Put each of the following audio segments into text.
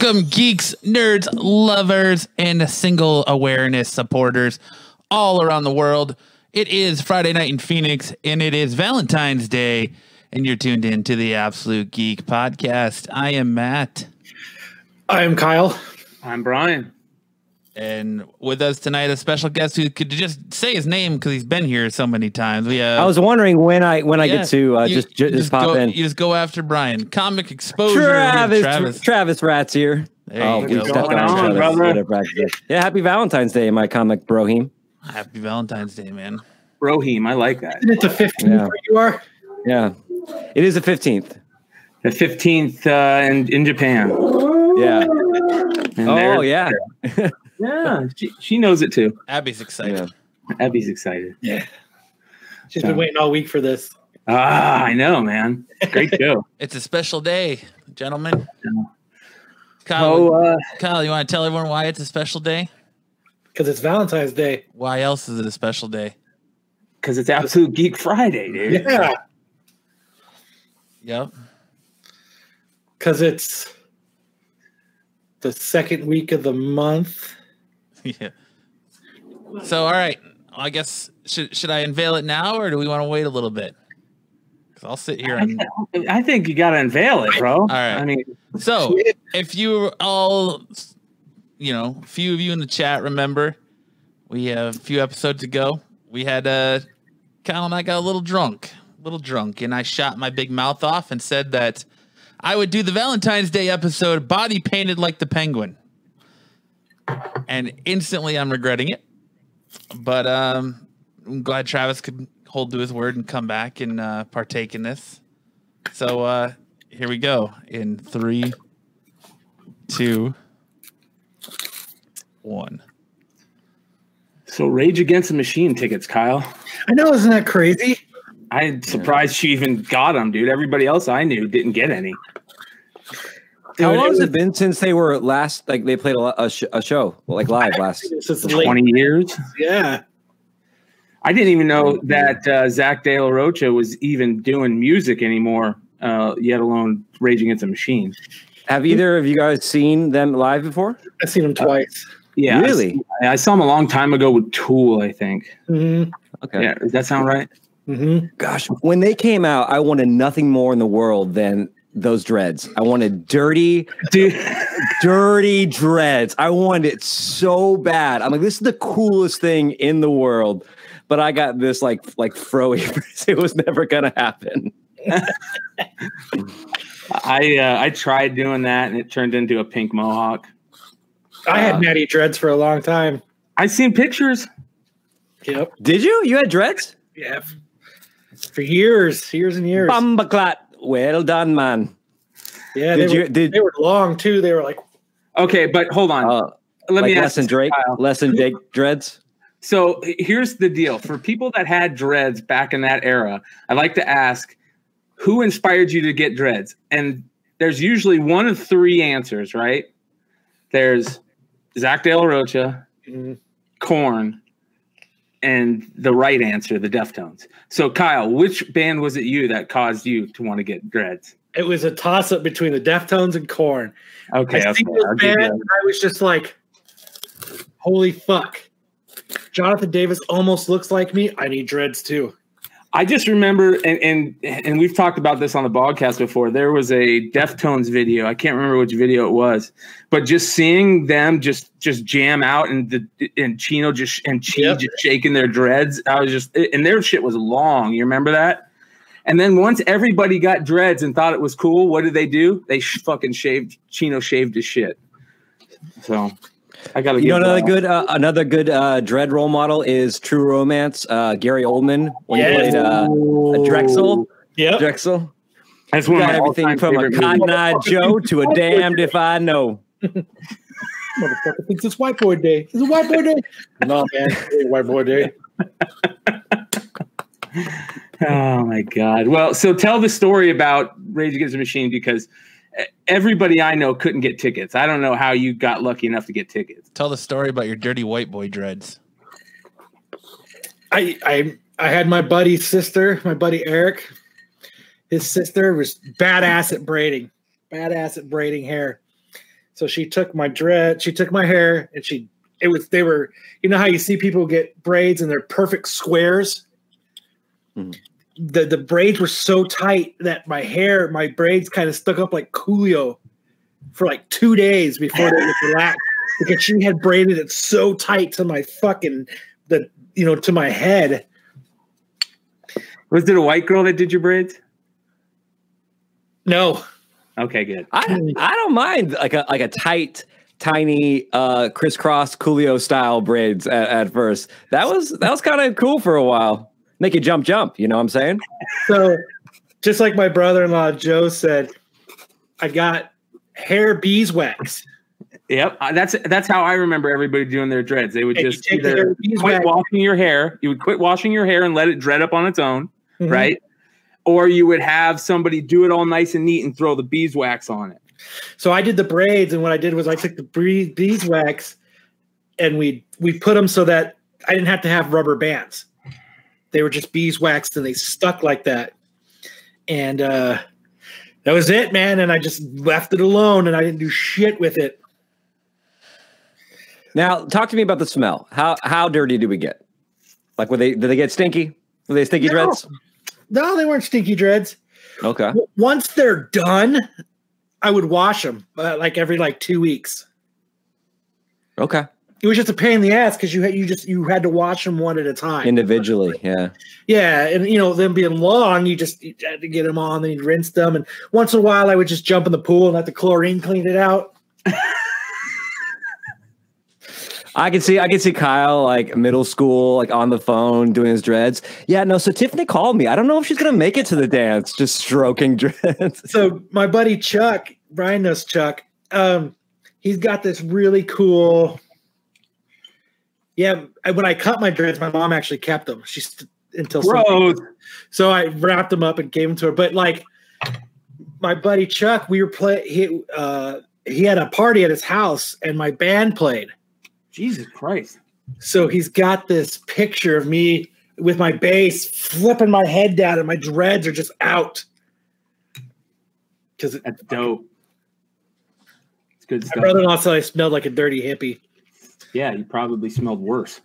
Welcome, geeks, nerds, lovers, and single awareness supporters all around the world. It is Friday night in Phoenix, and it is Valentine's Day, and you're tuned in to the Absolute Geek Podcast. I am Matt, I am Kyle. I'm Brian. And with us tonight, a special guest who could just say his name because he's been here so many times. We have. I was wondering when I when I get to uh, you- just ju- just, pop go, in. You just go after Brian. Comic exposure. Travis, Travis. Travis, Rats here. There you we go. stepped Going on each on, other's brother? Yeah, happy Valentine's Day, my comic brohim. Happy Valentine's Day, man. Rohim, I like that. Isn't it the 15th Yeah. you are? Yeah, it is the fifteenth. The 15th uh, in, in Japan. Yeah. And Oh there- yeah. Yeah, she, she knows it too. Abby's excited. yeah. Abby's excited. Yeah. She's been waiting all week for this. Ah, I know, man. Great show. It's a special day, gentlemen. Kyle, oh, uh, Kyle, you want to tell everyone why it's a special day? Because it's Valentine's Day. Why else is it a special day? because it's Absolute Geek Friday, dude. Yeah. Yep. Because it's the second week of the month. yeah. So, all right. I guess should should I unveil it now, or do we want to wait a little bit? Because I'll sit here and I think you got to unveil it, bro. All right. I mean, So, if you all, you know, a few of you in the chat remember, we have a few episodes ago. We had uh, Kyle and I got a little drunk, a little drunk, and I shot my big mouth off and said that I would do the Valentine's Day episode body painted like the penguin. And instantly, I'm regretting it. But um, I'm glad Travis could hold to his word and come back and uh, partake in this. So uh, here we go in three, two, one. so Rage Against the Machine tickets, Kyle. I know, isn't that crazy? I'm surprised she even got them, dude. Everybody else I knew didn't get any. How Dude, long it has it been since they were last? Like they played a, a, sh- a show like live last. This is late. 20 years. Yeah. I didn't even know that uh, Zach De La Rocha was even doing music anymore, uh, yet alone Rage Against the Machine. Have either of you guys seen them live before? I've seen them twice. Yeah, I Really? s- I, saw them a long time ago with Tool. I think. Mm-hmm. Okay. Yeah, does that sound right? Mm-hmm. Gosh, when they came out, I wanted nothing more in the world than those dreads. I wanted dirty, Dude, dirty dreads. I wanted it so bad. I'm like, this is the coolest thing in the world. But I got this like like froey. it was never gonna happen. I uh, I tried doing that and it turned into a pink mohawk. I Uh, had natty dreads for a long time. I've seen pictures. Yep. Did you? You had dreads? Yeah. For years, years and years. Bumbaclat. Well done, man. yeah. Did they, you were, did they were long too. They were like, Okay, but hold on. uh, Let like me less ask than this, Drake? Kyle. Less than Jake dreads? So here's the deal: for people that had dreads back in that era, I'd like to ask, who inspired you to get dreads? And there's usually one of three answers, right? There's Zach De La Rocha, Korn, and the right answer, the Deftones. So Kyle, which band was it you that caused you to want to get dreads? it was a toss up between the Deftones and Korn. Okay, I okay, think this I'll give you band. I was just like, holy fuck. Jonathan Davis almost looks like me. I need dreads too. I just remember, and, and and we've talked about this on the podcast before. There was a Deftones video. I can't remember which video it was, but just seeing them just just jam out and the and Chino just and Chi Yep. just shaking their dreads. I was just and their shit was long. You remember that? And then once everybody got dreads and thought it was cool, what did they do? They sh- fucking shaved. Chino shaved his shit. So I got to You know another good uh, another good uh, dread role model is True Romance. Uh, Gary Oldman when he played uh, Drexl. Yep. Drexl That's one of got my everything all-time from a favorite Cotton. Eye Joe to a damned if I know. Motherfucker thinks it's white boy day. It's a white boy day? no, man. It ain't white boy day. Oh my god. Well, so tell the story about Rage Against the Machine because everybody I know couldn't get tickets. I don't know how you got lucky enough to get tickets. Tell the story about your dirty white boy dreads. I I I had my buddy's sister, my buddy Eric. His sister was badass at braiding, badass at braiding hair. So she took my dread, she took my hair, and she it was they were you know how you see people get braids and they're perfect squares. Mhm. The the braids were so tight that my hair, my braids kind of stuck up like Coolio for like two days before they would relax because she had braided it so tight to my fucking the you know to my head. Was it a white girl that did your braids? No, Okay, good. I I don't mind like a like a tight, tiny, uh, crisscross Coolio style braids at, at first. That was that was kind of cool for a while. Make you jump, jump. You know what I'm saying? So, just like my brother-in-law Joe said, I got hair beeswax. Yep, uh, that's that's how I remember everybody doing their dreads. They would And you just either quit washing your hair. You would quit washing your hair and let it dread up on its own, Mhm. right? Or you would have somebody do it all nice and neat and throw the beeswax on it. So I did the braids, and what I did was I took the beeswax, and we we put them so that I didn't have to have rubber bands. They were just beeswaxed, and they stuck like that. And uh, that was it, man. And I just left it alone, and I didn't do shit with it. Now, talk to me about the smell. How how dirty do we get? Like, were they did they get stinky? Were they stinky No. dreads? No, they weren't stinky dreads. Okay. Once they're done, I would wash them uh, like every like two weeks. Okay. It was just a pain in the ass because you had you just you had to watch them one at a time. Individually, yeah. Yeah, and you know them being long, you just you had to get them on, then you'd rinse them, and once in a while I would just jump in the pool and let the chlorine clean it out. I can see I can see Kyle like middle school, like on the phone doing his dreads. Yeah, no. So Tiffany called me. I don't know if she's gonna make it to the dance, just stroking dreads. So my buddy Chuck, Brian knows Chuck. Um, he's got this really cool. Yeah, when I cut my dreads, my mom actually kept them. She's until Gross. So I wrapped them up and gave them to her. But like my buddy Chuck, we were play. He uh, he had a party at his house, and my band played. Jesus Christ. So he's got this picture of me with my bass flipping my head down, and my dreads are just out. Because That's dope. It's good my stuff. brother-in-law said I smelled like a dirty hippie, Yeah, you probably smelled worse.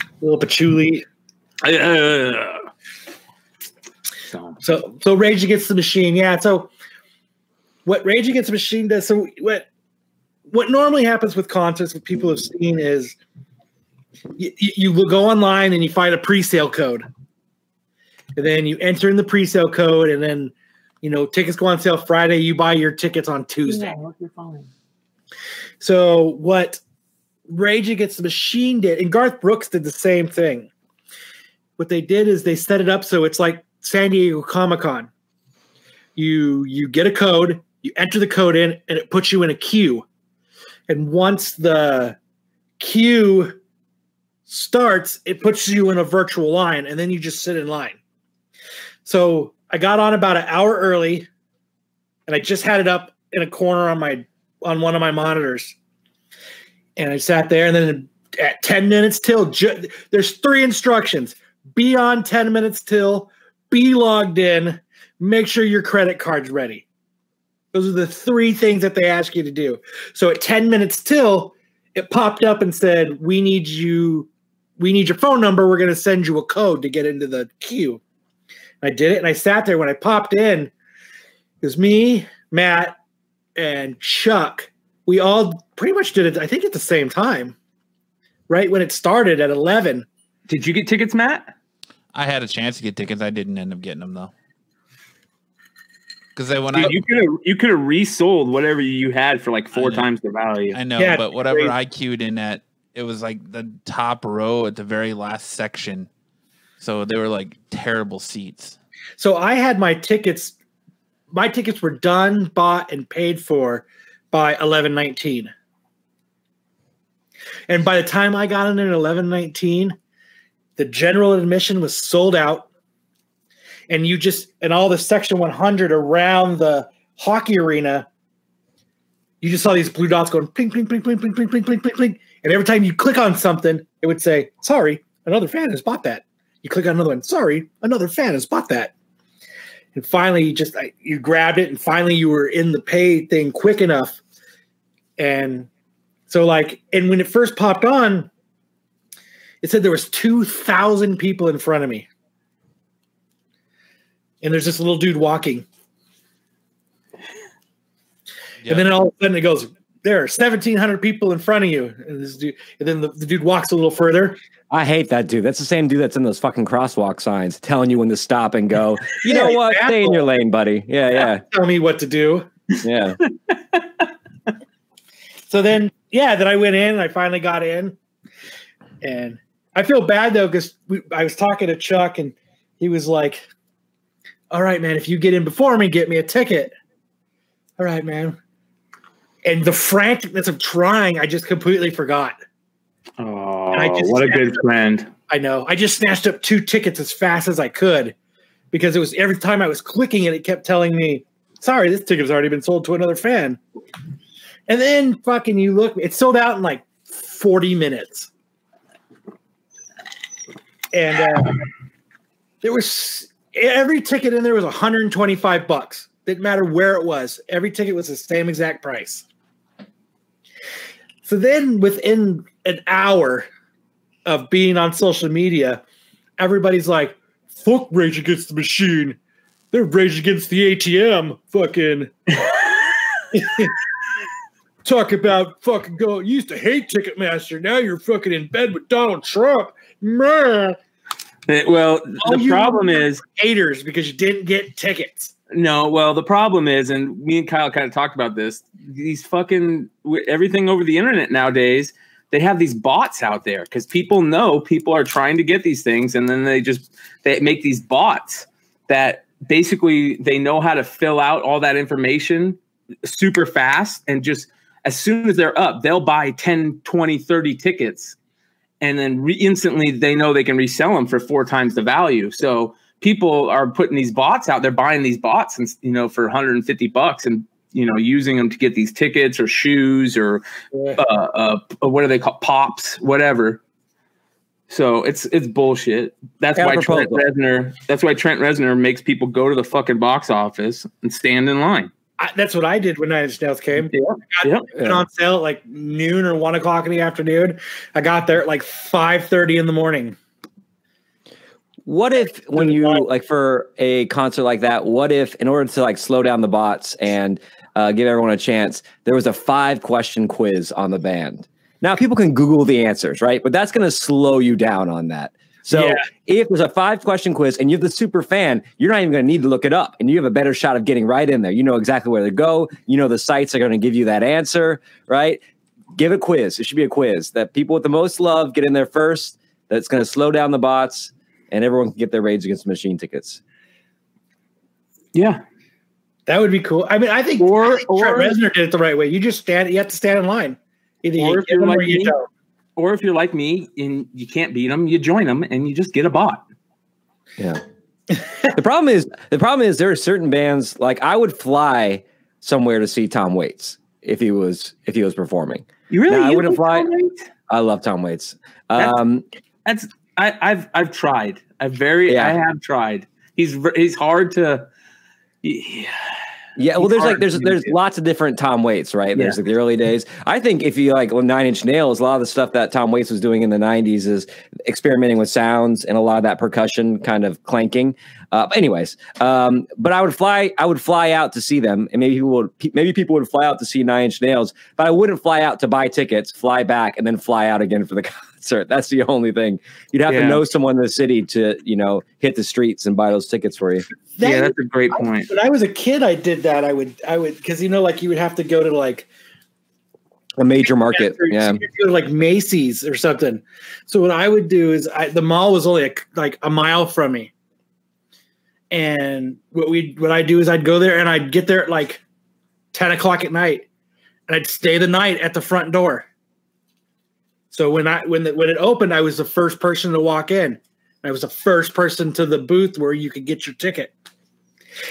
a little patchouli. So So so Rage Against the Machine, yeah. So what Rage Against the Machine does, so what what normally happens with concerts, what people have seen is you, you will go online and you find a pre-sale code, and then you enter in the pre-sale code, and then you know tickets go on sale Friday. You buy your tickets on Tuesday. So what Rage Against the Machine did, and Garth Brooks did the same thing. What they did is they set it up so it's like San Diego Comic Con. You you get a code, you enter the code in, and it puts you in a queue. And once the queue starts, it puts you in a virtual line, and then you just sit in line. So I got on about an hour early, and I just had it up in a corner on my on one of my monitors. And I sat there, and then at 10 minutes till, ju- there's three instructions be on 10 minutes till, be logged in, make sure your credit card's ready. Those are the three things that they ask you to do. So at 10 minutes till, it popped up and said, We need you, we need your phone number. We're going to send you a code to get into the queue. I did it and I sat there when I popped in. It was me, Matt, and Chuck. We all pretty much did it, I think, at the same time, right when it started at 11. did you get tickets, Matt? I had a chance to get tickets. I didn't end up getting them though. Because when I Dude, you could have you could have resold whatever you had for like four times the value. I know, Yeah, but whatever crazy. I queued in at, it was like the top row at the very last section. So they were like terrible seats. So I had my tickets. My tickets were done, bought, and paid for by eleven nineteen. And by the time I got in at eleven nineteen, the general admission was sold out. And you just and all the section one hundred around the hockey arena, you just saw these blue dots going ping, ping, ping, ping, ping, ping, ping, ping, ping, ping. And every time you click on something, it would say, "Sorry, another fan has bought that." You click on another one. Sorry, another fan has bought that. And finally, you just I- you grabbed it, and finally you were in the pay thing quick enough. And so like, and when it first popped on, it said there was 2,000 people in front of me. And there's this little dude walking. Yeah. And then all of a sudden it goes, there are 1,700 people in front of you. And, this dude, and then the, the dude walks a little further. I hate that dude. That's the same dude that's in those fucking crosswalk signs telling you when to stop and go. You Yeah, know what? exactly. Stay in your lane, buddy. Yeah, yeah, Tell me what to do. yeah. So then, yeah, then I went in and I finally got in. And I feel bad though, because I was talking to Chuck and he was like, All right, man, if you get in before me, get me a ticket. All right, man. And the franticness of trying, I just completely forgot. Oh, I just- what a good friend. I know. I just snatched up two tickets as fast as I could because it was every time I was clicking it, it kept telling me, sorry, this ticket's already been sold to another fan. And then fucking you look, it sold out in like 40 minutes. And uh, there was every ticket in there was 125 bucks. Didn't matter where it was. Every ticket was the same exact price. So then within an hour, of being on social media, everybody's like, fuck Rage Against the Machine. They're Rage Against the ATM. Fucking talk about fucking go. You used to hate Ticketmaster. Now you're fucking in bed with Donald Trump. Eh, Well, the problem is Haters because you didn't get tickets. no. Well, the problem is, and me and Kyle kind of talked about this. These fucking everything over the internet nowadays. They have these bots out there because people know people are trying to get these things, and then they just they make these bots that basically they know how to fill out all that information super fast and just as soon as they're up they'll buy 10 20 30 tickets and then re- instantly they know they can resell them for four times the value. So people are putting these bots out they're buying these bots and you know for 150 bucks and you know using them to get these tickets or shoes or uh, uh, what are they called pops whatever so it's it's bullshit that's Got a why trent proposal. reznor that's why trent reznor makes people go to the fucking box office and stand in line I, that's what I did when Nine Inch Nails came. Yep. Went on sale at like noon or one o'clock in the afternoon. I got there at like five thirty in the morning. What if when you like for a concert like that, what if in order to like slow down the bots and uh, give everyone a chance, there was a five question quiz on the band? Now people can Google the answers, right? But that's going to slow you down on that. So Yeah. if there's a five question quiz and you're the super fan, you're not even going to need to look it up, and you have a better shot of getting right in there. You know exactly where to go. You know the sites are going to give you that answer, right? Give a quiz. It should be a quiz that people with the most love get in there first. That's going to slow down the bots, and everyone can get their Rage Against the Machine tickets. yeah That would be cool. I mean, I think, Or- I think Trent or- Reznor did it the right way. You just stand. You have to stand in line. Either Or you if get you're or like you me, don't. or if you're like me and you can't beat them you join them and you just get a bot Yeah. the problem is the problem is there are certain bands like I would fly somewhere to see Tom Waits if he was if he was performing. you really No, I wouldn't fly- Tom Waits? I love Tom Waits. That's- Um, that's I, I've I've tried I very Yeah. I have tried he's he's hard to yeah. yeah, well, there's like there's there's lots of different Tom Waits, right? There's Yeah. like the early days. I think if you like Nine Inch Nails, a lot of the stuff that Tom Waits was doing in the '90s is experimenting with sounds and a lot of that percussion kind of clanking. Uh, but anyways, um, but I would fly. I would fly out to see them, and maybe people would maybe people would fly out to see Nine Inch Nails, but I wouldn't fly out to buy tickets, fly back, and then fly out again for the concert. That's the only thing. You'd have Yeah. to know someone in the city to you know hit the streets and buy those tickets for you. That- yeah that's a great point when I was a kid, I did that. I would, I would, because you know, like you would have to go to like A major market, or yeah. you'd go to like Macy's or something. So what I would do is, I, the mall was only a, like a mile from me, and what we, what I do is I'd go there and I'd get there at like ten o'clock at night, and I'd stay the night at the front door. So when I when the, when it opened, I was the first person to walk in. I was the first person to the booth where you could get your ticket.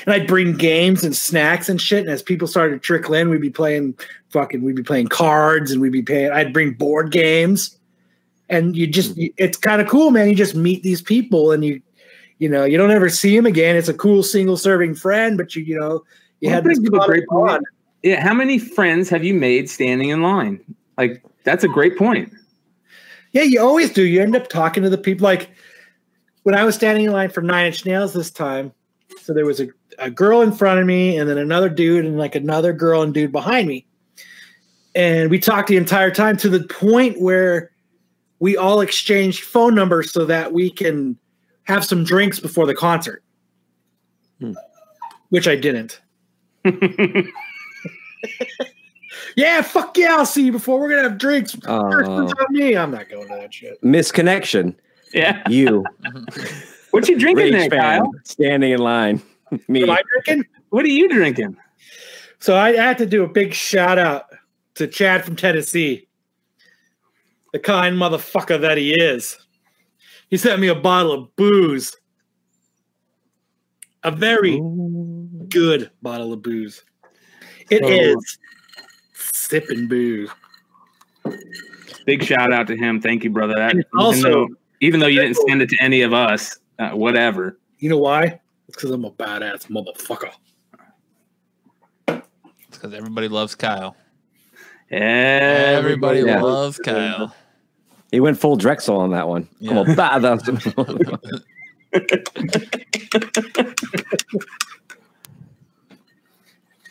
And I'd bring games and snacks and shit. And as people started to trickle in, we'd be playing fucking, we'd be playing cards and we'd be paying. I'd bring board games. And you just, mm-hmm. it's kind of cool, man. You just meet these people and you, you know, you don't ever see them again. It's a cool single serving friend, but you, you know, you Well, had this great point. Yeah, how many friends have you made standing in line? Like that's a great point. Yeah, you always do. You end up talking to the people. Like when I was standing in line for Nine Inch Nails this time, so there was a, a girl in front of me, and then another dude, and like another girl and dude behind me. And we talked the entire time to the point where we all exchanged phone numbers so that we can have some drinks before the concert, Hmm. which I didn't. Yeah, fuck yeah, I'll see you before. We're gonna have drinks. First Oh. on me. I'm not going to that shit. Misconnection. Yeah. You, What you drinking Rage there, fan, Kyle? standing in line. Me. Am I drinking? What are you drinking? So I had to do a big shout out to Chad from Tennessee, the kind motherfucker that he is. He sent me a bottle of booze, a very good bottle of booze. It Oh. is sipping booze. Big shout out to him. Thank you, brother. That And even also- though, even though you didn't send it to any of us, uh, whatever. You know why? It's because I'm a badass motherfucker. It's because everybody loves Kyle. Everybody, Everybody Yeah. loves Kyle. He went full Drexl on that one. Yeah. Come on, badass.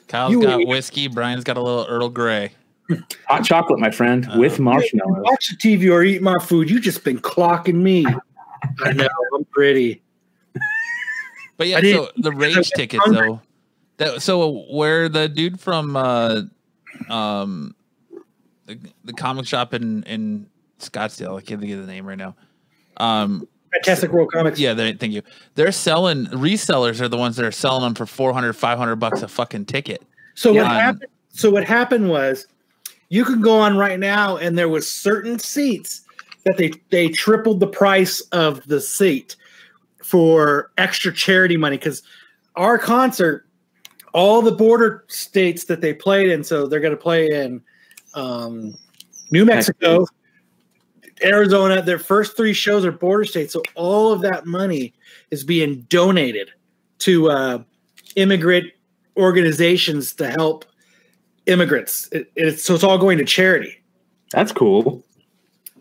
Kyle's You- got whiskey. Brian's got a little Earl Grey. hot chocolate, my friend, Uh, with marshmallows. Watch the TV or eat my food. You just been clocking me. I know I'm pretty. But yeah, so the rage ticket hungry. though. That so where the dude from uh um the, the comic shop in in Scottsdale, I can't think of the name right now. Um Fantastic World Comics. yeah, they, thank you. They're selling resellers are the ones that are selling them for 400 500 bucks a fucking ticket. So what happened? So what happened was, you can go on right now, and there was certain seats that they they tripled the price of the seat for extra charity money because our concert, all the border states that they played in, so they're going to play in um, New Mexico, Arizona. Their first three shows are border states, so all of that money is being donated to uh, immigrant organizations to help immigrants. It, it's, so it's all going to charity. That's cool.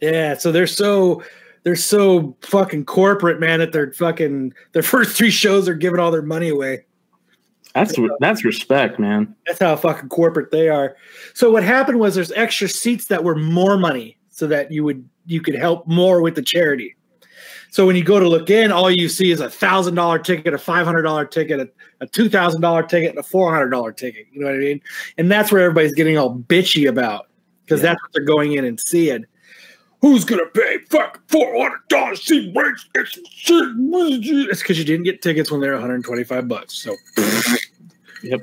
Yeah, so they're so they're so fucking corporate, man. That they're fucking their first three shows are giving all their money away. That's that's respect, man. That's how fucking corporate they are. So what happened was there's extra seats that were more money, so that you would you could help more with the charity. So when you go to look in, all you see is a thousand dollar ticket, a five hundred dollar ticket, a, a two thousand dollar ticket, and a four hundred dollar ticket. You know what I mean? And that's where everybody's getting all bitchy about because that's what they're going in and seeing. Who's gonna pay fuck four hundred dollars to see Rage Against the Machine? It's because you didn't get tickets when they're one hundred twenty five bucks. So yep.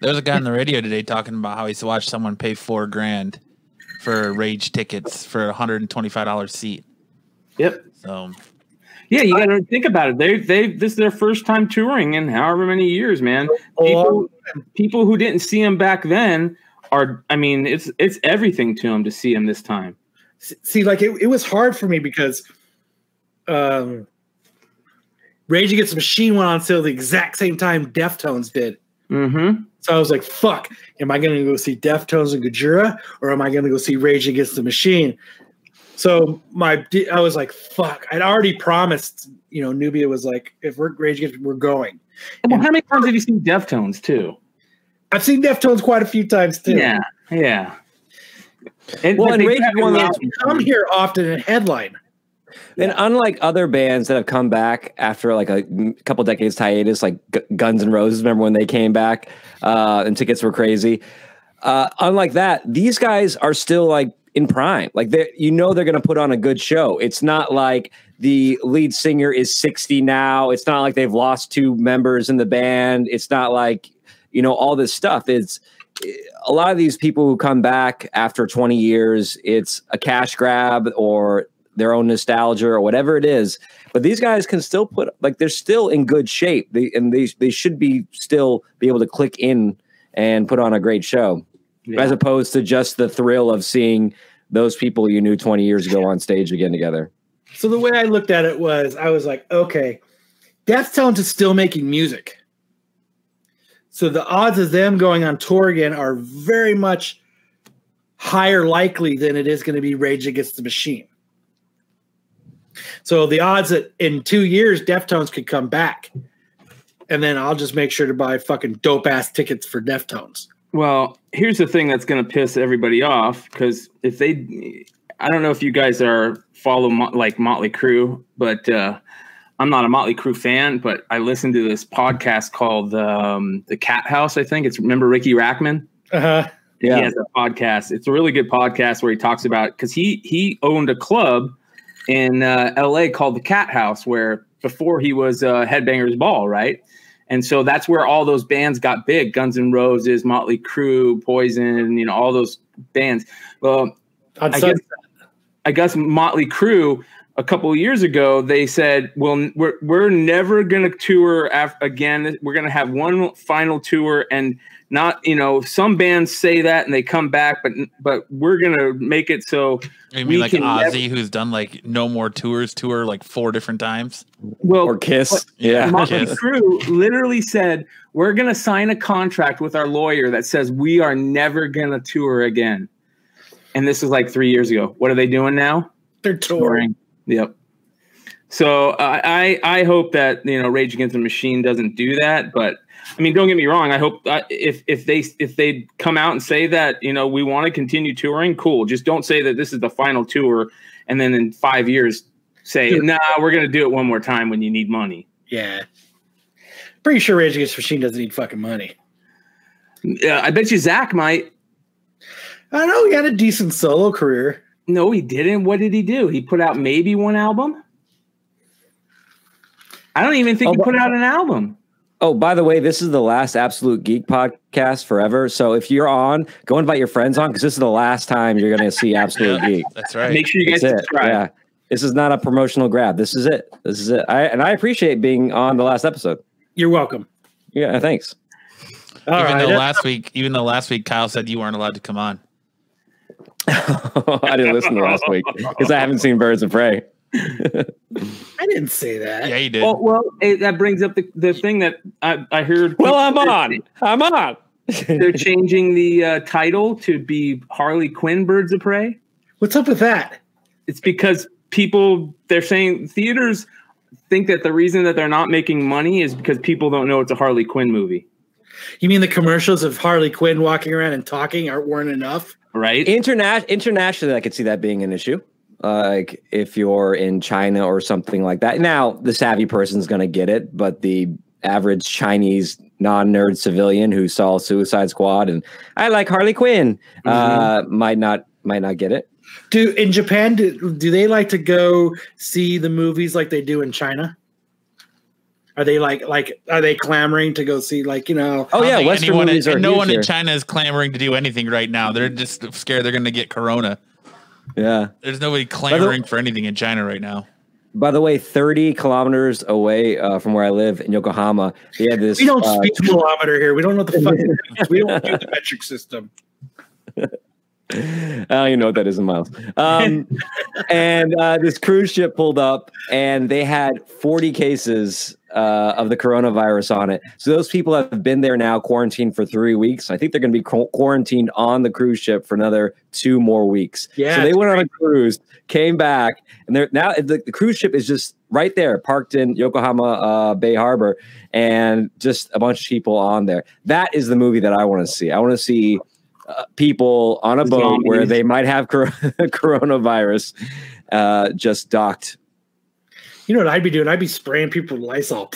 There was a guy on the radio today talking about how he's watched someone pay 4 grand for rage tickets for a $125 seat. Yep. So Yeah, you got to think about it. They they this is their first time touring in however many years, man. People people who didn't see him back then are. I mean, it's it's everything to them to see him this time. see like it, it was hard for me because um rage against the machine went on sale the exact same time deftones did Mm-hmm. So i was like fuck am i gonna go see deftones and Gojira or am i gonna go see rage against the machine? So my i was like fuck i'd already promised you know nubia was like if we're rage against we're going. Well, how many times have you seen Deftones too? i've seen deftones quite a few times too. Yeah, yeah. And, Well, and Rage have is one of a those- lot- They come here often and headline. And unlike other bands that have come back after like a couple decades hiatus, like Gu- Guns N' Roses, remember when they came back uh, and tickets were crazy? Uh, unlike that, these guys are still like in prime. Like they, you know, they're going to put on a good show. It's not like the lead singer is sixty now. It's not like they've lost two members in the band. It's not like you know all this stuff. It's a lot of these people who come back after 20 years, it's a cash grab or their own nostalgia or whatever it is. But these guys can still put like they're still in good shape. They and they they should be still be able to click in and put on a great show. Yeah. As opposed to just the thrill of seeing those people you knew 20 years ago on stage again together. So the way I looked at it was, I was like, okay, Deftones is still making music. So the odds of them going on tour again are very much higher likely than it is going to be Rage Against the Machine. So the odds that in two years Deftones could come back, and then I'll just make sure to buy fucking dope ass tickets for Deftones. Well, here's the thing that's going to piss everybody off because if they, I don't know if you guys are follow Mo- like Motley Crue, but uh, I'm not a Motley Crue fan. But I listened to this podcast called um, the Cat House. I think it's remember Riki Rachtman. Uh-huh. Yeah, he has a podcast. It's a really good podcast where he talks about because he he owned a club in uh, L.A. called the Cat House, where before he was uh, Headbangers Ball, right? And so that's where all those bands got big: Guns N' Roses, Motley Crue, Poison, you know, all those bands. Well, I guess, I guess Motley Crue a couple of years ago they said, "Well, we're we're never going to tour af- again. We're going to have one final tour and not, you know, some bands say that and they come back, but but we're going to make it so You We mean like can Ozzy, who's done like no more tours, tour like four different times? well Or Kiss. But- Yeah. Motley Kiss. Crue literally said, "We're going to sign a contract with our lawyer that says we are never going to tour again." And this is like 3 years ago. What are they doing now? They're touring. Yep. So uh, I I hope that you know Rage Against the Machine doesn't do that, but I mean don't get me wrong. I hope uh, if if they if they come out and say that you know we want to continue touring, cool. Just don't say that this is the final tour, and then in five years say Dude. nah we're gonna do it one more time when you need money. Yeah. Pretty sure Rage Against the Machine doesn't need fucking money. Yeah, I bet you Zach might. I don't know. He had a decent solo career. No, he didn't. What did he do? He put out maybe one album. I don't even think Oh, he put out an album. Oh, by the way, this is the last Absolute Geek podcast forever. So if you're on, go invite your friends on because this is the last time you're going to see Absolute Yeah, Geek. that's right. Make sure you guys That's it. Yeah. This is not a promotional grab. This is it. This is it. I, and I appreciate being on the last episode. You're welcome. Yeah, thanks. All even right. though last week, even though last week Kyle said you weren't allowed to come on. I didn't listen to last week because I haven't seen Birds of Prey. I didn't say that. Yeah, you did. Well, well, it, that brings up the, the thing that I, I heard. Well, I'm on. I'm on. They're changing the uh, title to be Harley Quinn Birds of Prey. What's up with that? It's because people they're saying theaters think that the reason that they're not making money is because people don't know it's a Harley Quinn movie, You mean the commercials of Harley Quinn walking around and talking aren't weren't enough? Right? Interna- internationally, I could see that being an issue. Like if you're in China or something like that. Now, the savvy person's going to get it, but the average Chinese non-nerd civilian who saw Suicide Squad and I like Harley Quinn uh, might not might not get it. Do in Japan do, do they like to go see the movies like they do in China? Are they like like are they clamoring to go see like you know? Oh yeah, Western anyone, movies are no one here. in China is clamoring to do anything right now. They're just scared they're going to get corona. Yeah. There's nobody clamoring for anything in China right now. By the way, 30 kilometers away uh, from where I live in Yokohama, they had this. We don't uh, speak kilometer here. We don't know what the fuck. we don't do the metric system. I don't even know what that is in miles. Um, and uh, this cruise ship pulled up, and they had 40 cases uh, of the coronavirus on it. So those people have been there now, quarantined for three weeks. I think they're going to be qu- quarantined on the cruise ship for another two more weeks. Yeah, So they went on a cruise, came back, and they're now the, the cruise ship is just right there, parked in Yokohama uh, Bay Harbor, and just a bunch of people on there. That is the movie that I want to see. I want to see uh, people on a boat where they might have cor- coronavirus uh, just docked. You know what I'd be doing? I'd be spraying people with Lysol.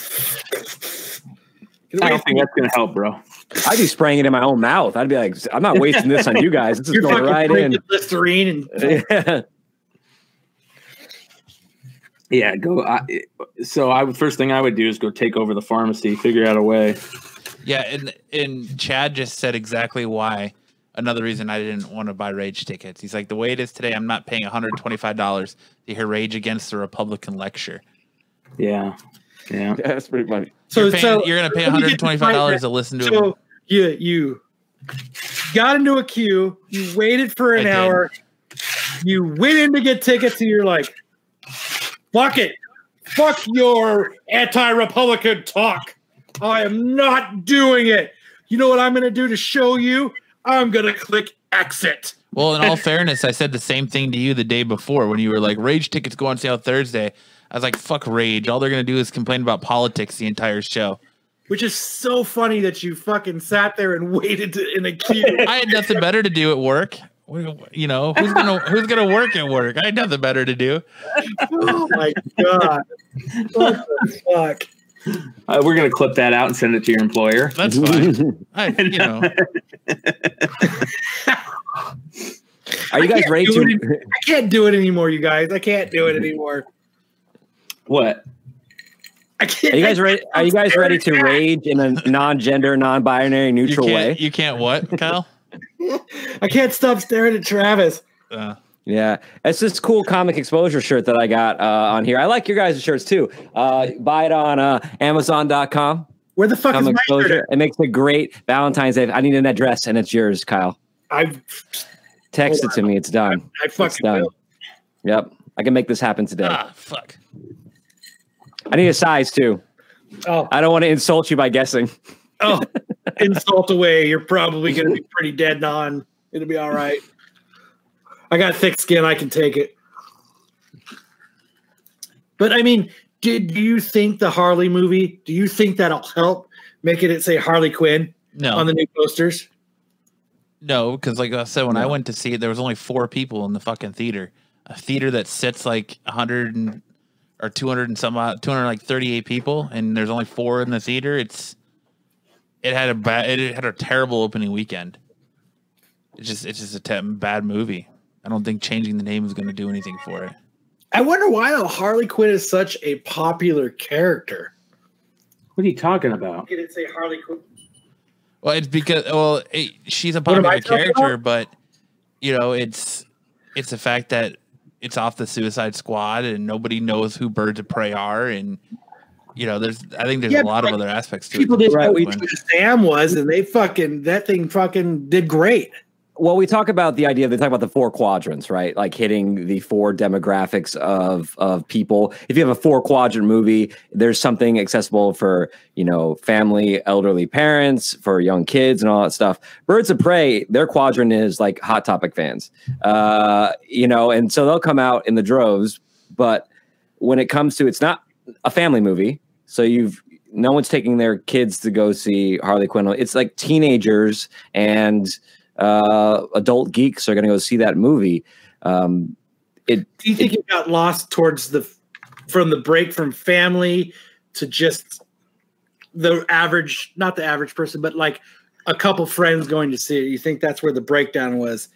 Get I don't think that's gonna help, bro. I'd be spraying it in my own mouth. I'd be like, I'm not wasting this on you guys. This is You're going right in. Listerine and Yeah. Yeah, go. I, so I would first thing I would do is go take over the pharmacy, figure out a way. Yeah, and and Chad just said exactly why. Another reason I didn't want to buy Rage tickets. He's like, the way it is today, I'm not paying 125 dollars to hear Rage against the Republican lecture. Yeah, yeah. That's pretty funny. so you're, paying, so you're gonna pay let me get this 125 right, dollars Matt. to listen to him. So you you got into a queue. You waited for I an did. hour. You went in to get tickets, and you're like, "Fuck it, fuck your anti-Republican talk. I am not doing it. You know what I'm going to do to show you? I'm going to click exit. Well, in all fairness, I said the same thing to you the day before when you were like, "Rage tickets go on sale Thursday." I was like, "Fuck Rage! All they're gonna do is complain about politics the entire show." Which is so funny that you fucking sat there and waited to, in a queue. I had nothing better to do at work. You know who's gonna who's gonna work at work? I had nothing better to do. oh my god! What the fuck? Uh, we're gonna clip that out and send it to your employer. That's fine. I, you know, Are you guys can't ready do to? it I can't do it anymore, you guys. I can't do it anymore. What? I can't. Are you guys ready? Are you guys ready to rage in a non-gender, non-binary, neutral can't way? you can't what, Kyle? I can't stop staring at Travis. Uh, Yeah, it's this cool comic exposure shirt that I got uh, on here. I like your guys' shirts too. Uh, buy it on uh, Amazon.com. Where the fuck is Comic my exposure. shirt? It makes a great Valentine's Day. I need an address, and it's yours, Kyle. I Text it to me. It's done. I It's fucking done. will. Yep, I can make this happen today. ah, fuck. I need a size too. Oh, I don't want to insult you by guessing. oh, insult away. You're probably going to be pretty dead on. It'll be all right. I got thick skin. I can take it. But I mean, did do you think the Harley movie? Do you think that'll help make it say Harley Quinn No, on the new posters? no, because like I said, when I went to see it, there was only four people in the fucking theater. A theater that sits like hundred and or two hundred and some two hundred like thirty eight people, and there's only four in the theater. It's it had a bad, it had a terrible opening weekend. It's just it's just a te- bad movie. I don't think changing the name is going to do anything for it. I wonder why though Harley Quinn is such a popular character. What are you talking about? Did it say Harley Quinn? Well, it's because well, it, she's a What am I popular character, but you know, it's it's the fact that it's off the Suicide Squad and nobody knows who Birds of Prey are, and you know, there's I think there's Yeah, a lot but, of other aspects to People it. didn't Right, know we- who Sam was, and they fucking that thing fucking did great. Well, we talk about the idea. They talk about the four quadrants, right? Like hitting the four demographics of of people. If you have a four quadrant movie, there's something accessible for you know family, elderly parents, for young kids, and all that stuff. Birds of Prey, their quadrant is like Hot Topic fans, uh, you know, and so they'll come out in the droves. But when it comes to, it's not a family movie, so you've no one's taking their kids to go see Harley Quinn. It's like teenagers and uh, adult geeks are going to go see that movie. Um, it Do you think it got lost towards the from the break from family to just the average, not the average person, but like a couple friends going to see it? You think that's where the breakdown was?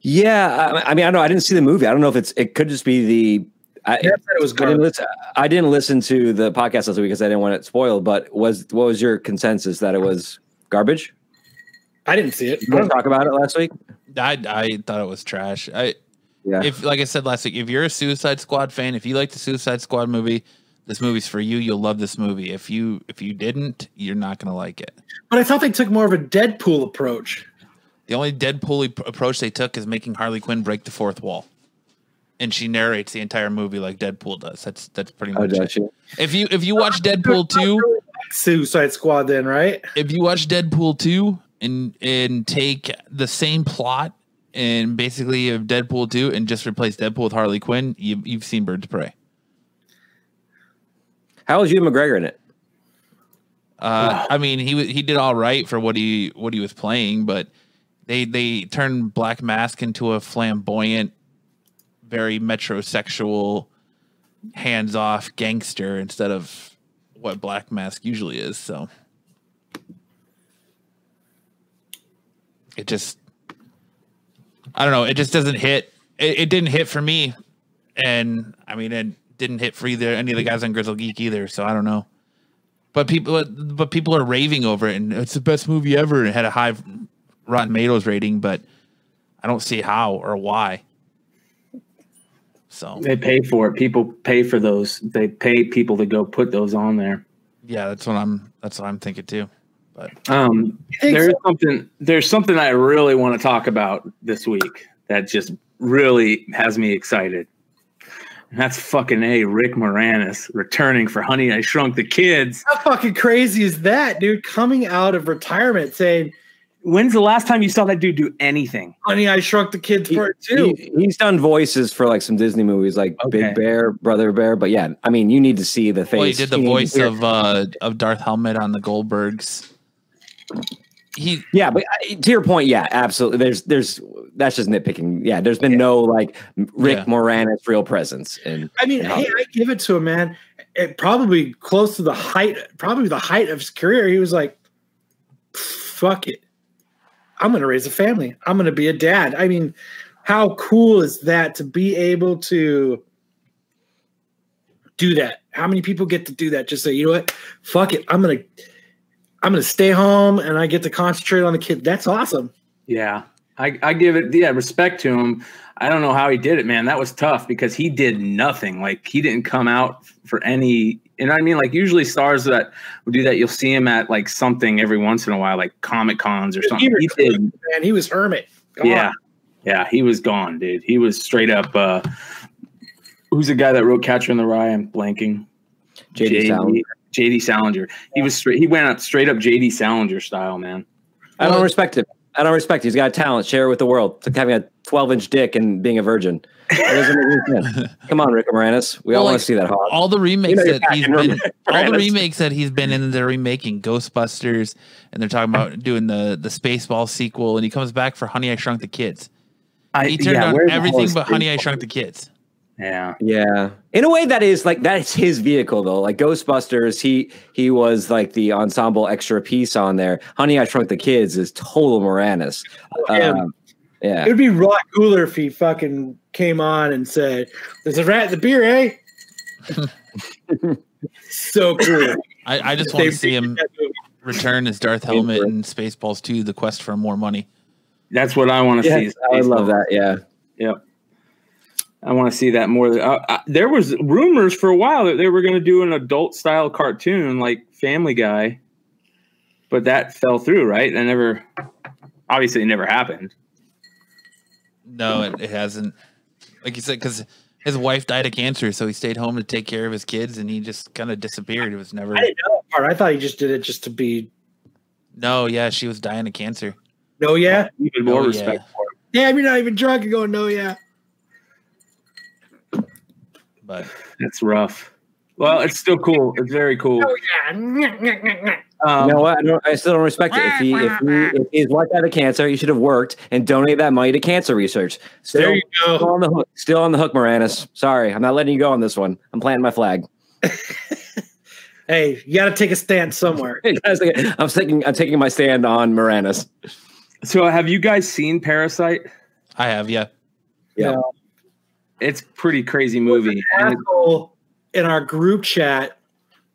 yeah, I, I mean, I don't know. I didn't see the movie. I don't know if it's. It could just be the. I, it was I didn't, garbage. listen, I didn't listen to the podcast last week because I didn't want it spoiled. But was what was your consensus that it was garbage? I didn't see it. You guys talk about it last week. I I thought it was trash. I Yeah. if like I said last week, if you're a Suicide Squad fan, if you like the Suicide Squad movie, this movie's for you. You'll love this movie. If you if you didn't, you're not gonna like it. But I thought they took more of a Deadpool approach. The only Deadpool approach they took is making Harley Quinn break the fourth wall, and she narrates the entire movie like Deadpool does. That's that's pretty Oh, much it. does she? If you if you watch Deadpool two, Suicide Squad, then right? if you watch Deadpool two and and take the same plot and basically of Deadpool two and just replace Deadpool with Harley Quinn, you, you've seen Birds of Prey. How was Ewan McGregor in it? Uh, I mean, he he did all right for what he what he was playing, but they they turned Black Mask into a flamboyant, very metrosexual, hands off gangster instead of what Black Mask usually is. So it just, I don't know, it just doesn't hit. It, it didn't hit for me, and I mean, it didn't hit for either any of the guys on Grizzle Geek either. So I don't know. But people, but people are raving over it, and it's the best movie ever. It had a high Rotten Tomatoes rating, but I don't see how or why. So They pay for it. People pay for those. They pay people to go put those on there. yeah, that's what I'm. That's what I'm thinking too. But Um, think there's something. There's something I really want to talk about this week that just really has me excited. And that's fucking a Rick Moranis returning for Honey I Shrunk the Kids. How fucking crazy is that, dude? Coming out of retirement saying, When's the last time you saw that dude do anything? "Honey, I Shrunk the Kids" He- part two. he- he's done voices for like some Disney movies, like Okay. Big Bear, Brother Bear. But yeah, I mean, you need to see the face. Well, he did the You need to voice of uh of Darth Helmet on the Goldbergs. He Yeah, but uh, to your point, yeah, absolutely. There's, there's, that's just nitpicking. Yeah, there's been no like Rick Yeah. Moranis real presence, and I mean, Yeah. hey, I give it to him, man. It probably close to the height, probably the height of his career. He was like, "Fuck it, I'm going to raise a family. I'm going to be a dad." I mean, how cool is that to be able to do that? How many people get to do that? Just say, you know what, fuck it, I'm gonna, I'm gonna stay home and I get to concentrate on the kid. That's awesome. Yeah. I, I give it yeah, respect to him. I don't know how he did it, man. That was tough because he did nothing. Like he didn't come out for any you know what I mean? Like usually stars that would do that, you'll see him at like something every once in a while, like Comic Cons or something. He did Man, he was hermit. Gone. Yeah. Yeah, he was gone, dude. He was straight up uh who's the guy that wrote Catcher in the Rye? I'm blanking. JD Salinger. JD Salinger. He was straight he went up straight up JD Salinger style, man. I don't respect it. I don't respect. it. He's got talent. Share it with the world. It's like having a 12 inch dick and being a virgin. It doesn't make any sense. Come on, Rick Moranis. We all Well, want to see that hog. all the remakes You know that he's passion, been, all the remakes that he's been in, they're remaking Ghostbusters, and they're talking about doing the the Spaceball sequel, and he comes back for Honey I Shrunk the Kids. I, He turned yeah, on everything but Honey I Shrunk the Kids. Yeah. Yeah. In a way that is like that's his vehicle though. Like Ghostbusters, he he was like the ensemble extra piece on there. Honey, I Shrunk the Kids is total Moranis. Yeah. Um, yeah. It would be Rod Cooler if he fucking came on and said, "There's a rat in the beer, eh?" so cool. I, I just want to see him return as Darth Helmet in Spaceballs 2: The Quest for More Money. That's what I want to see. I love that. Yeah. Yep. I want to see that more. Uh, uh, there was rumors for a while that they were going to do an adult style cartoon like Family Guy, but that fell through, right? That never, obviously, it never happened. No, it, it hasn't. Like you said, because his wife died of cancer, so he stayed home to take care of his kids, and he just kind of disappeared. It was never. I didn't know that part. I thought he just did it just to be. No, yeah, she was dying of cancer. No, yeah, Even more Oh, respect yeah. for it. damn, you're not even drunk and going, no, yeah. But That's rough. Well, it's still cool. It's very cool. Oh yeah. Um, you know what? I, don't, I still don't respect it. If he if he if his wife had a cancer, he should have worked and donated that money to cancer research. Still, There you still go. on the hook. Still on the hook, Moranis. Sorry, I'm not letting you go on this one. I'm planting my flag. Hey, you got to take a stand somewhere. I'm taking I'm taking my stand on Moranis. so, have you guys seen Parasite? I have, yeah. Yeah. It's pretty crazy movie. And Asshole in our group chat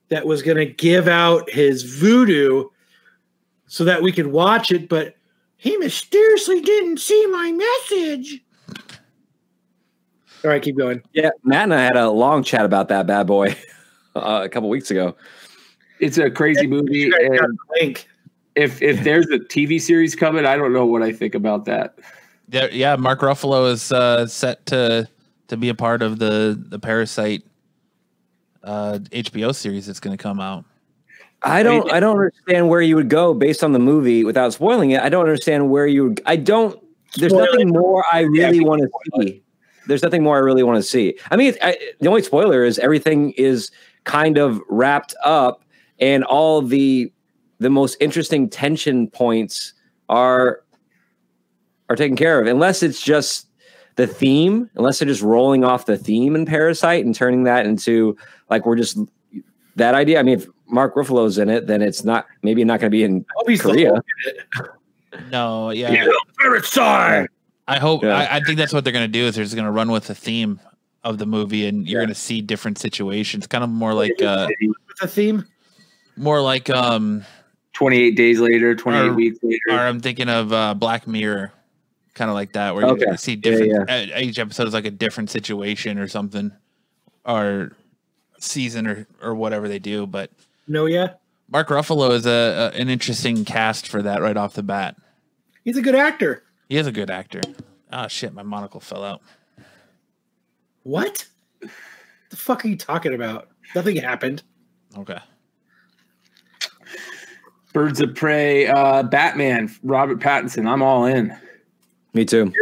that was going to give out his Vudu so that we could watch it, but he mysteriously didn't see my message. All right, keep going. Yeah, Matt and I had a long chat about that bad boy uh, a couple weeks ago. it's a crazy movie. You guys got And link. if if there's a TV series coming, I don't know what I think about that. Yeah, yeah. Mark Ruffalo is uh, set to to be a part of the the Parasite uh, HBO series that's going to come out. I don't I don't understand where you would go based on the movie without spoiling it. I don't understand where you would I don't there's Spoil nothing more I really Yeah, want to see. There's nothing more I really want to see. I mean, I, the only spoiler is everything is kind of wrapped up and all the the most interesting tension points are are taken care of unless it's just the theme unless they're just rolling off the theme in parasite and turning that into like we're just that idea i mean if mark ruffalo's in it then it's not maybe not going to be in I hope he's the Korea. Hulk in it. No, yeah. Yeah. Parasite. I hope. Yeah. I, I think that's what they're going to do. Is they're just going to run with the theme of the movie, and you're Yeah. going to see different situations. Kind of more like, uh, With the theme. more like, um, 28 days later, 28 Or- weeks or later. I'm thinking of uh, Black Mirror, kind of like that, where Okay. you see Yeah, different. uh, Each episode is like a different situation or something, or season or or whatever they do. But No, yeah. Mark Ruffalo is a, a an interesting cast for that right off the bat. He's a good actor. He is a good actor. Oh shit, my monocle fell out. What? The fuck are you talking about? Nothing happened. Okay. Birds of Prey, uh, Batman, Robert Pattinson. I'm all in. Me too.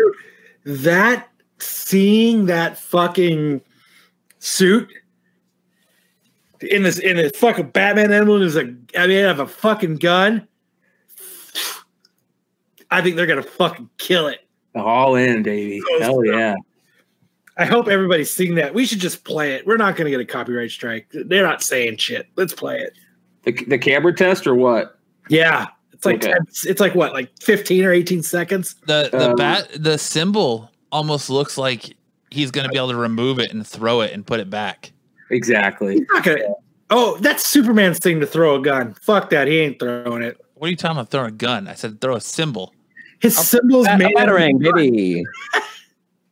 That seeing that fucking suit in this in a fucking Batman emblem is a I mean have a fucking gun. I think they're gonna fucking kill it. All in, baby. Oh, Hell yeah. I hope everybody's seeing that. We should just play it. We're not gonna get a copyright strike. They're not saying shit. Let's play it. The, the camera test or what? Yeah. It's like Okay. 10 it's like what, like 15 or 18 seconds? The the Um, bat the symbol almost looks like he's gonna be able to remove it and throw it and put it back. Exactly. Gonna Oh, that's Superman's thing to throw a gun. Fuck that. He ain't throwing it. What are you talking about? Throwing a gun? I said throw a symbol. His symbols Bat- made out of- batarang, baby.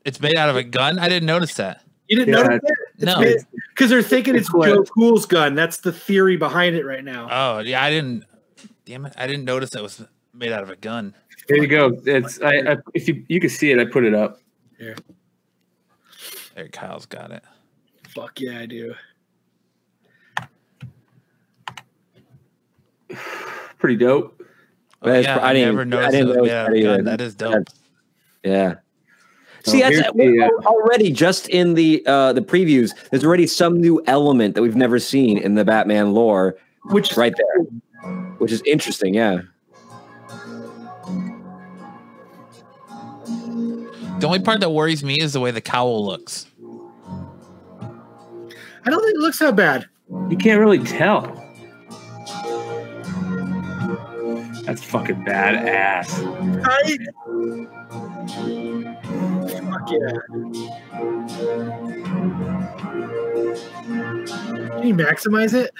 It's made out of a gun. I didn't notice that. You didn't Yeah, notice that? No. Because they're thinking it's It's Joe Chill's gun. That's the theory behind it right now. Oh yeah, I didn't. Damn it! I didn't notice that was made out of a gun. There you go. It's I, I if you you can see it, I put it up. Yeah. There, Kyle's got it. Fuck yeah, I do. Pretty dope. Oh, yeah, pr- I, I didn't- never I noticed didn't it was notice made out of that a gun. either. That is dope. That's- Yeah. See, Oh, that's the, uh, already just in the uh, the previews. There's already some new element that we've never seen in the Batman lore, Which right there, which is interesting. Yeah. The only part that worries me is the way the cowl looks. I don't think it looks that bad. You can't really tell. That's fucking badass. I, fuck yeah. Can you maximize it?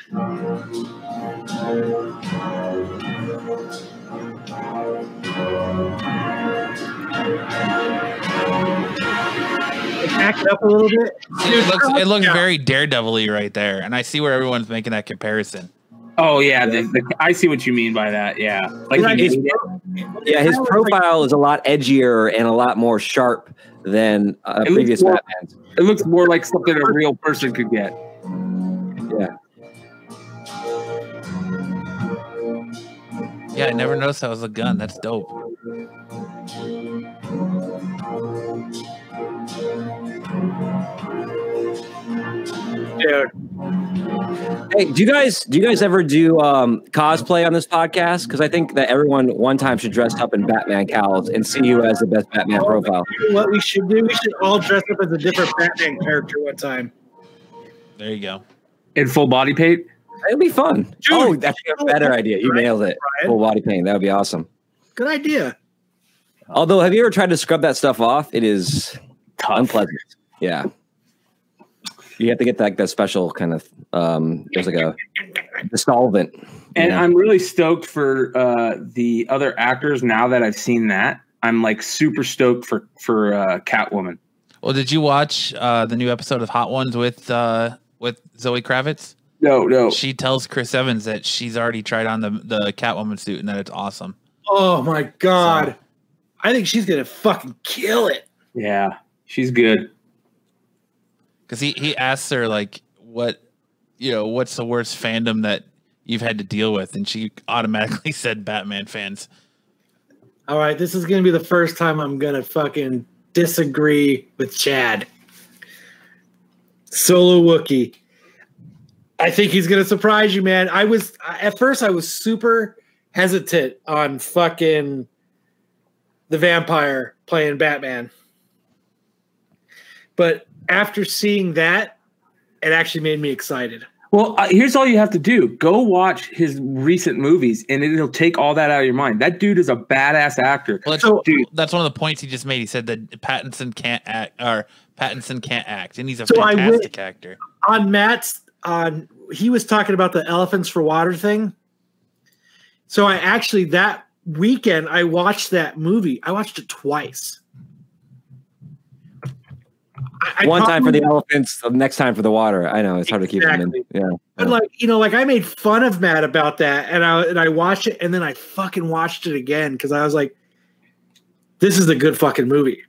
Back it up a little bit. It looks, it looks Yeah. very daredevil-y right there, and I see where everyone's making that comparison. Oh yeah, the, the, I see what you mean by that. Yeah, like Right, he it's- Yeah, his Kinda looks like- profile is a lot edgier and a lot more sharp than uh, previous more- Batmans. It looks more like something a real person could get. Yeah. Yeah, I never noticed that was a gun. That's dope. Dude, Hey, do you guys do you guys ever do um, cosplay on this podcast? Because I think that everyone one time should dress up in Batman cowls and see you as the best Batman profile. what we should do? We should all dress up as a different Batman character one time. There you go. In full body paint. It'd be fun. Dude, oh, that's a better idea. You nailed it. Brian? Full body paint. That would be awesome. Good idea. Although, have you ever tried to scrub that stuff off? It is Tough. unpleasant. Yeah. You have to get like that special kind of um there's like a, a solvent. And Yeah. I'm really stoked for uh, the other actors now that I've seen that. I'm like super stoked for for uh, Catwoman. Well, did you watch uh, the new episode of Hot Ones with uh, with Zoe Kravitz? No, no. She tells Chris Evans that she's already tried on the the Catwoman suit and that it's awesome. Oh my god. I think she's gonna fucking kill it. Yeah, she's good. Because he he asks her like, what, you know, what's the worst fandom that you've had to deal with, and she automatically said Batman fans. All right, this is gonna be the first time I'm gonna fucking disagree with Chad. Solo Wookie. I think he's gonna surprise you, man. I was at first I was super hesitant on fucking the vampire playing Batman. But after seeing that, it actually made me excited. Well, uh, here's all you have to do: go watch his recent movies, and it'll take all that out of your mind. That dude is a badass actor. Well, that's, So- Dude. that's one of the points he just made. He said that Pattinson can't act, or Pattinson can't act, and he's a So I fantastic actor. on Matt's on he was talking about the elephants for water thing. So I actually that weekend I watched that movie. I watched it twice. I- I One time for the elephants, the next time for the water. I know it's hard to keep them in. Yeah. but like you know, like I made fun of Matt about that, and I and I watched it, and then I fucking watched it again because I was like, "This is a good fucking movie."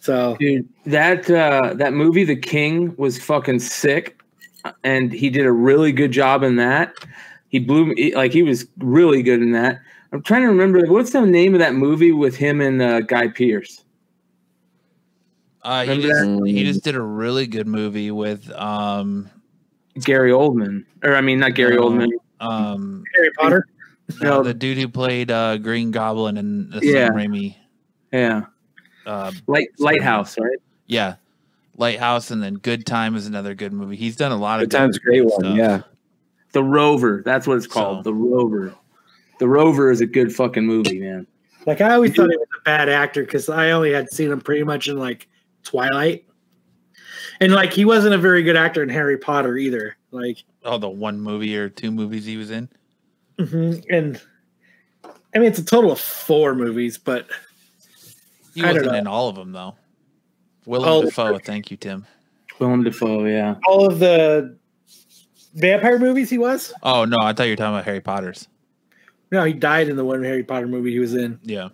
So Dude, that uh, that movie, The King, was fucking sick, and he did a really good job in that. He blew me like he was really good in that. I'm trying to remember what's the name of that movie with him and uh, Guy Pearce. Uh, he Remember just that? he just did a really good movie with um Gary Oldman, or I mean, not Gary No. Oldman. um Harry Potter. no, No. the dude who played uh, Green Goblin and the Yeah. Sam Raimi. Yeah, Uh, Light Lighthouse, right? yeah, Lighthouse, and then Good Time is another good movie. He's done a lot of Good time's a great one. stuff. Yeah. The Rover. That's what it's called. So- The Rover. The Rover is a good fucking movie, man. Like I always thought he was a bad actor because I only had seen him pretty much in like Twilight, and like he wasn't a very good actor in Harry Potter either. Like, Oh, the one movie or two movies he was in. mhm, and I mean it's a total of four movies, but He I wasn't know. in all of them though. Willem Oh. Dafoe, thank you, Tim. Willem Dafoe, yeah. all of the vampire movies he was. Oh no, I thought you were talking about Harry Potter's. No, he died in the one Harry Potter movie he was in. Yeah.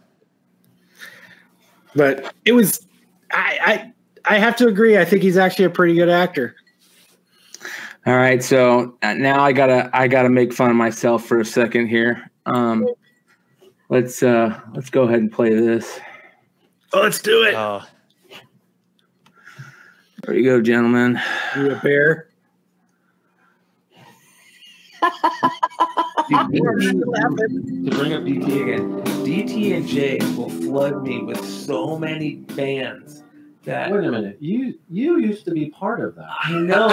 But it was, I, I, I have to agree. I think he's actually a pretty good actor. All right, so uh, now I gotta I gotta make fun of myself for a second here. Um, let's uh, let's go ahead and play this. Oh, let's do it. Oh, There you go, gentlemen. you a bear? to bring up DT again, DT and J will flood me with so many bands that Wait a minute. You you used to be part of that. I know,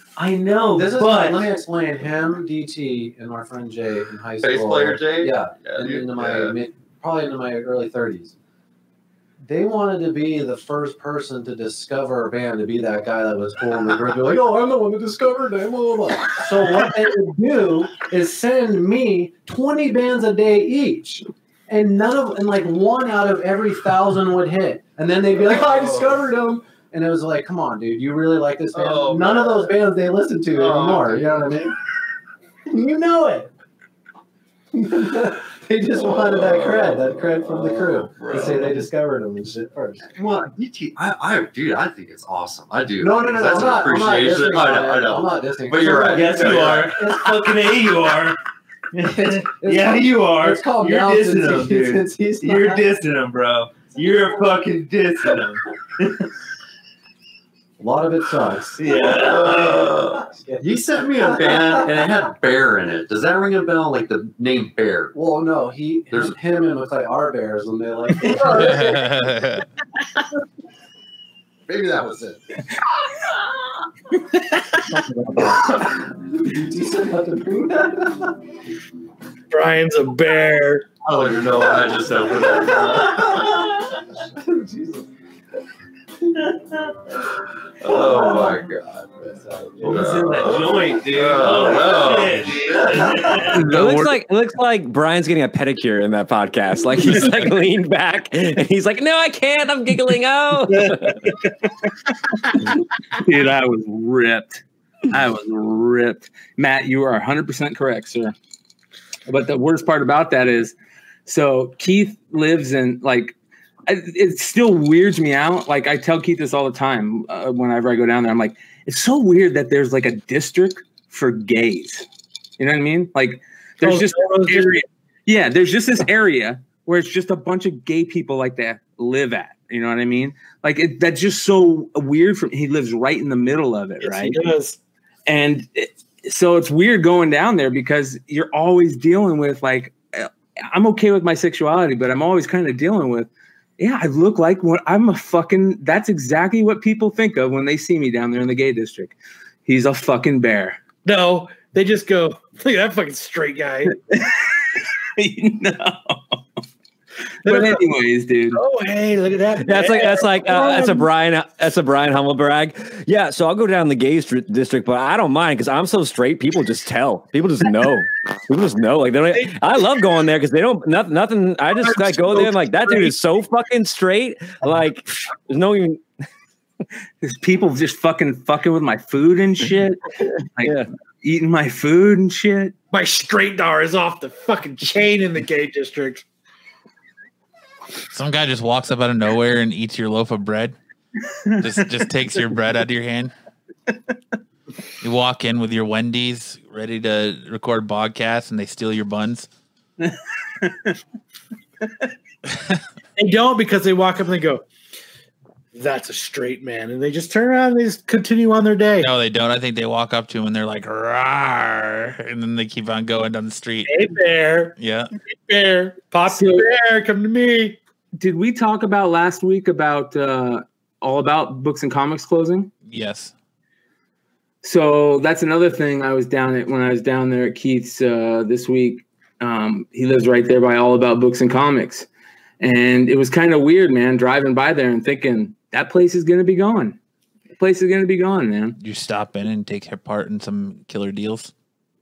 I know, This is but let me explain. Him, DT, and my friend Jay in high school. Bass player Jay? Yeah, Yeah, and dude, into my yeah. mid, probably into my early thirties. They wanted to be the first person to discover a band to be that guy that was in the group. They're like, oh, I'm the one that discovered them. Blah, blah, blah. So what they would do is send me 20 bands a day each. And none of and like one out of every thousand would hit. And then they'd be like, I discovered them. And it was like, come on, dude, you really like this band? Oh, None of those bands they listen to Oh, anymore. You know what I mean? you know it. they just wanted that oh, cred, that cred from the crew Oh, to say they discovered them and shit first. Well, DT, I, I, dude, I think it's awesome. I do. No, no, no, no. That's I'm not, an I'm not I know. I know. I'm not dissing. But you're right. yes, you are. It's fucking a, you are. It's yeah, called- you are. It's called You're dissing since, them, dude. since he's You're dissing them, bro. You're fucking dissing them. A lot of it sucks. Yeah. He sent me a band and it had bear in it. Does that ring a bell? Like the name Bear? Well, no, he, There's- him and McClay are bears when they like. Maybe that was it. Did you say not to bring that? Brian's a bear. Oh, I don't know what I just opened. Jesus. Oh my god. What was in that joint, dude? Oh, Oh, no. It looks like it looks like Brian's getting a pedicure in that podcast. Like he's like leaned back and he's like, "No, I can't. I'm giggling." Oh, Dude, I was ripped. I was ripped. Matt, you are 100% correct, sir. But the worst part about that is so Keith lives in like, I- it still weirds me out. Like, I tell Keith this all the time uh, whenever I go down there. I'm like, it's so weird that there's like a district for gays. You know what I mean? Like, there's Oh, just area. Yeah, there's just this area where it's just a bunch of gay people like that live at. You know what I mean? Like it, that's just so weird. From he lives right in the middle of it, Yes, right? he does. And it, so it's weird going down there because you're always dealing with like uh, I'm okay with my sexuality, but I'm always kind of dealing with. Yeah, I look like what I'm a fucking. That's exactly what people think of when they see me down there in the gay district. He's a fucking bear. No, they just go, look at that fucking straight guy. no. But anyways, dude. oh, hey, look at that. that's like that's like uh, that's a Brian that's a Brian humble brag. Yeah, so I'll go down the gay stri- district, but I don't mind because I'm so straight. People just tell. People just know. People just know. Like they don't. I love going there because they don't nothing. Nothing. I just like go there. and like that dude is so fucking straight. Like there's no even. There's people just fucking fucking with my food and shit. Like Yeah. eating my food and shit. My straight dar is off the fucking chain in the gay district. Some guy just walks up out of nowhere and eats your loaf of bread. Just just takes your bread out of your hand. You walk in with your Wendy's ready to record podcasts and they steal your buns. They don't because they walk up and they go, "That's a straight man," and they just turn around and they just continue on their day. No, they don't. I think they walk up to him and they're like, Rawr, and then they keep on going down the street. Hey bear, Yeah. Hey bear, pop So- the bear, come to me. Did we talk about last week about uh, all about books and comics closing? Yes. So that's another thing. I was down at when I was down there at Keith's uh, this week. Um, he lives right there by All About Books and Comics, and it was kind of weird, man, driving by there and thinking that place is going to be gone. That place is going to be gone, man. You stop in and take part in some killer deals.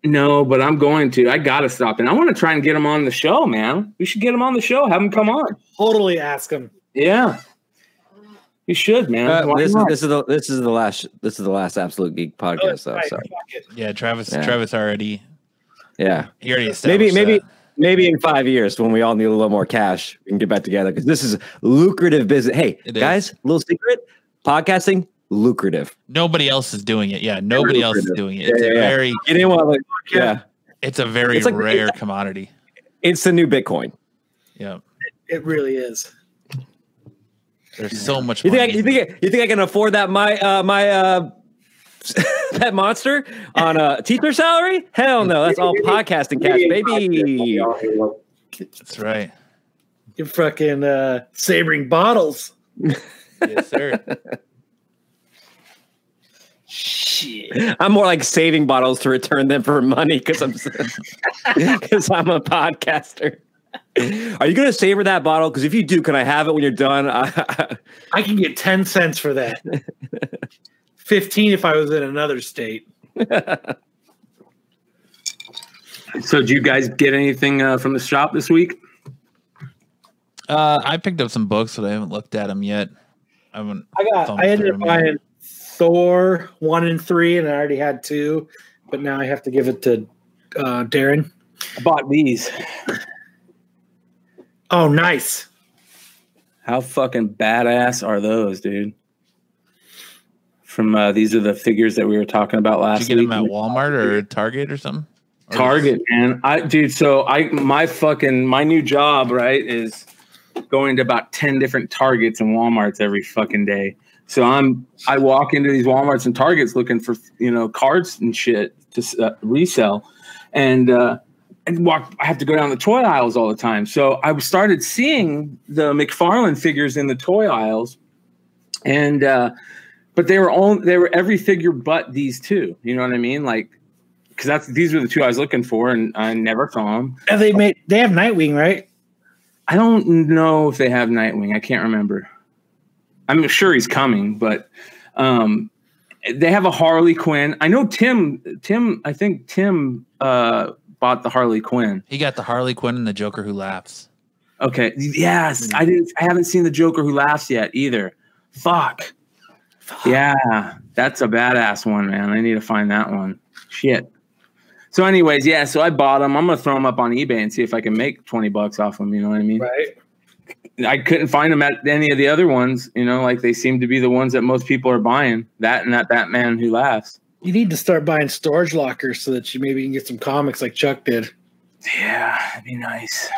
No, but I'm going to. I got to stop, and I want to try and get him on the show, man. We should get him on the show. Have him come on. Totally ask him. Yeah, you should, man. Uh, this, is, this is the this is the last this is the last absolute geek podcast though. Right, So. Yeah, Travis. Yeah. Travis already. yeah, He already maybe established maybe that. maybe in five years when we all need a little more cash, we can get back together because this is a lucrative business. Hey It is. guys, little secret: podcasting lucrative. nobody else is doing it. Yeah, nobody else is doing it. It's yeah, a yeah. very, You didn't want like yeah, it's a very It's like- rare commodity. it's the new Bitcoin. Yeah, It really is. there's so much. You think I, you think I- you think I can afford that my uh, my uh, pet monster on a teacher salary? Hell no, that's all podcasting cash, baby. That's right. You're fucking uh, savoring bottles. Yes, sir. Shit. I'm more like saving bottles to return them for money because I'm because I'm a podcaster. Are you gonna savor that bottle? Because if you do, can I have it when you're done? I can get 10 cents for that. 15 if I was in another state. So, do you guys get anything uh, from the shop this week? Uh, I picked up some books, but I haven't looked at them yet. I haven't. I got I ended through up 'em yet. buying Thor one and three, and I already had two, but now I have to give it to uh, Darren. I bought these. Oh, nice. How fucking badass are those, dude? From uh, these are the figures that we were talking about Did last you get them week. at Walmart or Target or something? Or Target, man. I dude, so I my fucking my new job, right, is going to about 10 different Targets and Walmarts every fucking day. So I'm I walk into these Walmarts and Targets looking for, you know, cards and shit to uh, resell. And uh and walk I have to go down the toy aisles all the time. So I started seeing the McFarlane figures in the toy aisles. And uh but they were all they were every figure but these two. You know what I mean? Like because that's these were the two I was looking for, and I never saw them. And they made they have Nightwing, right? I don't know if they have Nightwing. I can't remember. I'm sure he's coming, but um, they have a Harley Quinn. I know Tim. Tim. I think Tim uh, bought the Harley Quinn. He got the Harley Quinn and the Joker who laughs. Okay. Yes, I didn't. I haven't seen the Joker who laughs yet either. Fuck. Yeah, that's a badass one, man. I need to find that one. Shit. So, anyways, yeah. So I bought them. I'm gonna throw them up on eBay and see if I can make twenty bucks off them. You know what I mean? Right. I couldn't find them at any of the other ones. You know, like they seem to be the ones that most people are buying. That and that Batman who laughs. You need to start buying storage lockers so that you maybe can get some comics like Chuck did. Yeah, that'd be nice.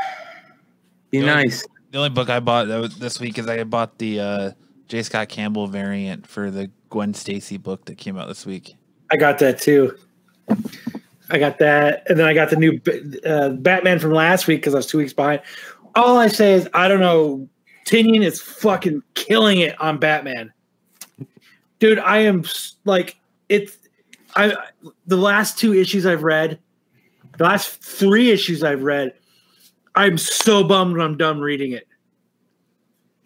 Be Yeah. nice. The only book I bought this week is I bought the uh, J. Scott Campbell variant for the Gwen Stacy book that came out this week. I got that too. I got that, and then I got the new uh, Batman from last week because I was two weeks behind. All I say is I don't know. Tynion is fucking killing it on Batman, dude. I am like it's. I the last two issues I've read, the last three issues I've read, I'm so bummed when I'm done reading it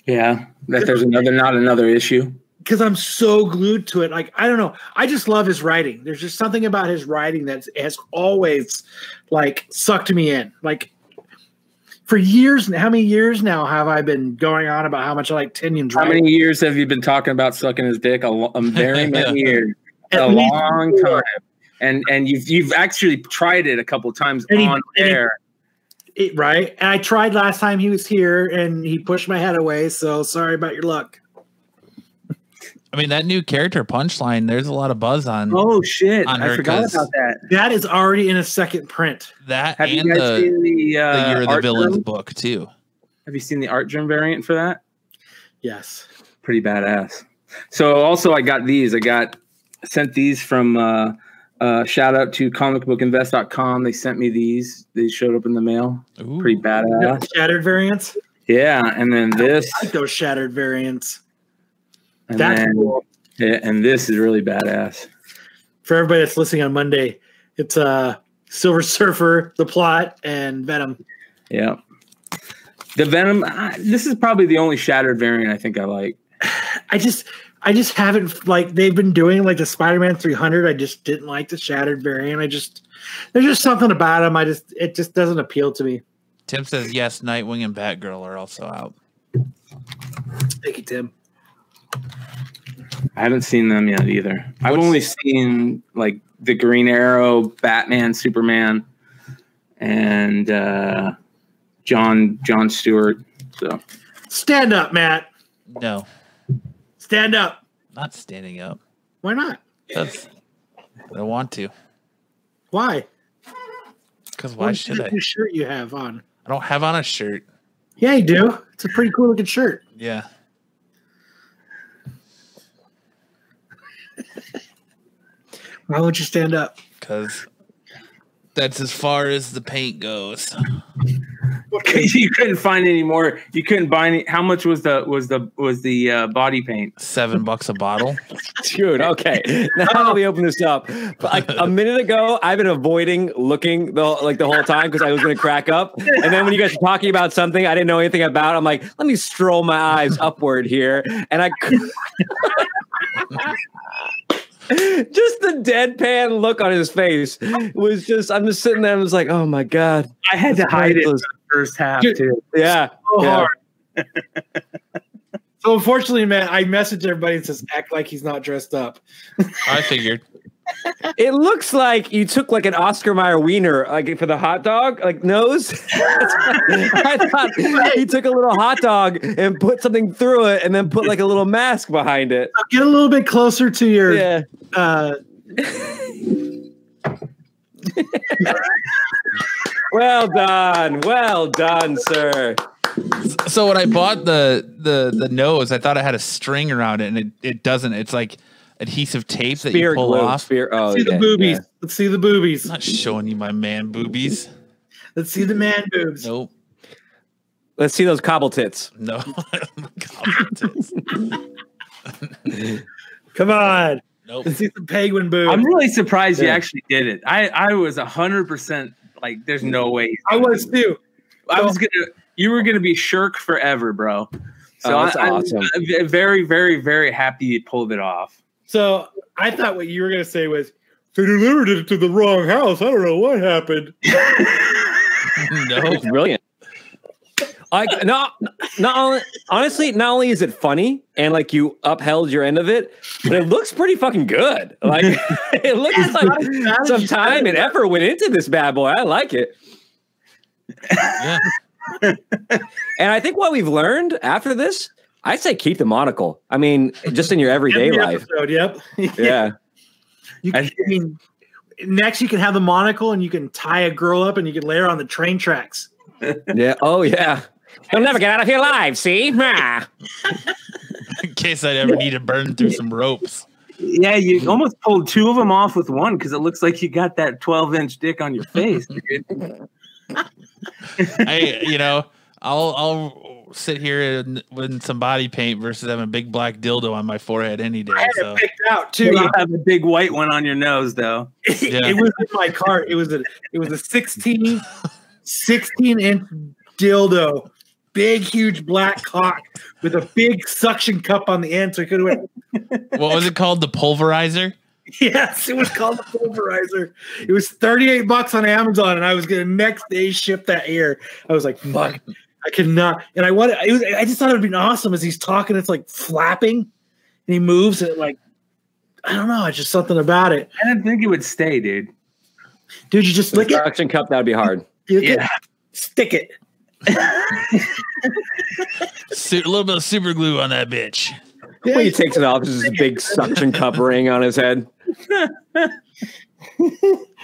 Yeah, that there's another not another issue. because I'm so glued to it. Like I don't know, I just love his writing. There's just something about his writing that has always like sucked me in. Like for years, how many years now have I been going on about how much I like Tynion's How many years have you been talking about sucking his dick? A, a very many years, a long time. And and you've you've actually tried it a couple times And on he- air. It, right. And I tried last time he was here and he pushed my head away. So sorry about your luck. I mean, that new character punchline. There's a lot of buzz on Oh shit! On I her, forgot 'cause- about that. That is already in a second print. that Have and you guys the, seen the, uh, the Year of the art Villains drum? book too. Have you seen the Artgerm variant for that? Yes. Pretty badass. So also, I got these. I got sent these from. Uh, uh, shout out to comicbookinvest.com. They sent me these. They showed up in the mail. Ooh. Pretty badass. Shattered variants. Yeah, and then this, I like those shattered variants. And That's then cool. yeah, and this is really badass. For everybody that's listening on Monday, it's uh Silver Surfer, the plot, and Venom. Yeah. The Venom. uh, This is probably the only shattered variant I think I like. I just I just haven't like they've been doing like the Spider-Man 300. I just didn't like the shattered variant. I just there's just something about them. I just it just doesn't appeal to me. Tim says yes. Nightwing and Batgirl are also out. Thank you, Tim. I haven't seen them yet either. I've only seen like the Green Arrow, Batman, Superman, and uh, John John Stewart. So Stand up, Matt. No, Stand up. not standing up. Why not? That's, I don't want to. Why? Because why What should I? shirt you have on? I don't have on a shirt. Yeah, you do. It's a pretty cool looking shirt. Yeah. Why would you stand up? Because that's as far as the paint goes. you couldn't find any more. You couldn't buy any. How much was the was the was the uh, body paint? Seven bucks a bottle. Dude, okay. Now let me open this up. Like a minute ago, I've been avoiding looking the like the whole time because I was going to crack up. And then when you guys were talking about something I didn't know anything about, I'm like, let me stroll my eyes upward here, and I. just the deadpan look on his face was just. I'm just sitting there. and I was like, oh my god. I had to It's hide it for the first half Dude. too. Yeah. So Yeah. hard. so unfortunately, man, I messaged everybody and says act like he's not dressed up. I figured. It looks like you took like an Oscar Mayer wiener, like for the hot dog, like nose. I thought he took a little hot dog and put something through it, and then put like a little mask behind it. Get a little bit closer to your Yeah, uh well done, well done, sir. So when I bought the the the nose, I thought it had a string around it, and it, it doesn't. It's like adhesive tape that you Spear pull glue, off. spear. Oh, see the boobies. yeah. Let's see the boobies. I'm not showing you my man boobies. Let's see the man boobs. Nope. Let's see those cobble tits. No. Come on. nope. Let's see some penguin boobs. I'm really surprised you actually did it. I I was hundred percent like, there's no way. I was too. I was gonna. You were gonna be shirk forever, bro. So Oh, that's I, awesome. I'm very, very, very happy you pulled it off. So I thought what you were gonna say was they delivered it to the wrong house. I don't know what happened. no. It's brilliant. Like not not only, honestly, not only is it funny and like you upheld your end of it, but it looks pretty fucking good. Like it looks like some time and effort went into this bad boy. I like it. Yeah. And I think what we've learned after this, I say keep the monocle. I mean, just in your everyday Every life. episode, Yep. Yeah. You can, I mean, next you can have the monocle and you can tie a girl up and you can lay her on the train tracks. Yeah. Oh yeah. You'll never get out of here alive, see? In case I ever need to burn through some ropes. Yeah, you almost pulled two of them off with one because it looks like you got that 12 inch dick on your face. dude. I, you know, I'll I'll sit here and, with some body paint versus having a big black dildo on my forehead any day. I had So it picked out too. you have a big white one on your nose, though. Yeah. it was in my cart. It was a it was a 16, 16 inch dildo, big huge black cock with a big suction cup on the end, so I could have went. what was it called? The pulverizer. Yes, it was called the pulverizer. It was 38 bucks on Amazon, and I was gonna next day ship that here. I was like, fuck, I cannot. And I wanted it was, I just thought it would be awesome as he's talking, it's like flapping and he moves it like I don't know, it's just something about it. I didn't think it would stay, dude. Dude, you just lick it. Suction cup, that would be hard. You lick it. Yeah. Stick it. A little bit of super glue on that bitch. Yeah, When he takes it off, there's this big suction cup ring on his head.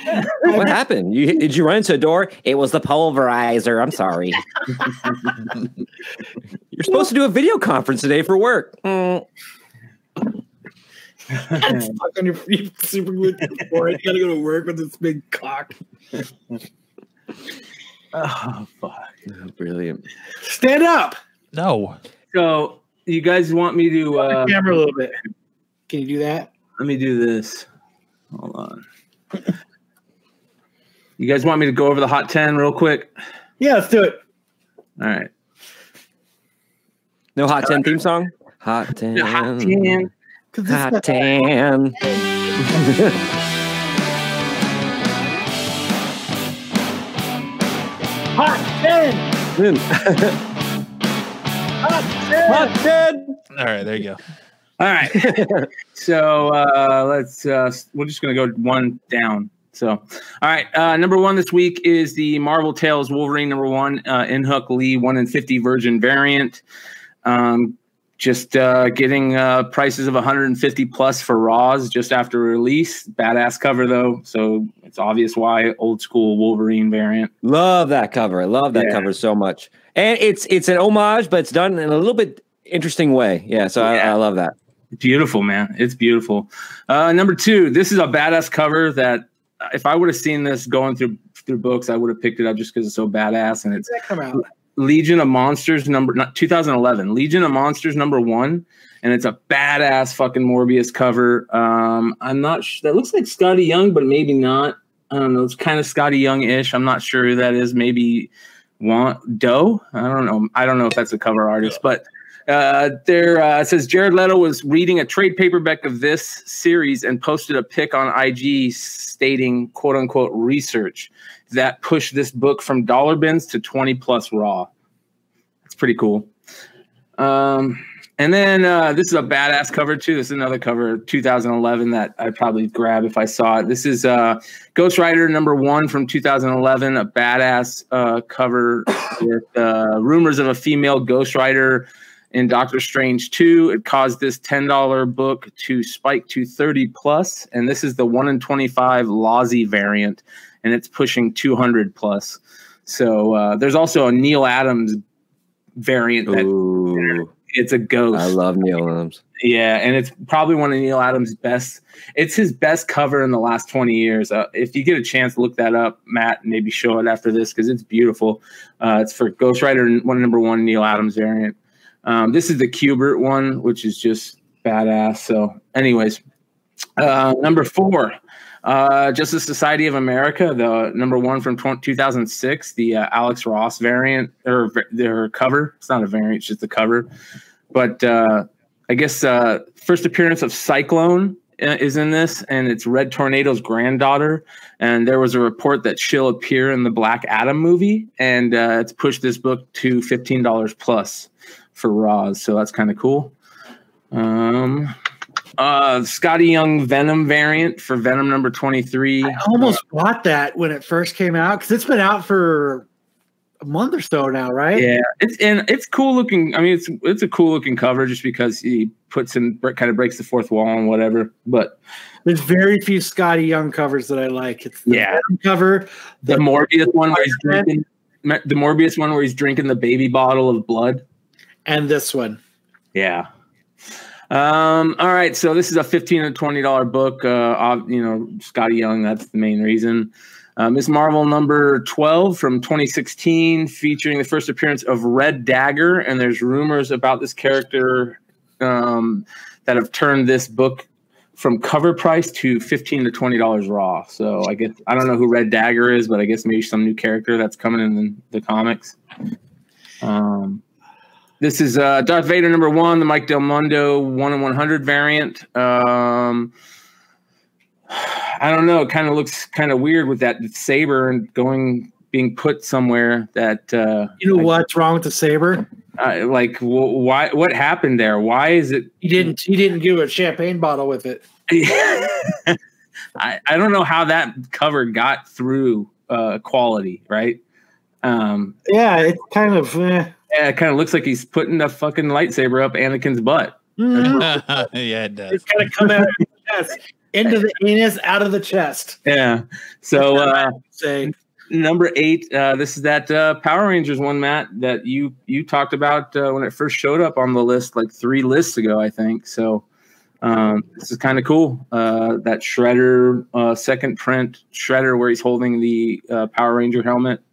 What happened? You did you run into a door? It was the pulverizer. I'm sorry. You're supposed to do a video conference today for work. Mm. It's stuck on your feet, super glued to the floor. You gotta go to work with this big cock. Oh fuck. Brilliant. Stand up. No. So you guys want me to? Uh, camera a little bit. Can you do that? let me do this. Hold on. You guys want me to go over the hot ten real quick? Yeah, let's do it. All right. No hot 10 theme song? Hot 10. The hot ten. Because this Hot 10. hot ten. Hot ten. All right, there you go. All right. so uh, let's. Uh, we're just gonna go one down. So, all right. Uh, number one this week is the Marvel Tales Wolverine number one uh, Inhyuk Lee one in fifty Virgin variant. Um, just uh, getting uh, prices of 150 plus for Raws just after release. Badass cover though, so it's obvious why old school Wolverine variant. Love that cover. I love that Yeah. cover so much. And it's it's an homage, but it's done in a little bit interesting way. Yeah, so I, Yeah. I love that. Beautiful, man. It's beautiful. Uh, number two, this is a badass cover that if I would have seen this going through through books, I would have picked it up just because it's so badass. And it's Does that come out? Legion of Monsters number not 2011 Legion of Monsters number one, and it's a badass fucking Morbius cover. Um, I'm not sh- that looks like Skottie Young, but maybe not. I don't know. It's kind of Skottie Young ish. I'm not sure who that is. Maybe want Doe. I don't know. I don't know if that's a cover artist, but uh, there uh, says Jared Leto was reading a trade paperback of this series and posted a pic on IG stating "quote unquote" research that pushed this book from dollar bins to 20 plus raw. It's pretty cool. Um, and then uh, this is a badass cover too. This is another cover, 2011, that I'd probably grab if I saw it. This is uh, Ghost Rider number one from 2011, a badass uh, cover with uh, rumors of a female Ghost Rider in Doctor Strange 2. It caused this $10 book to spike to 30 plus, and this is the 1 in 25 Lozzie variant, and it's pushing 200 plus. So uh, there's also a Neal Adams variant that Ooh, it's a ghost. I love Neal Adams. Yeah, and it's probably one of Neal Adams' best. It's his best cover in the last twenty years. Uh, if you get a chance, look that up, Matt. Maybe show it after this because it's beautiful. Uh, it's for Ghost Rider one number one Neal Adams variant. Um, this is the Kubert one, which is just badass. So, anyways, uh, number four, uh, Justice Society of America, the number one from 20, 2006, the uh, Alex Ross variant or their cover. It's not a variant; it's just the cover. But uh, I guess uh, first appearance of Cyclone uh, is in this, and it's Red Tornado's granddaughter. And there was a report that she'll appear in the Black Adam movie, and uh, it's pushed this book to fifteen dollars plus for Roz. So that's kind of cool. Um, uh, Skottie Young Venom variant for Venom number twenty three. I almost bought that when it first came out because it's been out for a month or so now, right? Yeah, it's and it's cool looking. I mean, it's it's a cool looking cover just because he puts in kind of breaks the fourth wall and whatever. But There's very few Skottie Young covers that I like. It's the Yeah. Venom cover. the Morbius one where he's drinking the Morbius one where he's drinking the baby bottle of blood. And this one. Yeah. Um, all right, so this is a fifteen to twenty dollar book. Uh, you know, Skottie Young. That's the main reason. Uh, Ms. Marvel number twelve from 2016, featuring the first appearance of Red Dagger, and there's rumors about this character um, that have turned this book from cover price to fifteen to twenty dollars raw. So I guess I don't know who Red Dagger is, but I guess maybe some new character that's coming in the, the comics. Um, this is uh, Darth Vader number one, the Mike Del Mundo one in one hundred variant. Um, I don't know. It kind of looks kind of weird with that saber and going being put somewhere that uh, You know what's wrong with the saber? uh, like wh- why what happened there? Why is it? He didn't. He didn't give a champagne bottle with it. I, I don't know how that cover got through uh, quality, right? Um, Yeah, it's kind of. Eh. Yeah, it kind of looks like he's putting a fucking lightsaber up Anakin's butt. Mm, yeah, it does. It's kind of to come out of the chest, into the anus, out of the chest. Yeah. So uh, Say, number eight, uh, this is that uh, Power Rangers one, Matt, that you you talked about uh, when it first showed up on the list, like three lists ago, I think. So um, this is kind of cool. Uh, that Shredder uh, second print Shredder, where he's holding the uh, Power Ranger helmet, it's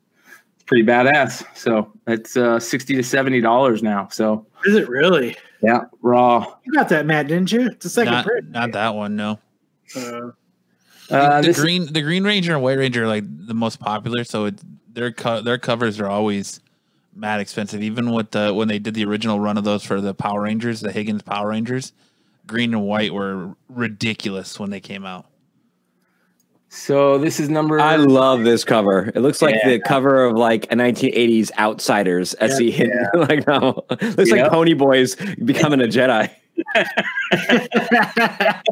pretty badass. So it's uh, sixty to seventy dollars now. So is it really? yeah, raw. You got that, Matt, didn't you? It's a second Not, print. not that one. No. Uh, Uh, the this- green, the Green Ranger and White Ranger are like the most popular. So it, their co- their covers are always mad expensive. Even with the when they did the original run of those for the Power Rangers, the Higgins Power Rangers, green and white were ridiculous when they came out. So this is number. I love this cover. It looks like Yeah. the cover of like a 1980s Outsiders SE hit. like no, looks Yep. like Ponyboy's becoming a Jedi.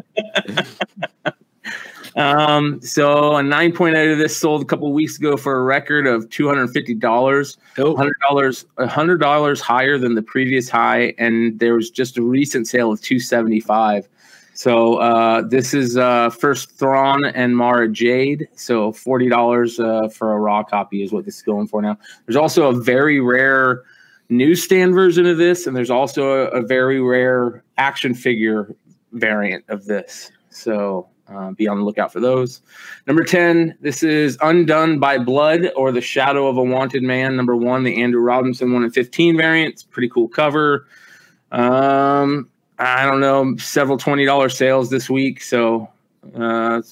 Um, so a 9.8 of this sold a couple weeks ago for a record of $250. Dope. $100, $100 higher than the previous high. And there was just a recent sale of 275. So uh, this is uh, first Thrawn and Mara Jade. So $40 uh, for a raw copy is what this is going for now. There's also a very rare newsstand version of this, and there's also a, a very rare action figure variant of this. So uh, be on the lookout for those. Number 10, this is Undone by Blood or The Shadow of a Wanted Man. Number one, the Andrew Robinson 1 in 15 variant. Pretty cool cover. Um, I don't know, several $20 sales this week. So uh,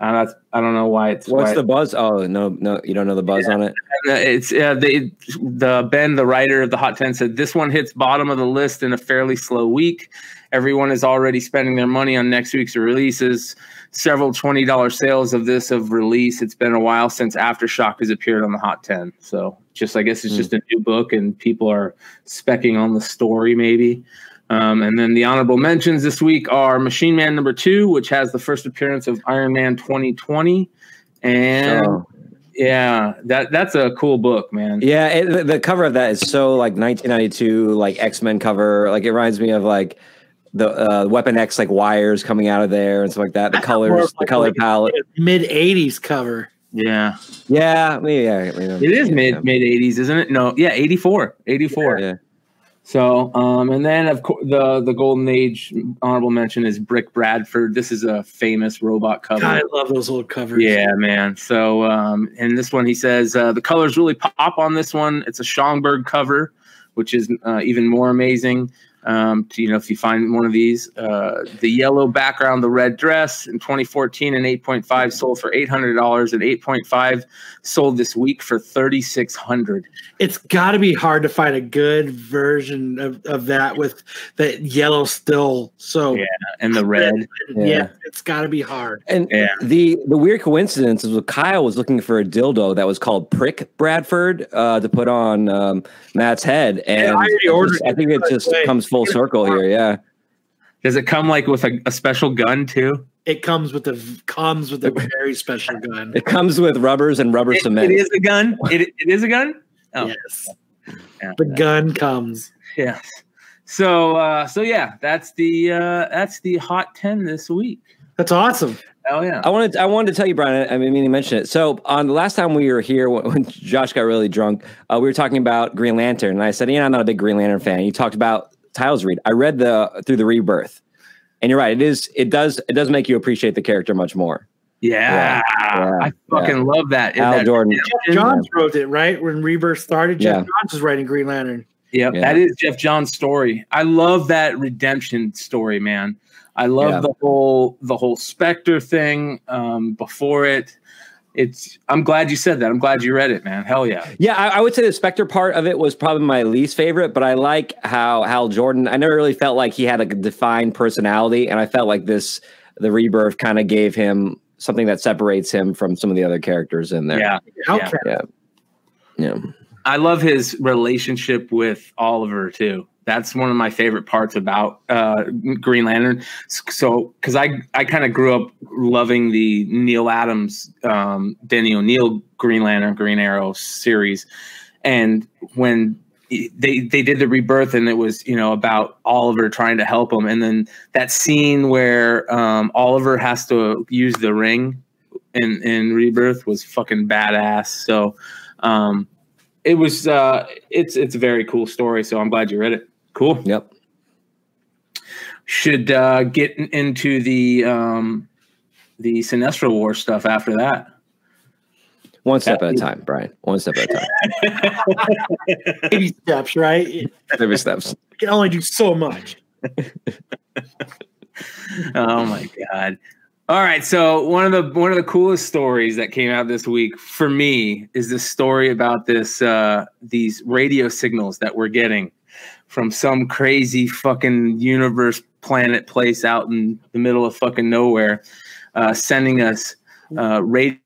I don't, I don't know why it's What's why- the buzz? Oh no, no, you don't know the buzz on it. uh, it's uh, they the Ben, the writer of the Hot Ten, said this one hits bottom of the list in a fairly slow week. Everyone is already spending their money on next week's releases. Several twenty dollar sales of this of release. It's been a while since Aftershock has appeared on the Hot Ten, so just I guess it's just a new book and people are specking on the story maybe. Um, and then the honorable mentions this week are Machine Man number two, which has the first appearance of Iron Man 2020, and Oh. yeah, that that's a cool book, man. Yeah, it, the, the cover of that is so like 1992, like X Men cover. Like it reminds me of like the uh, Weapon X like wires coming out of there and stuff like that. The I colors, of the color like- palette. Mid '80s cover. Yeah, Yeah, I mean, yeah, I mean, it is yeah, mid mid eighties, isn't it? No, yeah, 84, 84. Yeah. So, um, and then of course the the golden age honorable mention is Brick Bradford. This is a famous robot cover. God, I love those old covers. Yeah, man. So, um, in this one, he says uh, the colors really pop on this one. It's a Schomburg cover, which is uh, even more amazing. Um, to, you know, if you find one of these, uh, the yellow background, the red dress in 2014 and 8.5 sold for $800 and 8.5 sold this week for 3,600. It's got to be hard to find a good version of, of that with that yellow still. So Yeah. And the red. yeah, Yeah. it's got to be hard. And Yeah. the the weird coincidence is Kyle was looking for a dildo that was called Prick Bradford uh, to put on um, Matt's head, and I already ordered I think it it. just comes full circle here. Yeah, Does it come like with a, a special gun too? It comes with a comes with a very special gun. it comes with rubbers and rubber It- cement. it is a gun. It, it is a gun. Oh. Yes, Yeah. the gun comes. Yes. So uh so yeah, that's the uh that's the hot 10 this week. That's awesome. Oh yeah. I wanted I wanted to tell you, Brian. I mean, you mentioned it. So on the last time we were here, when, when Josh got really drunk, uh, we were talking about Green Lantern, and I said, "Yeah, I'm not a big Green Lantern fan." You talked about Tiles Read. I read the through the Rebirth, and you're right. It is. It does. It does make you appreciate the character much more. Yeah. Yeah, I fucking love that. Al that Jordan. Geoff Johns wrote it right when Rebirth started. Geoff Yeah. Johns was writing Green Lantern. Yep, Yeah. that is Geoff John's story. I love that redemption story, man. I love Yeah. the whole the whole Spectre thing um before it. It's I'm glad you said that. I'm glad you read it, man. Hell yeah. Yeah, I, I would say the Spectre part of it was probably my least favorite, but I like how Hal Jordan. I never really felt like he had a defined personality, and I felt like this the Rebirth kind of gave him something that separates him from some of the other characters in there. Yeah. Outcast. yeah, yeah. I love his relationship with Oliver too. That's one of my favorite parts about uh, Green Lantern. So, because I I kind of grew up loving the Neal Adams, um, Denny O'Neil Green Lantern, Green Arrow series, and when they they did the rebirth and it was you know about Oliver trying to help him. And then that scene where um, Oliver has to use the ring in in rebirth was fucking badass. So um, it was uh, it's it's a very cool story. So I'm glad you read it cool Yep. should uh, get into the um, the Sinestro War stuff after that One step at a time, Brian. One step at a time. Baby steps, right? You Baby steps. can only do so much. oh my god all right so one of the one of the coolest stories that came out this week for me is this story about this uh these radio signals that we're getting from some crazy fucking universe planet place out in the middle of fucking nowhere uh sending us uh radio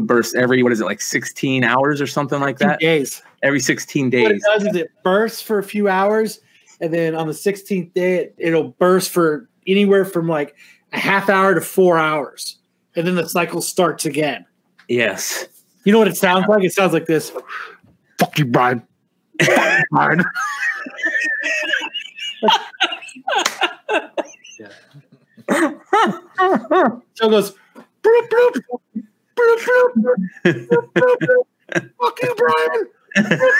bursts every what is it like 16 hours or something like that days. every 16 days. What days it does is it bursts for a few hours, and then on the 16th day, it, it'll burst for anywhere from like a half hour to four hours, and then the cycle starts again. yes You know what it sounds like? It sounds like this. Fuck you, Brian. Brian. so goes. Bloop, bloop, bloop, bloop, bloop. Fuck you, Brian. Bloop,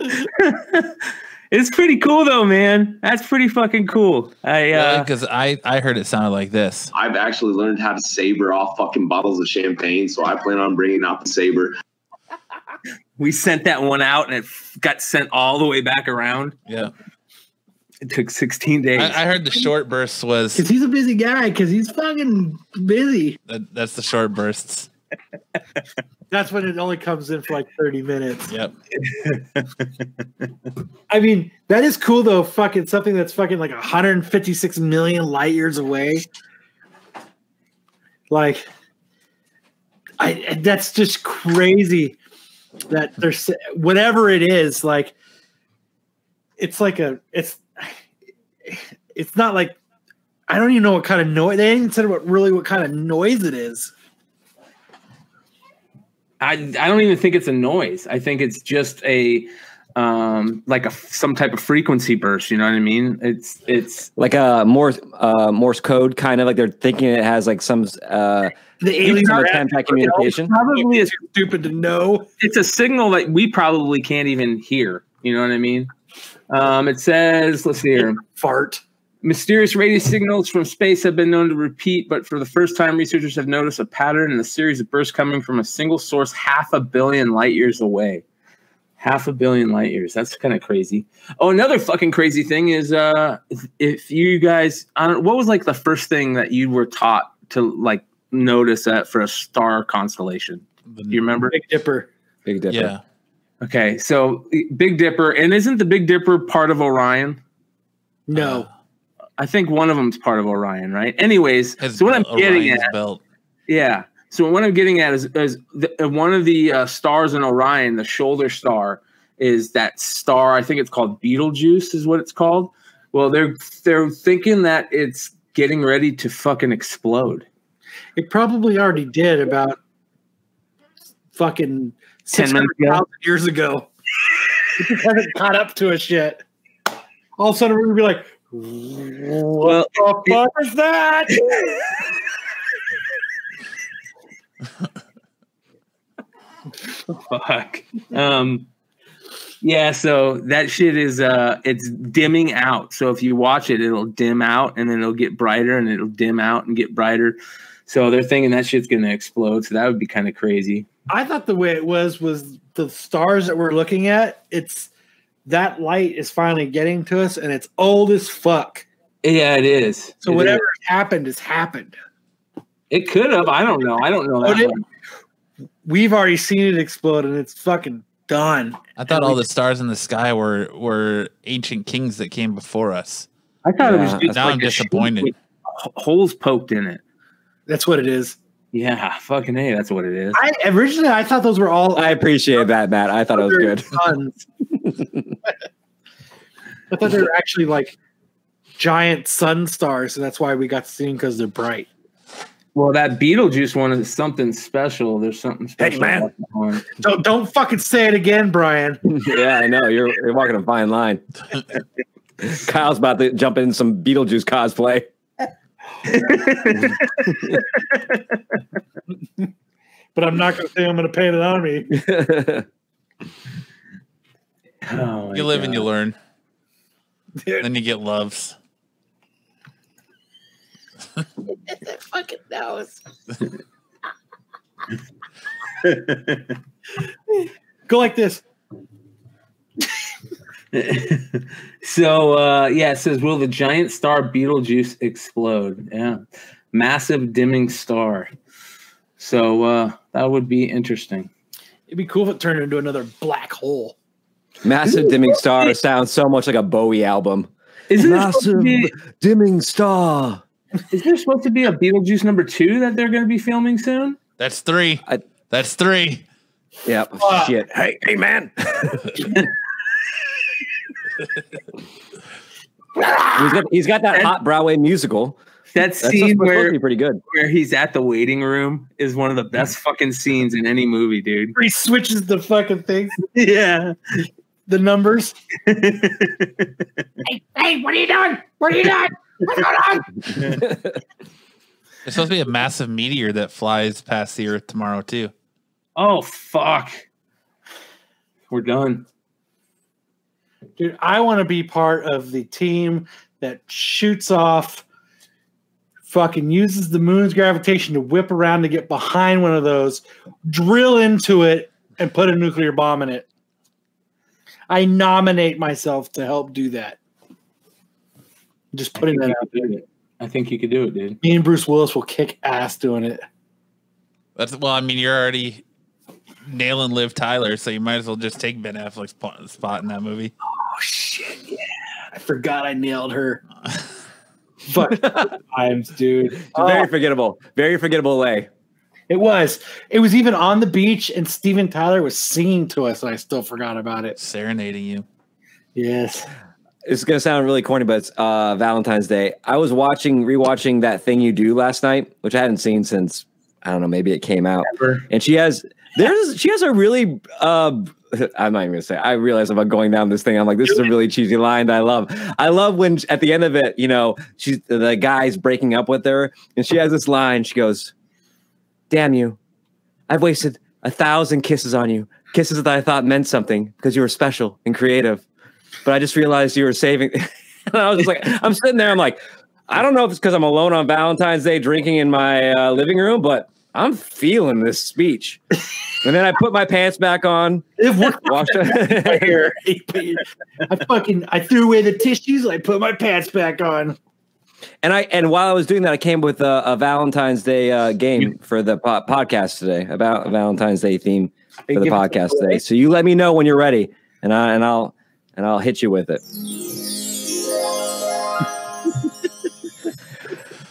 bloop. It's pretty cool though man that's pretty fucking cool i uh Because I I heard it sounded like this. I've actually learned how to saber off fucking bottles of champagne, so I plan on bringing out the saber. we sent that one out and it got sent all the way back around. Yeah, It took 16 days. I, I heard the short bursts was Because he's a busy guy. Because he's fucking busy. that, that's the short bursts. That's when it only comes in for like 30 minutes. Yep. I mean, that is cool though. Fucking something that's fucking like 156 million light years away. Like, I that's just crazy that there's whatever it is. Like, it's like a it's it's not like I don't even know what kind of noise they didn't say what really what kind of noise it is. I, I don't even think it's a noise. I think it's just a um like a some type of frequency burst, you know what I mean? It's it's Like a Morse uh, Morse code, kind of like they're thinking it has like some uh, The aliens some are attempt at communication. probably is stupid to know. it's a signal that we probably can't even hear, you know what I mean? Um it says, let's see here. Fart. Mysterious radio signals from space have been known to repeat, but for the first time, researchers have noticed a pattern in a series of bursts coming from a single source half a billion light years away. Half a billion light years. That's kind of crazy. Oh, another fucking crazy thing is uh if, if you guys I don't what was like the first thing that you were taught to like notice that for a star constellation? Do you remember? Big Dipper. Big Dipper. Yeah. Okay, so Big Dipper, and isn't the Big Dipper part of Orion? No. I think one of them's part of Orion, right? Anyways, His so what I'm getting Orion's at, belt. yeah. So what I'm getting at is, is the, uh, one of the uh, stars in Orion, the shoulder star, is that star. I think it's called Betelgeuse, is what it's called. Well, they're they're thinking that it's getting ready to fucking explode. It probably already did about fucking 10 minutes ago? years ago. It just hasn't caught up to us yet. All of a sudden, we're going to be like, Well, what the fuck is that? fuck. Um, yeah, so that shit is uh it's dimming out. So if you watch it, it'll dim out and then it'll get brighter and it'll dim out and get brighter. So they're thinking that shit's gonna explode. So that would be kind of crazy. I thought the way it was was the stars that we're looking at, it's that light is finally getting to us and it's old as fuck. Yeah, it is. So It whatever is. happened has happened. it could have. I don't know. I don't know that. did- one. We've already seen it explode and it's fucking done. I thought all the stars in the sky were were ancient kings that came before us. I thought it was just Now like I'm disappointed. with holes poked in it. That's what it is. Yeah, fucking a. That's what it is. I originally I thought those were all I appreciate that, Matt. I thought it was good. Suns. I thought they were actually like giant sun stars, and that's why we got to see them because they're bright. Well, that Beetlejuice one is something special. There's something special. Hey, man. about that one. Don't don't fucking say it again, Brian. yeah, I know. You're you're walking a fine line. Kyle's about to jump in some Beetlejuice cosplay. But I'm not going to say I'm going to paint it on me. Oh, You live and you learn. Dude, Then you get loves. fucking nose. Go like this. so uh yeah, it says, "Will the giant star Beetlejuice explode?" Yeah, massive dimming star. So uh that would be interesting. It'd be cool if it turned into another black hole. Massive dimming star sounds so much like a Bowie album. Isn't there, Massive be, dimming star. is there supposed to be a Beetlejuice number two that they're going to be filming soon? That's three. I- That's three. Yep. Shit. Hey, hey, man. he's got he's got that hot Broadway musical. That scene where be pretty good. where he's at the waiting room is one of the best fucking scenes in any movie, dude. He switches the fucking things, Yeah. the numbers. Hey, what are you doing? What are you doing? What's going on? There's supposed to be a massive meteor that flies past the Earth tomorrow too. oh fuck. We're done. Dude, I want to be part of the team that shoots off, fucking uses the moon's gravitation to whip around to get behind one of those, drill into it, and put a nuclear bomb in it. I nominate myself to help do that. Just I putting think, that you out. could do it. I think you could do it, dude. Me and Bruce Willis will kick ass doing it. That's well, I mean, you're already nailing Liv Tyler, so you might as well just take Ben Affleck's spot in that movie. Oh shit! Yeah, I forgot I nailed her. Fuck times, dude. Very forgettable. Very forgettable way. It was. It was even on the beach, and Steven Tyler was singing to us, and I still forgot about it. Serenading you. Yes. It's gonna sound really corny, but it's uh, Valentine's Day. I was watching, rewatching that thing you do last night, which I hadn't seen since I don't know, maybe it came out. And she has there's she has a really uh I'm not even gonna say. I realize if I'm going down this thing, I'm like, this is a really cheesy line that I love. I love when at the end of it, you know, she's the guy's breaking up with her, and she has this line. She goes, "Damn you, I've wasted a thousand kisses on you, kisses that I thought meant something because you were special and creative, but I just realized you were saving." and I was just like, I'm sitting there, I'm like, I don't know if it's because I'm alone on Valentine's Day drinking in my uh, living room, but I'm feeling this speech. And then I put my pants back on. It worked Washed here. I fucking I threw away the tissues. I put my pants back on. And I and while I was doing that, I came with a, a Valentine's Day uh, game for the po- podcast today about a Valentine's Day theme for the podcast today. So you let me know when you're ready, and I and I'll and I'll hit you with it.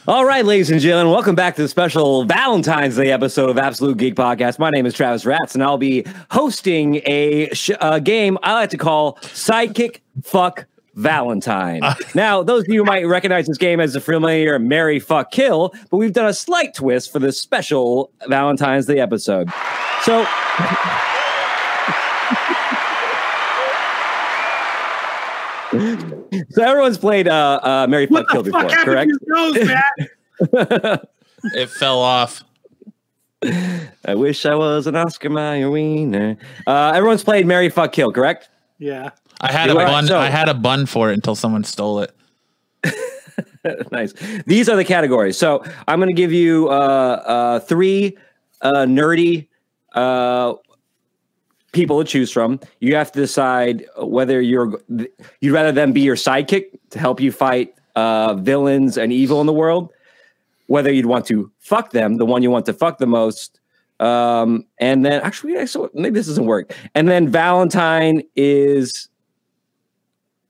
All right, ladies and gentlemen, welcome back to the special Valentine's Day episode of Absolute Geek Podcast. My name is Travis Ratz, and I'll be hosting a sh- uh, game I like to call Sidekick Fuck Valentine. now, those of you who might recognize this game as the familiar Mary Fuck Kill, but we've done a slight twist for this special Valentine's Day episode. So, so everyone's played uh, uh, Mary Fuck Kill before, happened correct? to your nose, Matt? It fell off. I wish I was an Oscar Mayer wiener. Uh, everyone's played Mary Fuck Kill, correct? yeah. I had a Right, bun. so- I had a bun for it until someone stole it. nice. These are the categories. So I'm going to give you uh, uh, three uh, nerdy uh, people to choose from. You have to decide whether you're you'd rather them be your sidekick to help you fight uh, villains and evil in the world, whether you'd want to fuck them, the one you want to fuck the most. Um, and then actually, so maybe this doesn't work. And then Valentine is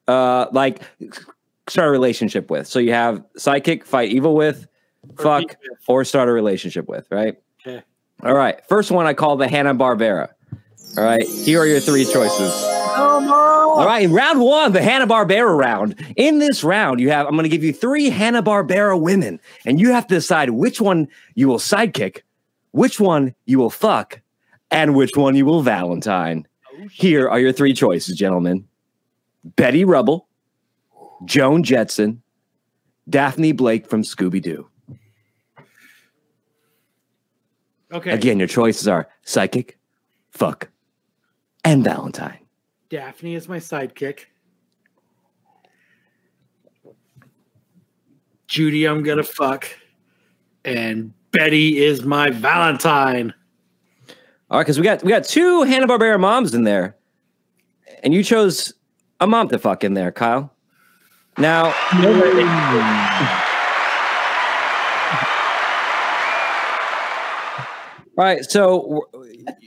uh, like start a relationship with. So you have sidekick, fight evil with, fuck, or start a relationship with, right? Okay. All right. First one I call the Hanna Barbera. All right. Here are your three choices. All right, round one, the Hanna Barbera round. In this round, you have I'm going to give you three Hanna Barbera women, and you have to decide which one you will sidekick, which one you will fuck, and which one you will Valentine. Here are your three choices, gentlemen: Betty Rubble, Joan Jetson, Daphne Blake from Scooby Doo. Okay. Again, your choices are psychic, fuck, and Valentine. Daphne is my sidekick. Judy, I'm gonna fuck, and Betty is my Valentine. All right, because we got we got two Hanna Barbera moms in there, and you chose a mom to fuck in there, Kyle. Now, all right. So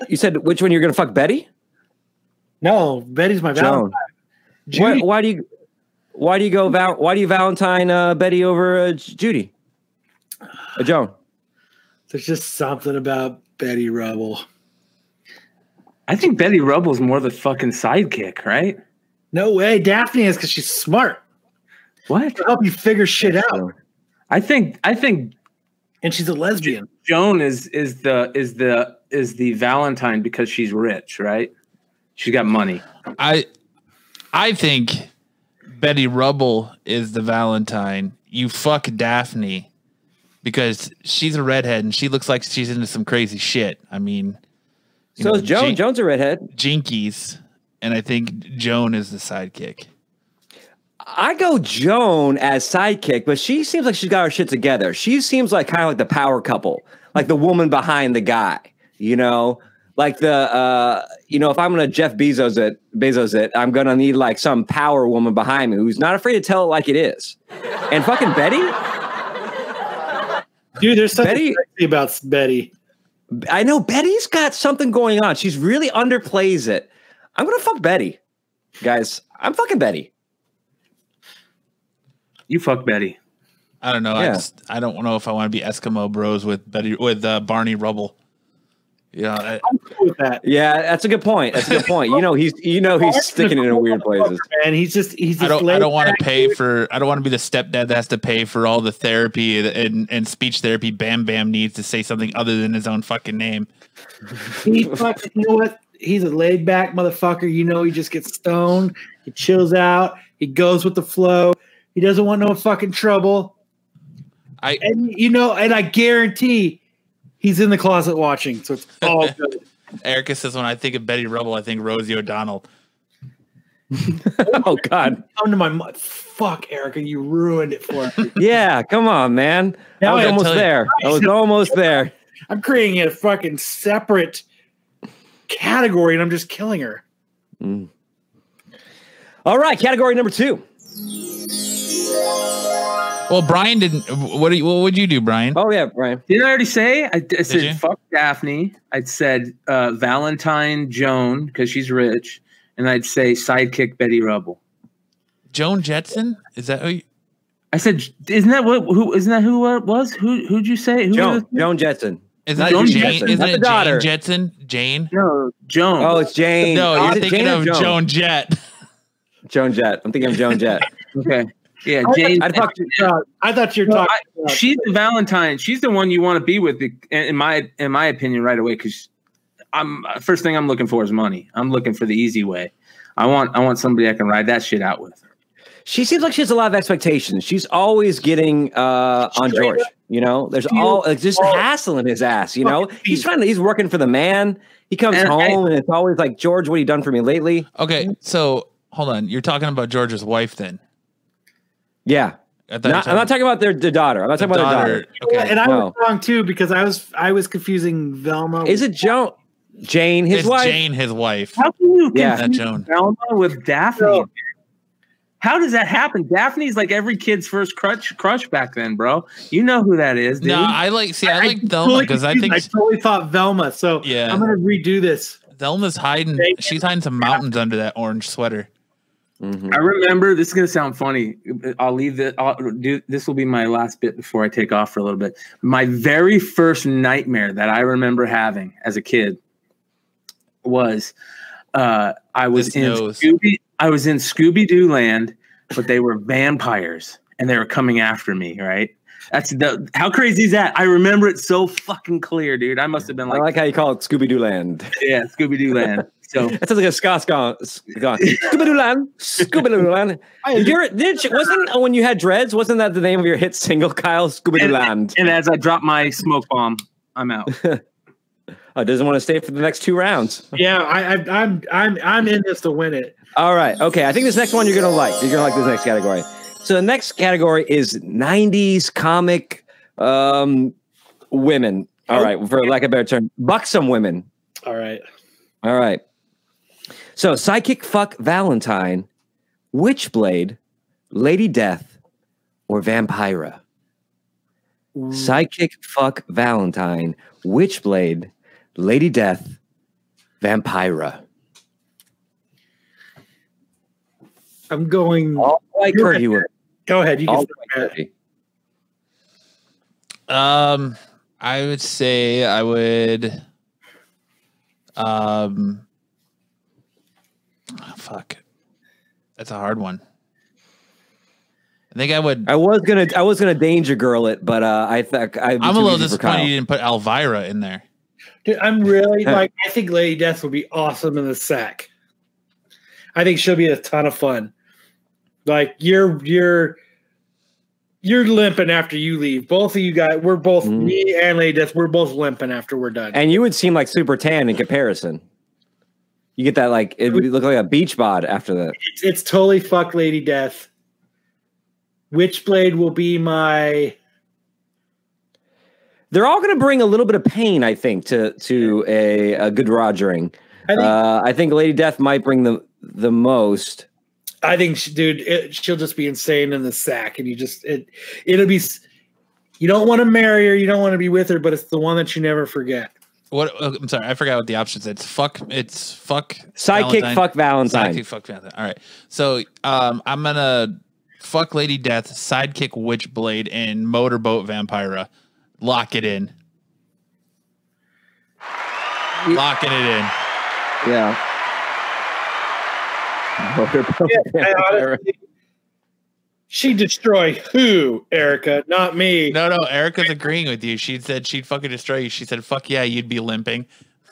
you said which one you're to fuck, Betty? No, Betty's my Joan. Valentine. Why, why do you why do you go val- why do you Valentine uh, Betty over uh, Judy? Uh, Joan. There's just something about Betty Rubble. I think Betty Rubble's more the fucking sidekick, right? No way, Daphne is because she's smart. What? She'll help you figure shit out, I think I think and she's a lesbian. Joan is is the is the is the Valentine because she's rich, right? She's got money. I I think Betty Rubble is the Valentine. You fuck Daphne because she's a redhead and she looks like she's into some crazy shit. I mean, you So know, is Joan. Jin- Joan's a redhead. Jinkies, and I think Joan is the sidekick. I go Joan as sidekick, but she seems like she's got her shit together. She seems like kind of like the power couple, like the woman behind the guy. You know, like the uh, you know, if I'm gonna Jeff Bezos it, Bezos it, I'm gonna need like some power woman behind me who's not afraid to tell it like it is. And fucking Betty, Dude, there's something Betty- sexy about Betty. I know Betty's got something going on. She's really underplays it. I'm gonna fuck Betty, guys. I'm fucking Betty. You fuck Betty. I don't know. I just I don't know if I want to be Eskimo Bros with Betty with uh, Barney Rubble. Yeah, I, I'm cool with that. Yeah, that's a good point. That's a good point. You know, he's you know he's sticking it in weird places. And he's just he's just I don't. I don't want to back. pay for. I don't want to be the stepdad that has to pay for all the therapy and, and, and speech therapy. Bam Bam needs to say something other than his own fucking name. He fucking, you know what? He's a laid back motherfucker. You know, he just gets stoned. He chills out. He goes with the flow. He doesn't want no fucking trouble. I And you know, and I guarantee he's in the closet watching. So it's all good. Erica says when I think of Betty Rubble, I think Rosie O'Donnell. Oh God. Come to my mo- fuck, Erica. You ruined it for me. Yeah, come on, man. I was I almost tell you- there. I was almost there. I'm creating a fucking separate category, and I'm just killing her. Mm. All right, category number two. Well, Brian didn't. What do you, what would you do, Brian? Oh yeah, Brian. Didn't I already say? I, I said you? fuck Daphne. I'd said uh, Valentine Joan because she's rich, and I'd say sidekick Betty Rubble. Joan Jetson? Is that who? You, I said, isn't that what? Who isn't that who it was? Who who'd you say? Who Joan, was? Joan Jetson. is Not that Joan Jane? Jetson, Isn't not it. Jane Jetson? Jane? No, Joan. Oh, it's Jane. No, Is you're thinking Jane of Joan? Joan Jett. Joan Jett. I'm thinking of Joan Jett. okay. Yeah, Jane. I'd fuck. Uh, I thought you were No, talking. I- about- she's the Valentine. She's the one you want to be with, in in my in my opinion, right away. Because I'm first thing I'm looking for is money. I'm looking for the easy way. I want I want somebody I can ride that shit out with. She seems like she has a lot of expectations. She's always getting uh, on George. You know, there's all like, just all- hassling his ass. You know, he's trying to. He's working for the man. He comes And I- home and it's always like, George, what have you done for me lately? Okay, so hold on. You're talking about George's wife then? Yeah. I not, I'm were not talking about their, their daughter. I'm not talking talking about about their daughter. daughter. Okay, and I no. was wrong too because I was I was confusing Velma. Is it Joan? Jane, his it's wife. Jane, his wife. How can you Yeah. Not confuse Joan. Velma with Daphne? No. How does that happen? Daphne's like every kid's first crush crush back then, bro. You know who that is, dude. No, I like. See, I like Thelma totally because I think I totally thought Velma. So Yeah. I'm gonna redo this. Velma's hiding. She's hiding some mountains under that orange sweater. Mhm. I remember this is gonna sound funny. I'll leave it. I'll do this will be my last bit before I take off for a little bit. My very first nightmare that I remember having as a kid was uh, I was This in knows. Scooby. I was in Scooby Doo Land, but they were vampires and they were coming after me. Right. That's the how crazy is that? I remember it so fucking clear, dude. I must have been like, I like, like how you call it Scooby Doo Land. yeah, Scooby Doo Land. So That sounds like a Scots gone. gone. Scooby Doo Land. Scooby Doo Land. Did you, wasn't uh, when you had dreads? Wasn't that the name of your hit single, Kyle? Scooby Doo Land. and as I drop my smoke bomb, I'm out. Oh, doesn't want to stay for the next two rounds. Yeah, I, I, I'm I'm I'm in this to win it. All right. Okay. I think this next one you're gonna like. You're gonna like this next category. So the next category is '90s comic um, women. All right, for lack of a better term, buxom women. All right. All right. So psychic fuck Valentine, Witchblade, Lady Death, or Vampira. Psychic fuck Valentine, Witchblade, Lady Death, Vampira. I'm going. All like You're Kurt. Go ahead. You All can. like Um, I would say I would. Um, oh, fuck, that's a hard one. I think I would. I was gonna, I was gonna danger girl it, but uh, I think I. I'm a little disappointed you didn't put Elvira in there. Dude, I'm really like. I think Lady Death would be awesome in the sack. I think she'll be a ton of fun. Like you're you're you're limping after you leave. Both of you guys, we're both Mhm. me and Lady Death. We're both limping after we're done. And you would seem like super tan in comparison. You get that like it would look like a beach bod after that. it's, it's totally fuck Lady Death. Witchblade will be my. They're all going to bring a little bit of pain, I think, to to a, a good rogering. I think. Uh, I think Lady Death might bring the the most. I think, she, dude, it, she'll just be insane in the sack, and you just it it'll be. You don't want to marry her, you don't want to be with her, but it's the one that you never forget. What? uh, I'm sorry, I forgot what the options. It's fuck. It's fuck. Sidekick Valentine. fuck Valentine. Sidekick fuck Valentine. All right. So um, I'm gonna fuck Lady Death, sidekick Witchblade, and motorboat Vampira. Lock it in. Locking it in. Yeah. I honestly- she destroy who, Erica? Not me. No, no, Erica's agreeing with you. She said she'd fucking destroy you. She said, "Fuck yeah, you'd be limping."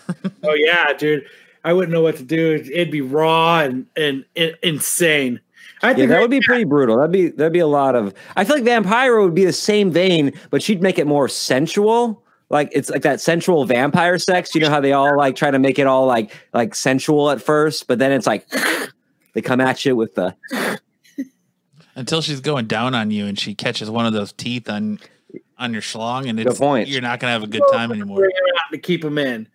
Oh yeah, dude. I wouldn't know what to do. It'd be raw and and, and insane. I Yeah, think that would be pretty brutal. That'd be that'd be a lot of. I feel like Vampira would be the same vein, but she'd make it more sensual. Like it's like that sensual vampire sex. You know how they all like try to make it all like like sensual at first, but then it's like they come at you with the Until she's going down on you and she catches one of those teeth on on your schlong, and it's point. you're not gonna have a good time anymore. bring her to keep them in.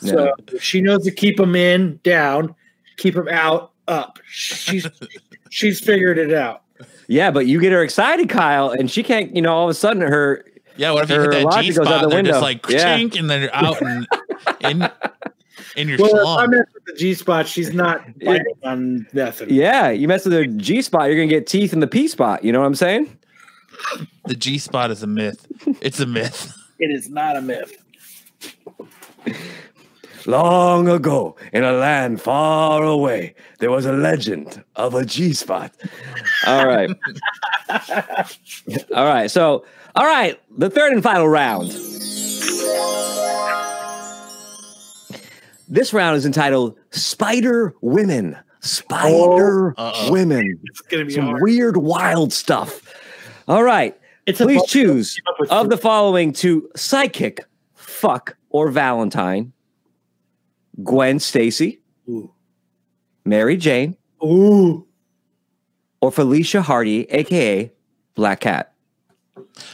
So if she knows to keep them in, down, keep them out, up. She's she's figured it out. yeah. But you get her excited, Kyle, and she can't. You know, all of a sudden her Yeah, what if you hit that logic G goes out spot? the They're just like Yeah. chink, and then they're out and in in your Well, if I mess with the G spot, she's not biting on nothing. yeah, you mess with her G spot, you're gonna get teeth in the P spot. You know what I'm saying? The G spot is a myth. It's a myth. It is not a myth. Long ago, in a land far away, there was a legend of a G spot. All right. all right. So, all right. The third and final round. This round is entitled Spider Women. Spider oh, Uh-oh. Women. It's gonna be Some hard. weird, wild stuff. All right. It's Please choose keep up of the following to psychic, fuck, or Valentine Gwen Stacy, Ooh. Mary Jane, Ooh. or Felicia Hardy, aka Black Cat.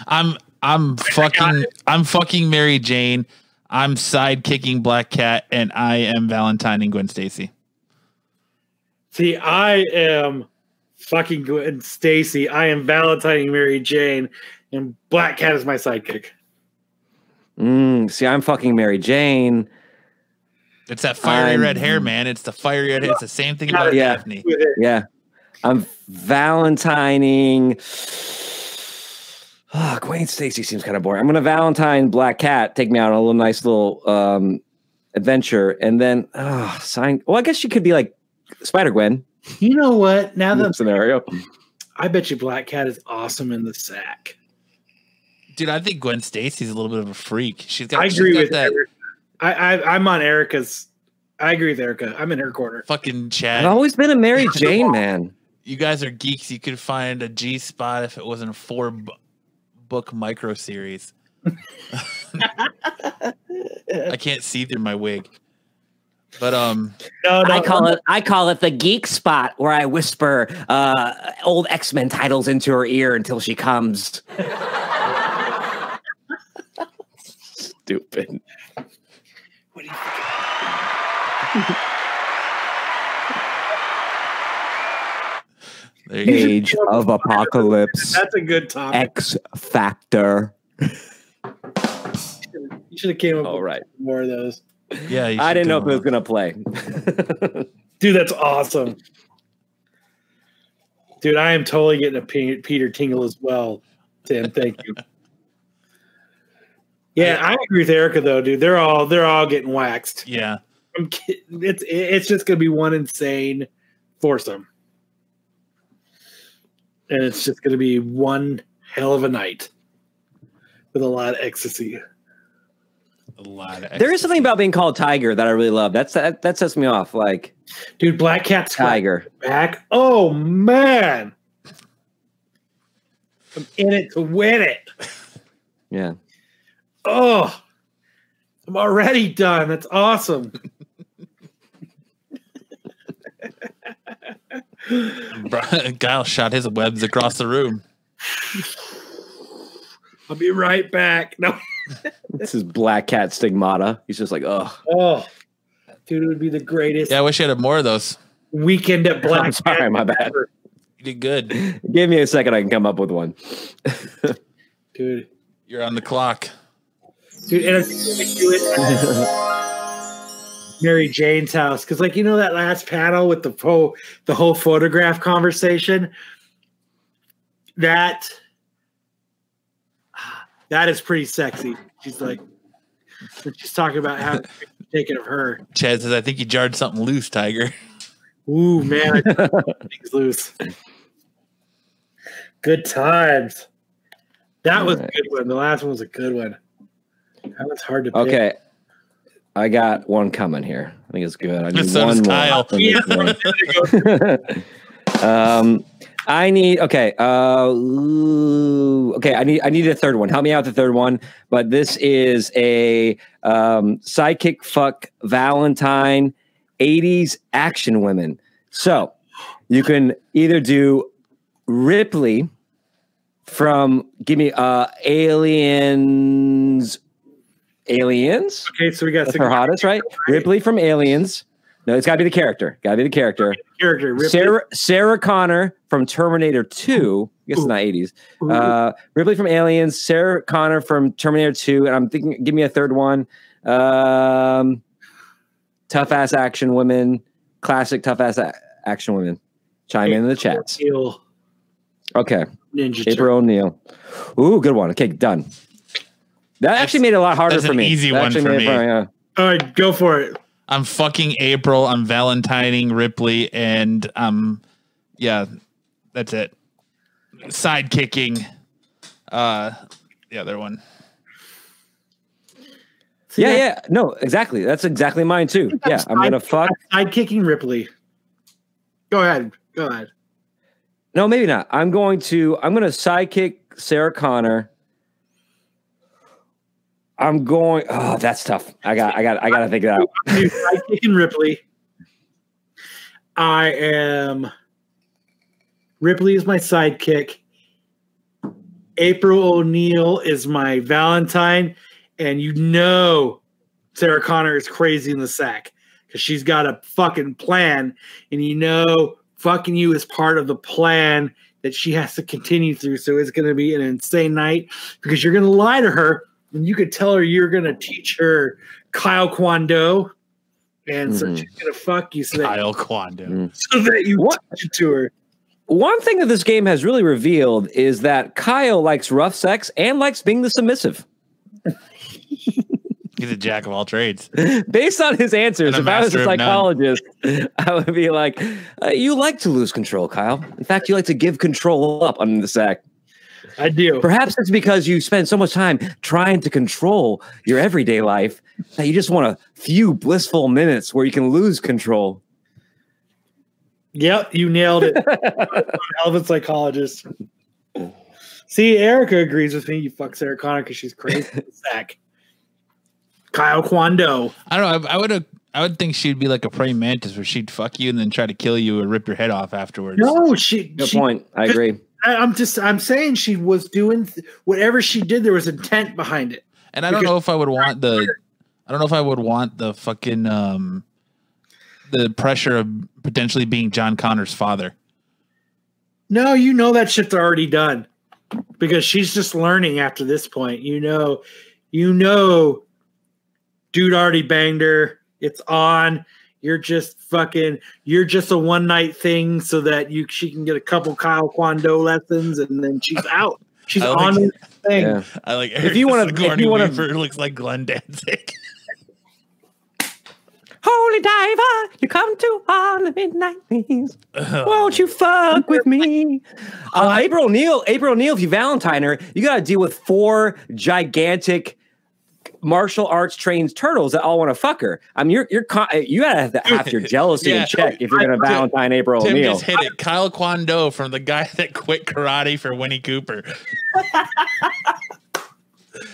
I'm I'm fucking I'm fucking Mary Jane. I'm sidekicking Black Cat, and I am Valentine and Gwen Stacy. See, I am fucking Gwen Stacy. I am Valentine and Mary Jane, and Black Cat is my sidekick. Mm, see, I'm fucking Mary Jane. It's that fiery I'm- red hair, man. It's the fiery red hair. It's the same thing about Yeah. Daphne. Yeah. I'm Valentining. Oh, Gwen Stacy seems kind of boring. I'm gonna Valentine Black Cat take me out on a little nice little um, adventure, and then oh, sign. Well, I guess she could be like Spider Gwen You know what? Now that scenario. I bet you Black Cat is awesome in the sack. Dude, I think Gwen Stacy's a little bit of a freak. She's got, I agree got with that Erica. I, I I'm on Erica's. I agree with Erica. I'm in her corner. fucking Chad. I've always been a Mary Jane man. You guys are geeks. You could find a G spot if it wasn't a four bu- book micro series. I can't see through my wig. But um, No, no, I call it I call it the geek spot where I whisper uh, old X Men titles into her ear until she comes. Stupid. What do you think? there you go. Age of Apocalypse. That's a good topic. X Factor. You should have came up All with right. more of those. Yeah, you I didn't know if it was gonna play. Dude, that's awesome. Dude, I am totally getting a Peter Tingle as well. Tim, thank you. Yeah, I agree with Erica though, dude. They're all they're all getting waxed. Yeah, I'm kidding. It's it's just gonna be one insane foursome, and it's just gonna be one hell of a night with a lot of ecstasy. a lot of. there is something about being called Tiger that I really love. That's that, that sets me off. Like Dude, Black Cat's Tiger. back. Oh man, I'm in it to win it. Yeah. Oh, I'm already done. That's awesome. Guile shot his webs across the room. I'll be right back. No, This is Black Cat Stigmata. He's just like, oh, oh, dude, it would be the greatest Yeah, I wish I had more of those. weekend at Black. I'm sorry, Cat my bad. ever. You did good. give me a second. I can come up with one. dude. You're on the clock. Dude, and I'm gonna do it at Mary Jane's house because, like, you know that last panel with the whole the whole photograph conversation. That that is pretty sexy. She's like, she's talking about how taken of her. Chad says, "I think you jarred something loose, Tiger." Ooh, man, I things loose. Good times. That was a good one. The last one was a good one. That was hard to pick. Okay. I got one coming here. I think it's good. I need So one more. Kyle. from this one. um, I need okay. Uh, okay. I need I need a third one. Help me out with the third one. But this is a um, sidekick fuck Valentine '80s action women. So you can either do Ripley from give me uh Aliens. Aliens. Okay, so we got That's her hottest, right? Ripley from Aliens. No, it's got to be the character. Got to be the character. character. Ripley. Sarah Sarah Connor from Terminator 2. I guess it's not 80s. Uh, Ripley from Aliens. Sarah Connor from Terminator 2. And I'm thinking, give me a third one. Um, tough ass action women. Classic tough ass a- action women. Chime in in the. Neil Okay. Ninja. April O'Neil. Ooh, good one. Okay, done. That actually made it a lot harder that's for an me. easy That one for made it me. yeah. All right, go for it. I'm fucking April. I'm Valentining Ripley, and um, yeah, that's it. Sidekicking, uh, the other one. Yeah, yeah. No, exactly. That's exactly mine too. Yeah, I'm gonna fuck. Side kicking Ripley. Go ahead. Go ahead. No, maybe not. I'm going to. I'm gonna sidekick Sarah Connor. I'm going. Oh, that's tough. I got. I got. I got to think it out. Side kicking Ripley. I am. Ripley is my sidekick. April O'Neil is my Valentine, and you know Sarah Connor is crazy in the sack because she's got a fucking plan, and you know fucking you is part of the plan that she has to continue through. So it's going to be an insane night because you're going to lie to her, and you could tell her you're going to teach her Kyle Kwando, and so Mhm. she's going to fuck you so that, Kyle Kwando. Mm. so that you What? teach it to her. One thing that this game has really revealed is that Kyle likes rough sex and likes being the submissive. He's a jack of all trades. Based on his answers, And a if I was a master of none. psychologist, I would be like, uh, "You like to lose control, Kyle. In fact, you like to give control up on the sack. I do. Perhaps it's because you spend so much time trying to control your everyday life that you just want a few blissful minutes where you can lose control." Yep, you nailed it. Hell of a psychologist. See, Erica agrees with me. You fuck Sarah Connor because she's crazy. in the sack. Kyle Kwon Do. I don't know. I, I would uh, I would think she'd be like a praying mantis where she'd fuck you and then try to kill you or rip your head off afterwards. No, she. Good she point. I agree. I'm just. I'm saying she was doing th- whatever she did. There was intent behind it. And I don't know if I would want the I don't know if I would want the fucking um the pressure of potentially being John Connor's father. No, you know that shit's already done because she's just learning after this point. You know, you know, dude already banged her. It's on. You're just fucking. You're just a one night thing so that you she can get a couple Kyle Kwon Do lessons and then she's out. She's I like on it. the thing. Yeah. I like If you wanna- if Sigourney you wanna- Weaver looks like Glenn Danzig. Holy diver, you come to on the midnight please. Won't you fuck with me? Uh, April O'Neil, April O'Neil, if you Valentine her, you got to deal with four gigantic martial arts trains turtles that all want to fuck her. I mean, you're you're con- eh, you gotta have, to have your jealousy Yeah. in check if you're gonna Tim- Valentine April Tim O'Neil. just hit it. Kyle Kwon Do from the guy that quit karate for Winnie Cooper.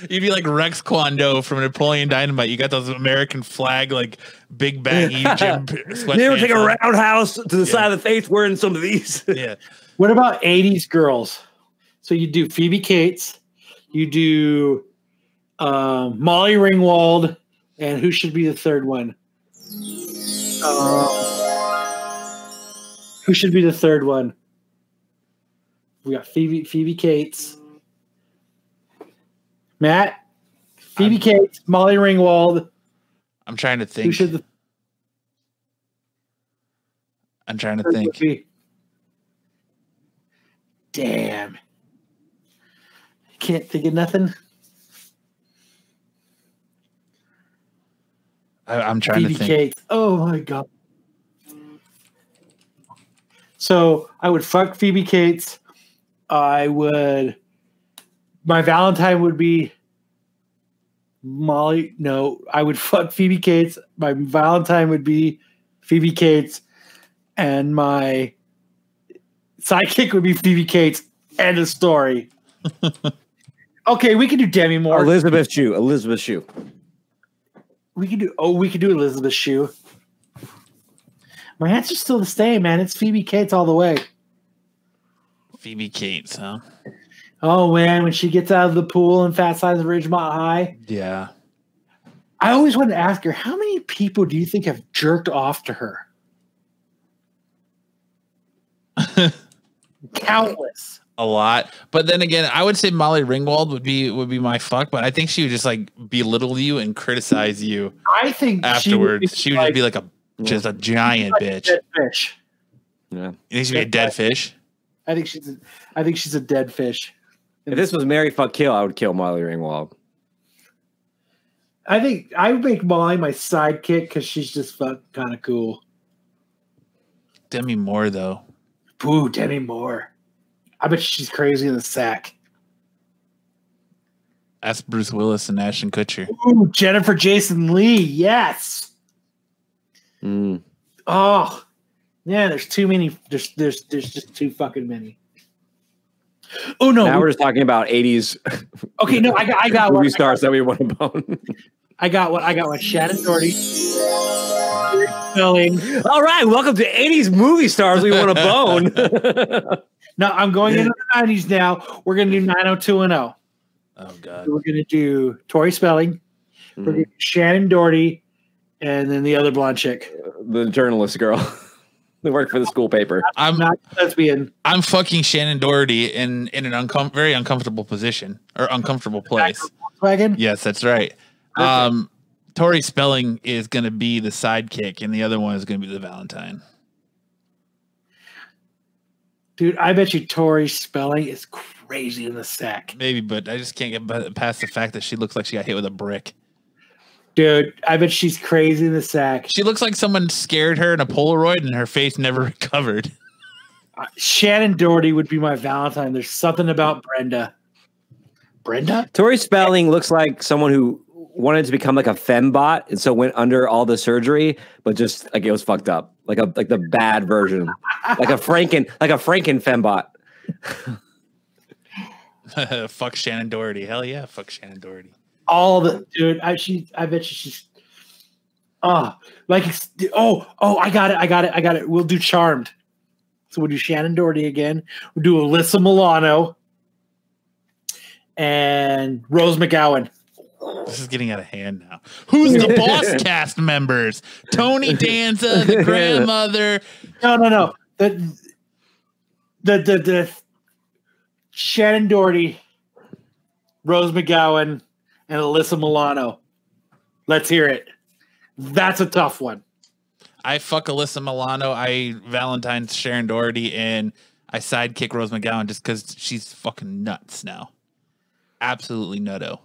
You'd be like Rex Kwon Do from Napoleon Dynamite. You got those American flag like big baggy gym You ever sweatpants take a roundhouse to the side of the face wearing some of these? Yeah. What about 80s girls? So you do Phoebe Cates, you do um, Molly Ringwald, and who should be the third one? Um, who should be the third one? We got Phoebe Phoebe Cates, Matt, Phoebe Cates, Molly Ringwald. I'm trying to Who think. should the I'm trying to think. be? Damn, can't think of nothing. I, I'm trying Phoebe to think. Cates. Oh my god. So I would fuck Phoebe Cates. I would. My Valentine would be Molly. No, I would fuck Phoebe Cates. My Valentine would be Phoebe Cates, and my sidekick would be Phoebe Cates. End of story. okay, we can do Demi Moore. Elizabeth Shue. Elizabeth Shue. We could do. Oh, we could do Elizabeth Shue. My answer's still the same, man. It's Phoebe Cates all the way. Phoebe Cates, huh? Oh man, when she gets out of the pool and Fast Times of Ridgemont High, Yeah. I always wanted to ask her, how many people do you think have jerked off to her? Countless. A lot. But then again, I would say Molly Ringwald would be would be my fuck, but I think she would just like belittle you and criticize you I think afterwards. She would, like- just be like a just a giant like a bitch. dead fish. Yeah. You think she'd be a dead fish? I think she's. A, I think she's a dead fish. If this was Marry Fuck Kill, I would kill Molly Ringwald. I think I would make Molly my sidekick because she's just fucking kind of cool. Demi Moore though. Boo, Demi Moore. I bet she's crazy in the sack. That's Bruce Willis and Ashton Kutcher. Ooh, Jennifer Jason Leigh. Yes. Mm. Oh, yeah. There's too many. There's there's there's just too fucking many. Oh no. Now we're just talking about 80s okay, no. I got I got one. movie stars that we want to bone. I got one. I got one. Shannen Doherty. Spelling. All right, welcome to 80s movie stars we want to bone. No, I'm going into the 90s now. We're gonna do 90210. Oh god. We're gonna do Tori Spelling. We're gonna do Shannen Doherty, and then the other blonde chick. the journalist girl. they work for the school paper. I'm Not lesbian. I'm fucking Shannen Doherty in in an uncom- very uncomfortable position or uncomfortable place. Wagon. Yes, that's right. Um Tori Spelling is going to be the sidekick and the other one is going to be the Valentine. Dude, I bet you Tori Spelling is crazy in the sack. Maybe, but I just can't get past the fact that she looks like she got hit with a brick. Dude, I bet she's crazy in the sack. She looks like someone scared her in a Polaroid and her face never recovered. Uh, Shannen Doherty would be my Valentine. There's something about Brenda. Brenda? Tori Spelling looks like someone who wanted to become like a fembot and so went under all the surgery, but just like it was fucked up, like a like the bad version, like a Franken like a Franken fembot. fuck Shannen Doherty. Hell yeah, fuck Shannen Doherty. All the dude, I she I bet you she's oh like it's, oh oh I got it, I got it, I got it. We'll do Charmed. So we'll do Shannen Doherty again. We'll do Alyssa Milano and Rose McGowan. This is getting out of hand now. Who's the boss cast members? Tony Danza, the grandmother. No, no, no. The the the, the Shannen Doherty, Rose McGowan, and Alyssa Milano. Let's hear it. That's a tough one. I fuck Alyssa Milano. I Valentine's Sharon Doherty, and I sidekick Rose McGowan just because she's fucking nuts now. Absolutely nutto.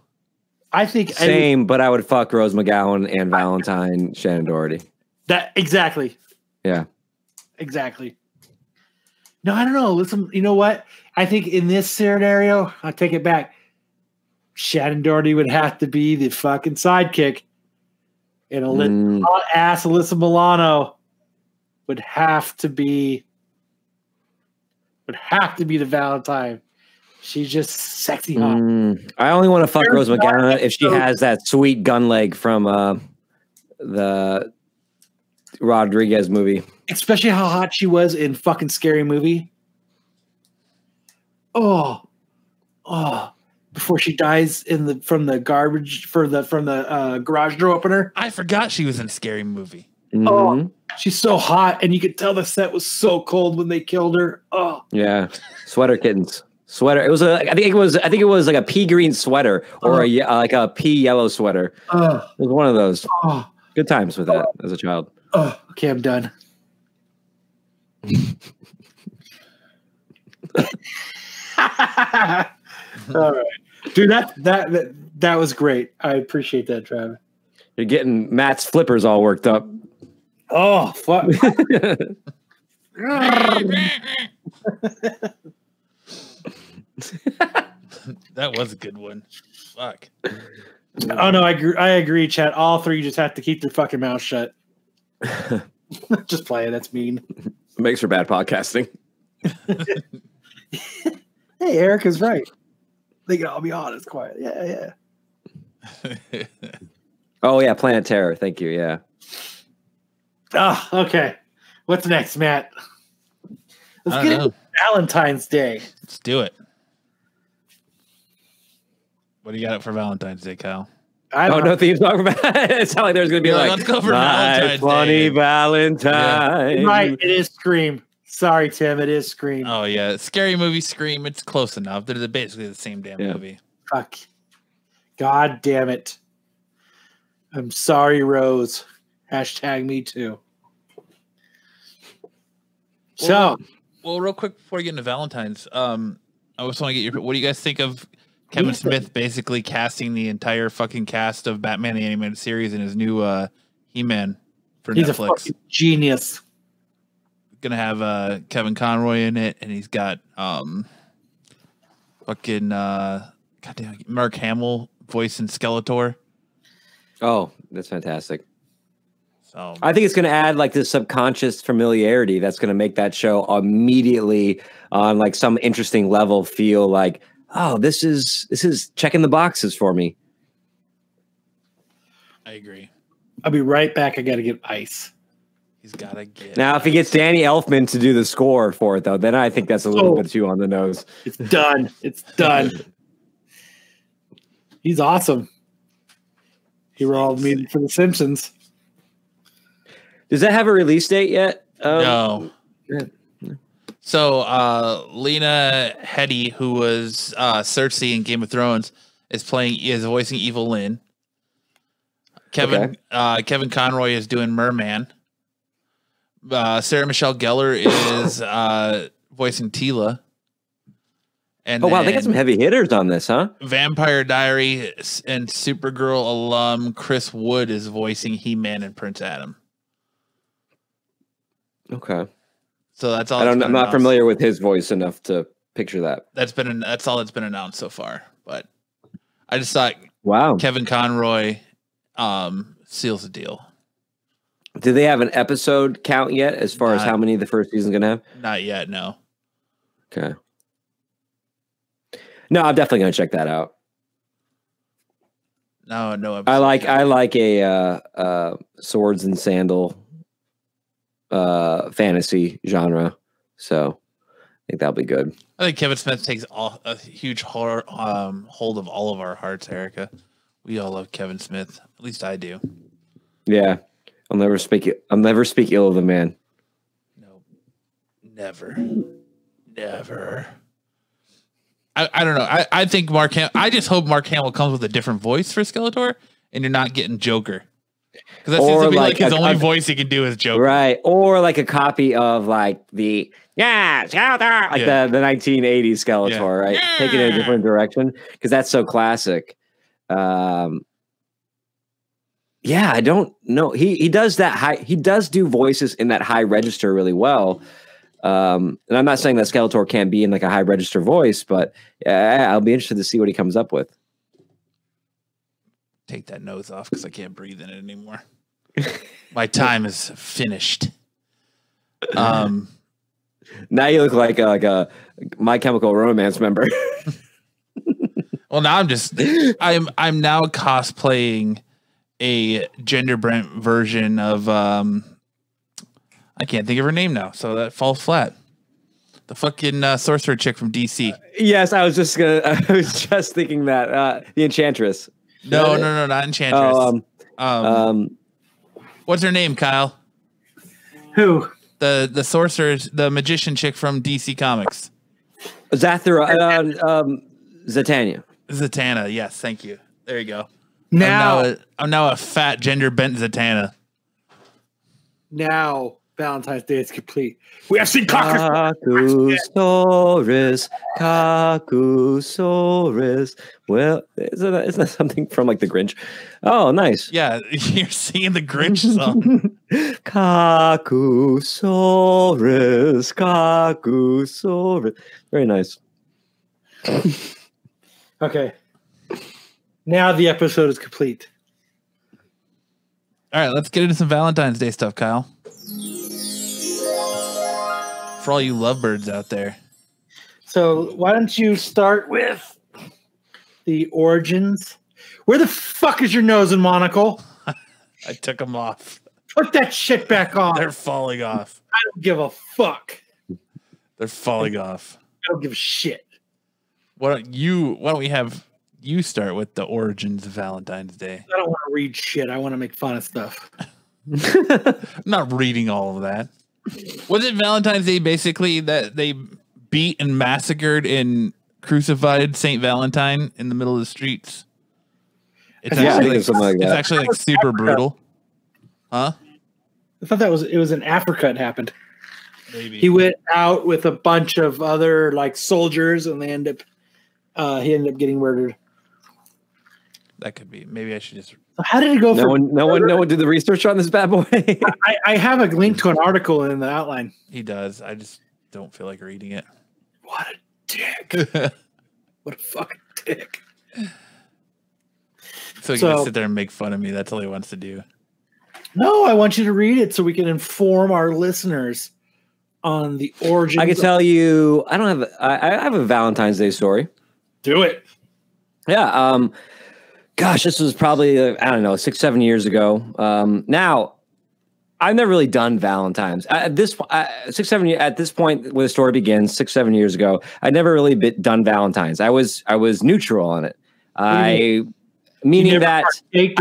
I think I- Same, but I would fuck Rose McGowan and Valentine Shannen Doherty. that exactly, Yeah. exactly. No, I don't know. Listen, you know what? I think in this scenario, I'll take it back. Shannen Doherty would have to be the fucking sidekick, and a Mm, hot ass Alyssa Milano would have to be would have to be the Valentine. She's just sexy hot. mm. I only want to fuck There's Rose McGowan if she has that sweet gun leg from uh, the Rodriguez movie. Especially how hot she was in fucking scary movie. Oh, oh! Before she dies in the from the garbage for the from the uh, garage door opener. I forgot she was in a scary movie. Mhm. She's so hot, and you could tell the set was so cold when they killed her. Oh, Yeah, sweater kittens. Sweater. It was a. I think it was. I think it was like a pea green sweater or a uh, like a pea yellow sweater. oh, It was one of those. oh, Good times with that as a child. oh. Okay, I'm done. All right, dude. That, that that that was great. I appreciate that, Travis. You're getting Matt's flippers all worked up. Oh fuck! That was a good one. Fuck. oh no, I agree. I agree, Chad. All three just have to keep their fucking mouth shut. just play it. That's mean. Makes for bad podcasting. Hey, Eric is right. They can all be honest, quiet. Yeah, yeah. Oh yeah, Planet Terror. Thank you. Yeah. Ah, okay. What's next, Matt? Let's I get don't into know. Valentine's Day. Let's do it. What do you got up for Valentine's Day, Kyle? I Oh don't no, know. theme song for it sounded like there's gonna be You're like, like, "Let's go for "My Valentine's funny Day." Valentine. Right, it is Scream. Sorry, Tim. It is Scream. Oh yeah, scary movie Scream. It's close enough. They're basically the same damn Yeah. movie. Fuck. God damn it. I'm sorry, Rose. Hashtag me too. So, Well, real quick before we get into Valentine's, um, I just want to get your. What do you guys think of Kevin Ethan. Smith basically casting the entire fucking cast of Batman the animated series in his new uh, He-Man for he's a Netflix? fucking genius. Gonna have uh, Kevin Conroy in it, and he's got um, fucking uh, goddamn Mark Hamill voice in Skeletor. Oh, that's fantastic. So I think it's going to add like this subconscious familiarity that's going to make that show immediately on like some interesting level feel like, oh, this is this is checking the boxes for me. I agree. I'll be right back. I got to get ice. He's gotta get Now, if he gets Danny Elfman to do the score for it, though, then I think that's a little Oh. bit too on the nose. It's done. It's done. He's awesome. He rolled me for The Simpsons. Does that have a release date yet? Um, no. So uh Lena Headey, who was uh Cersei in Game of Thrones, is playing is voicing Evil Lynn. Kevin Okay. uh Kevin Conroy is doing Merman. Uh Sarah Michelle Gellar is uh voicing Teela. And Oh wow, they got some heavy hitters on this, huh? Vampire Diary and Supergirl alum Chris Wood is voicing He Man and Prince Adam. Okay. So that's all. I don't. I'm not announced. familiar with his voice enough to picture that. That's been that's all that's been announced so far. But I just thought Wow. Kevin Conroy um, seals the deal. Do they have an episode count yet, as far as how many the first season's gonna have? Not yet, no. Okay. No, I'm definitely gonna check that out. No, no. I like yet. I like a uh, uh, swords and sandal uh, fantasy genre, so I think that'll be good. I think Kevin Smith takes all, a huge horror, um, hold of all of our hearts, Erica. We all love Kevin Smith. At least I do. Yeah, I'll never speak. I'll never speak ill of the man. No, never, never. I, I don't know. I, I think Mark. Ham- I just hope Mark Hamill comes with a different voice for Skeletor, and you're not getting Joker. Because that seems Or to be like, like his a- only a- voice he can do is Joker. Right, or like a copy of like the yeah Skeletor, like Yeah. the the 1980s Skeletor, Yeah. right? Take it in a different direction because that's so classic. Um, yeah, I don't know. He he does that high. He does do voices in that high register really well. Um, and I'm not saying that Skeletor can't be in like a high register voice, but yeah, I'll be interested to see what he comes up with. Take that nose off because I can't breathe in it anymore. My time is finished. Um. Now you look like a, like a My Chemical Romance member. Well, now I'm just I'm I'm now cosplaying a gender bent version of um I can't think of her name now, so that falls flat. The fucking uh, sorcerer chick from DC. Yes, I was just gonna. I was just thinking that uh, the Enchantress. No, no, no, not Enchantress. Oh, um, um, um, what's her name, Kyle? Who? The the sorcerer, the magician chick from DC Comics. Zathura, uh, um, Zatanna. Zatanna. Yes, thank you. There you go. Now, I'm now a, I'm now a fat gender bent Zatanna. now Valentine's Day is complete. We have seen cockers. Kakusaurus, Kakusaurus. Well, isn't that, isn't that something from like the Grinch? Oh, nice. Yeah, you're singing the Grinch song. Kakusaurus, Kakusaurus. Very nice. Okay. Now the episode is complete. All right, let's get into some Valentine's Day stuff, Kyle. For all you lovebirds out there. So why don't you start with the origins? Where the fuck is your nose and monocle? I took them off. Put that shit back on. They're falling off. I don't give a fuck. They're falling off. I don't give a shit. Why don't you why don't we have you start with the origins of Valentine's Day? I don't want to read shit. I want to make fun of stuff. I'm not reading all of that. Was it Valentine's Day basically that they beat and massacred and crucified Saint Valentine in the middle of the streets? It's Yeah, actually think it's something like it's actually like super brutal. Huh? I thought that was it was in Africa it happened. Maybe. He went out with a bunch of other like soldiers and they end up uh he ended up getting murdered. that could be. Maybe I should just So how did it go No from one, no one, no one did the research on this bad boy. I, I have a link to an article in the outline. He does. I just don't feel like reading it. What a dick. What a fucking dick. so he So- can sit there and make fun of me. That's all he wants to do. No, I want you to read it so we can inform our listeners on the origin. I can tell you, I don't have. I, I have a Valentine's Day story. Do it. Yeah. Um, gosh, this was probably uh, I don't know six seven years ago. Um, now, I've never really done Valentine's at this uh, six seven at this point where the story begins six seven years ago. I'd never really been, done Valentine's. I was I was neutral on it. I meaning that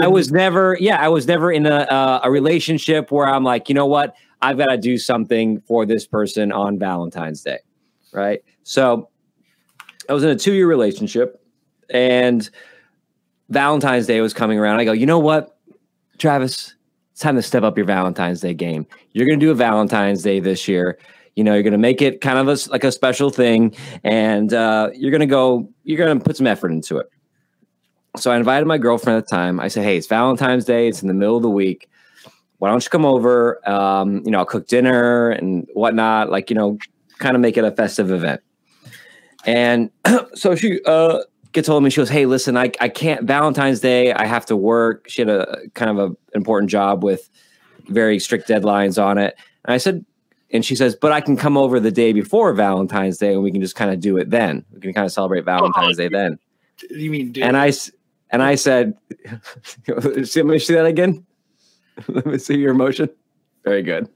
I was never yeah I was never in a uh, a relationship where I'm like you know what I've got to do something for this person on Valentine's Day, right? So I was in a two year relationship and Valentine's Day was coming around. I go, you know what, Travis, it's time to step up your Valentine's Day game. You're going to do a Valentine's Day this year. You know, you're going to make it kind of a, like a special thing, and uh, you're going to go. You're going to put some effort into it. So I invited my girlfriend at the time. I said, "Hey, it's Valentine's Day. It's in the middle of the week. Why don't you come over? Um, you know, I'll cook dinner and whatnot. Like, you know, kind of make it a festive event." And so she uh, gets hold of me. She goes, "Hey, listen, I I can't Valentine's Day. I have to work. She had a kind of a important job with very strict deadlines on it." And I said, and she says, "But I can come over the day before Valentine's Day, and we can just kind of do it then. We can kind of celebrate Valentine's Day then." You mean, dude? And I and I said, "See, let me see that again. let me see your emotion. Very good."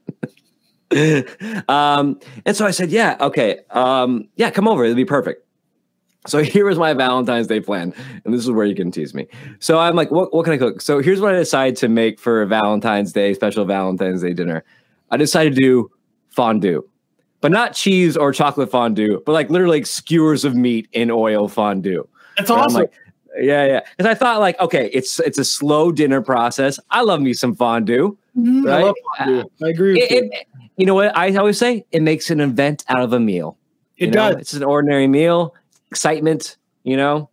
um, and so I said, "Yeah, okay, um, yeah, come over. It'll be perfect." So here was my Valentine's Day plan, and this is where you can tease me. So I'm like, "What, what can I cook?" So here's what I decided to make for Valentine's Day special Valentine's Day dinner. I decided to do fondue, but not cheese or chocolate fondue, but like literally like skewers of meat in oil fondue. That's And awesome. like, yeah, yeah. Because I thought like, okay, it's it's a slow dinner process. I love me some fondue. Mhm, I love fondue. I agree with It- you. it- you know what I always say? It makes an event out of a meal. It You know, does. It's an ordinary meal, excitement. You know.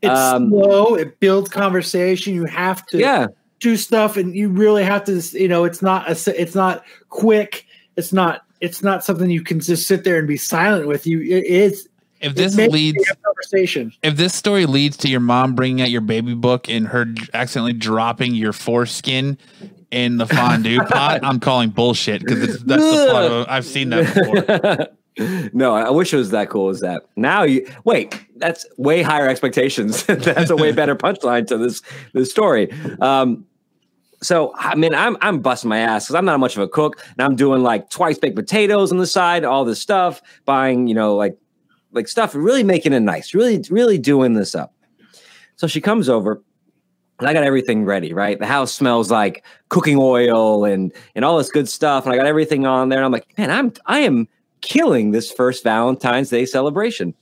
It's um, slow. It builds conversation. You have to Yeah. do stuff, and you really have to. You know, it's not a. s- It's not quick. It's not. It's not something you can just sit there and be silent with. You. It is. If this leads conversation. if this story leads to your mom bringing out your baby book and her accidentally dropping your foreskin in the fondue pot, I'm calling bullshit because that's the plot of, I've seen that before. no, I wish it was that cool as that. Now you wait, that's way higher expectations. that's a way better punchline to this this story. Um, so I mean, I'm I'm busting my ass because I'm not much of a cook, and I'm doing like twice baked potatoes on the side, all this stuff, buying you know like like stuff, really making it nice, really really doing this up. So she comes over. And I got everything ready, right? The house smells like cooking oil and and all this good stuff, and I got everything on there. And I'm like, man, I'm I am killing this first Valentine's Day celebration.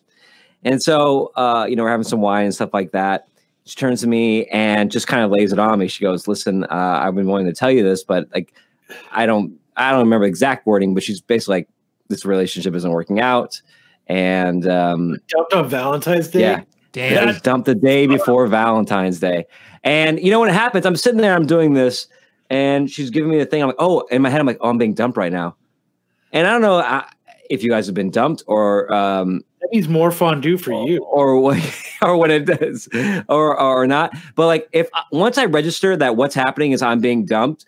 And so, uh, you know, we're having some wine and stuff like that. She turns to me and just kind of lays it on me. She goes, "Listen, uh, I've been wanting to tell you this, but like, I don't, I don't remember exact wording, but she's basically like, this relationship isn't working out, and um, Jumped on Valentine's Day. yeah, Damn. it was dumped the day before Valentine's Day. And you know what happens? I'm sitting there, I'm doing this, and she's giving me the thing. I'm like, oh, in my head, I'm like, oh, I'm being dumped right now. And I don't know uh, if you guys have been dumped or um, That means more fondue for you. or what or what it does or or not. But like if uh, once I register that what's happening is I'm being dumped,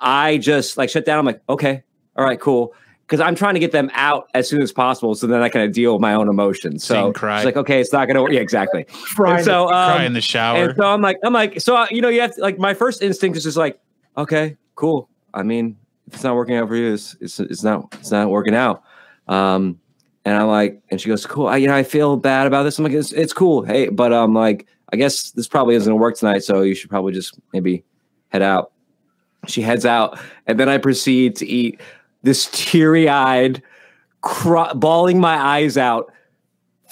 I just like shut down. I'm like, okay, all right, cool. Because I'm trying to get them out as soon as possible, so then I can deal with my own emotions. So you So cry. it's like, okay, it's not gonna work. Yeah, exactly. Frying so, um, Cry in the shower. and so I'm like, I'm like, so uh, you know, you have to, like my first instinct is just like, okay, cool. I mean, if it's not working out for you, it's it's, it's not it's not working out. Um, and I'm like, and she goes, cool. I, you know, I feel bad about this. I'm like, it's, it's cool. Hey, but I'm like, I guess this probably isn't gonna work tonight. So you should probably just maybe head out. She heads out, and then I proceed to eat this teary eyed, bawling my eyes out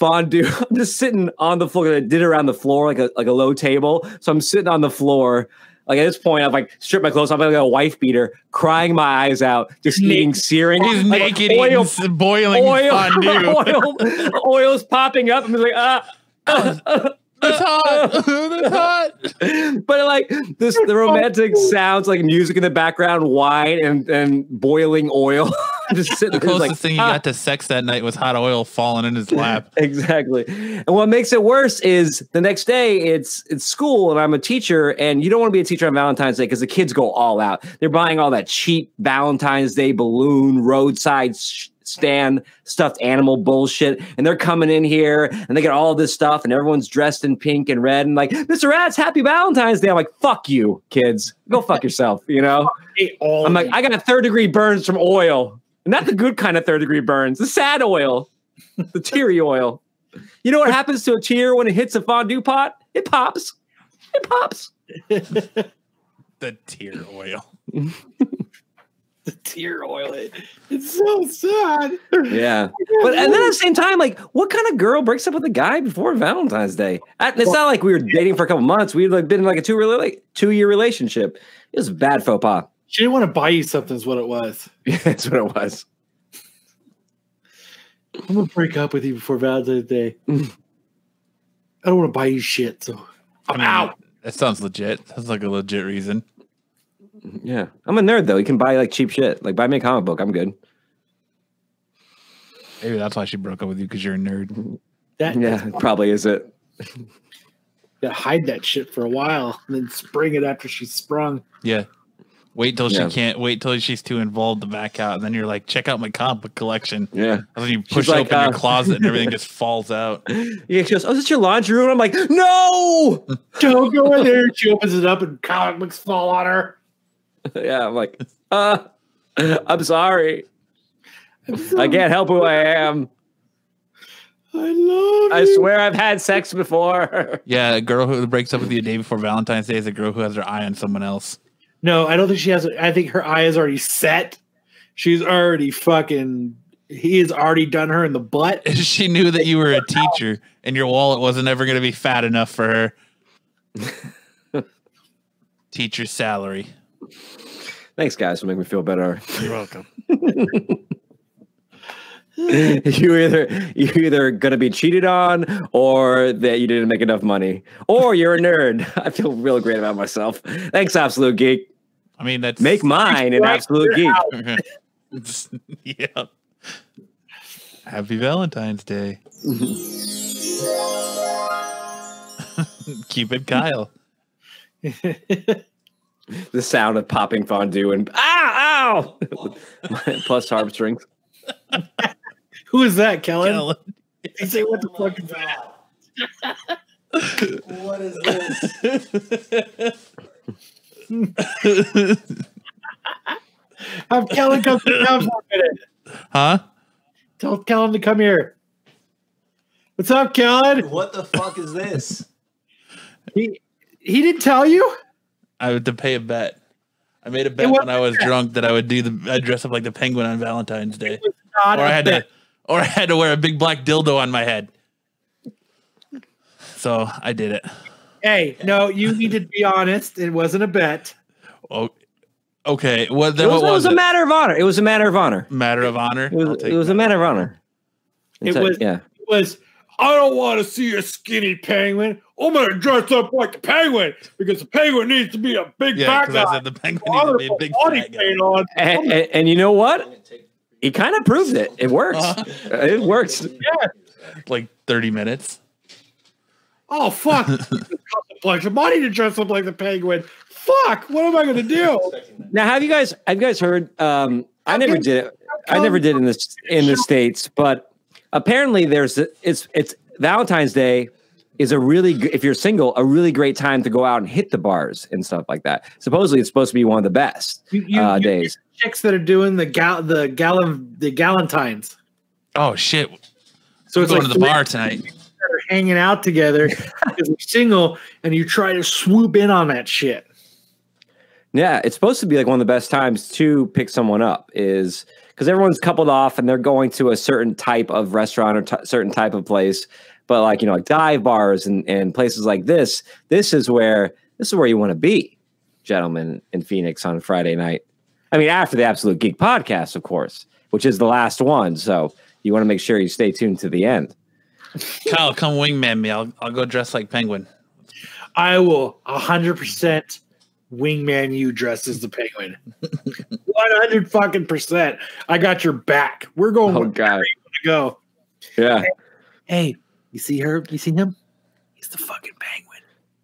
fondue. I'm just sitting on the floor. I did around the floor like a like a low table. So I'm sitting on the floor. Like at this point, I've like stripped my clothes. I'm like a wife beater, crying my eyes out, just eating searing. He's like, naked oil, eating boiling oil, oil, oil's popping up. I'm just like ah. That's hot. That's hot. but like this, the romantic sounds like music in the background, wine and and boiling oil. just sitting The closest like, thing you ah. got to sex that night was hot oil falling in his lap. exactly. And what makes it worse is the next day it's it's school and I'm a teacher and you don't want to be a teacher on Valentine's Day because the kids go all out. They're buying all that cheap Valentine's Day balloon roadside sh- stand stuffed animal bullshit and they're coming in here and they get all this stuff and everyone's dressed in pink and red and like Mr. Rats happy Valentine's Day. I'm like fuck you kids. Go fuck yourself, you know? I'm like. I got a third degree burns from oil. And not the good kind of third degree burns, the sad oil, the teary oil. You know what happens to a tear when it hits a fondue pot? It pops. It pops. The tear oil. the tear oil. It- It's so sad. Yeah. But and then at the same time, like, what kind of girl breaks up with a guy before Valentine's Day? It's not like we were dating for a couple months. We'd like been in like a two rela- two year relationship. It was a bad faux pas. She didn't want to buy you something, is what it was. Yeah, that's what it was. I'm gonna break up with you before Valentine's Day. I don't want to buy you shit, so I'm out. That sounds legit. Sounds like a legit reason. Yeah, I'm a nerd though. You can buy like cheap shit. Like buy me a comic book. I'm good. Maybe that's why she broke up with you because you're a nerd. That Yeah, probably is it. gotta hide that shit for a while and then spring it after she's sprung. Yeah. Wait till Yeah. she can't. Wait till she's too involved to back out, and then you're like, check out my comic book collection. Yeah. And then you push like, open uh, your closet, and everything just falls out. Yeah, she goes, "Oh, is this your laundry room?" I'm like, "No." Don't go in there. She opens it up and comic books fall on her. yeah, I'm like, uh, I'm sorry. I can't help who I am. I love I you. swear I've had sex before. Yeah, a girl who breaks up with you a day before Valentine's Day is a girl who has her eye on someone else. No, I don't think she has. I think her eye is already set. She's already fucking. He has already done her in the butt. She knew that you were a teacher, and your wallet wasn't ever going to be fat enough for her. Teacher salary. Thanks, guys, for making me feel better. You're welcome. you either you're either gonna be cheated on, or that you didn't make enough money, or you're a nerd. I feel real great about myself. Thanks, Absolute Geek. I mean, that's Make mine an Absolute Geek. out. yeah. Happy Valentine's Day. Keep it, Kyle. The sound of popping fondue and ah, ow, ow, plus harp strings. Who is that, Kellen? Kellen. He say, "What the fuck is that?" What is this? Have Kellen come sit down for a minute. Huh? Tell Kellen to come here. What's up, Kellen? What the fuck is this? He he didn't tell you. I had to pay a bet. I made a bet when I was drunk that I would do the I'd dress up like the penguin on Valentine's Day. God, Or I had bet. to or I had to wear a big black dildo on my head. So I did it. Hey, no, you need to be honest. It wasn't a bet. Oh, okay. What then? It was, what it was, was a matter of honor. It was a matter of honor. Matter of honor. It was, it was a matter of honor. It It's a- was- yeah. It was. I don't want to see a skinny penguin. I'm gonna dress up like the penguin because the penguin needs to be a big Yeah, fat because I said the penguin needs to be a big body fat guy. paint on. And, and, and you know what? He kind of proved it. It works. Uh-huh. It works. Yeah. Like thirty minutes. Oh fuck! Contemplation. I need to dress up like the penguin. Fuck! What am I gonna do? Now, have you guys have you guys heard? Um, I never did it. I never did in this in the states, but apparently there's it's it's Valentine's Day is a really good, if you're single a really great time to go out and hit the bars and stuff like that. Supposedly it's supposed to be one of the best You, you, uh, you days. Chicks that are doing the gal the gallon the galentines. Oh shit! So I'm it's going like to the bar tonight. that are hanging out together because they're single, and you try to swoop in on that shit. Yeah, it's supposed to be like one of the best times to pick someone up is because everyone's coupled off and they're going to a certain type of restaurant or t- certain type of place. But like you know, like dive bars and, and places like this, this is where this is where you want to be, gentlemen, in Phoenix on Friday night. I mean, after the Absolute Geek podcast, of course, which is the last one. So you want to make sure you stay tuned to the end. Kyle, come wingman me. I'll I'll go dress like penguin. I will hundred percent wingman you dressed as the penguin. One hundred fucking percent. I got your back. We're going. Oh God, wanna go. yeah. Hey, you see her? You see him? He's the fucking penguin.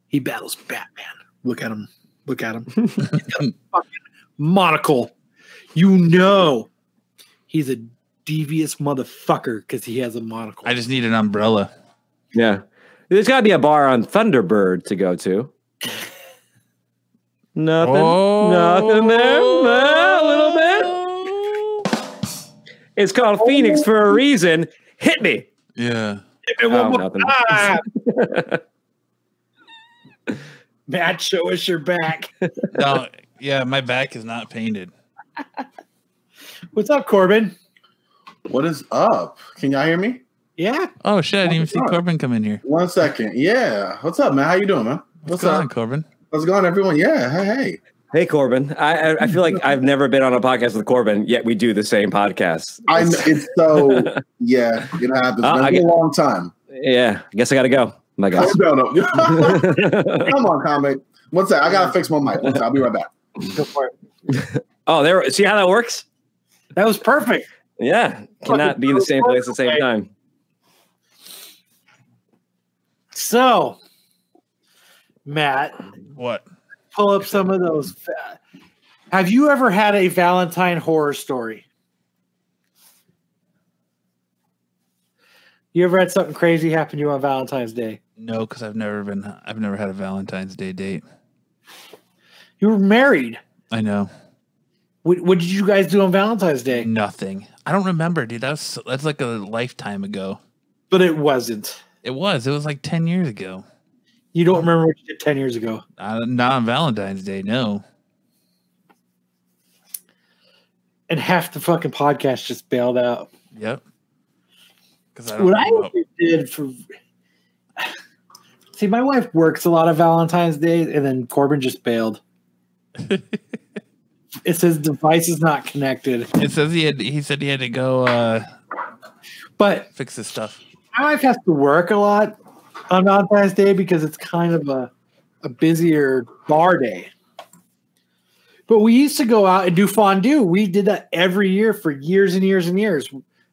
He battles Batman. Look at him. Look at him. He's got a fucking monocle. You know, he's a devious motherfucker because he has a monocle. I just need an umbrella. Yeah. There's got to be a bar on Thunderbird to go to. Nothing. Nothing there. A little bit. Oh. It's called Phoenix for a reason. Hit me. Yeah. Hit me one Oh, more nothing. time. Matt, show us your back. No. Yeah, my back is not painted. What's up, Corbin? What is up? Can y'all hear me? Yeah. Oh shit! I didn't even see What's up? Corbin come in here. One second. Yeah. What's up, man? How you doing, man? What's, What's going up? on, Corbin? How's it going, everyone? Yeah. Hey, hey. Hey Corbin, I, I I feel like I've never been on a podcast with Corbin, yet we do the same podcast. I kn- it's so yeah, it happens. Uh, man. I It's get- a long time. Yeah, I guess I gotta go. My guys. No, no. Come on, comic. One sec. I gotta fix my mic. One sec. I'll be right back. Go for it. oh, there. See how that works? That was perfect. Yeah, cannot be in the same place at the same time. So, Matt, What? pull up some of those. Have you ever had a Valentine horror story? You ever had something crazy happen to you on Valentine's Day? No, because I've never been. I've never had a Valentine's Day date. You were married. I know What, what did you guys do on Valentine's Day? nothing. I don't remember, dude. That's that's like a lifetime ago. But it wasn't. It was. It was like ten years ago. You don't remember what you did 10 years ago. Uh, not on Valentine's Day. No. And half the fucking podcast just bailed out. Yep. Because I don't What I did for. See, my wife works a lot of Valentine's Day, and then Corbin just bailed. It says device is not connected. It says he had. He said he had to go uh, But fix this stuff. my wife has to work a lot on Valentine's Day because it's kind of a, a busier bar day. But we used to go out and do fondue. We did that every year for years and years and years.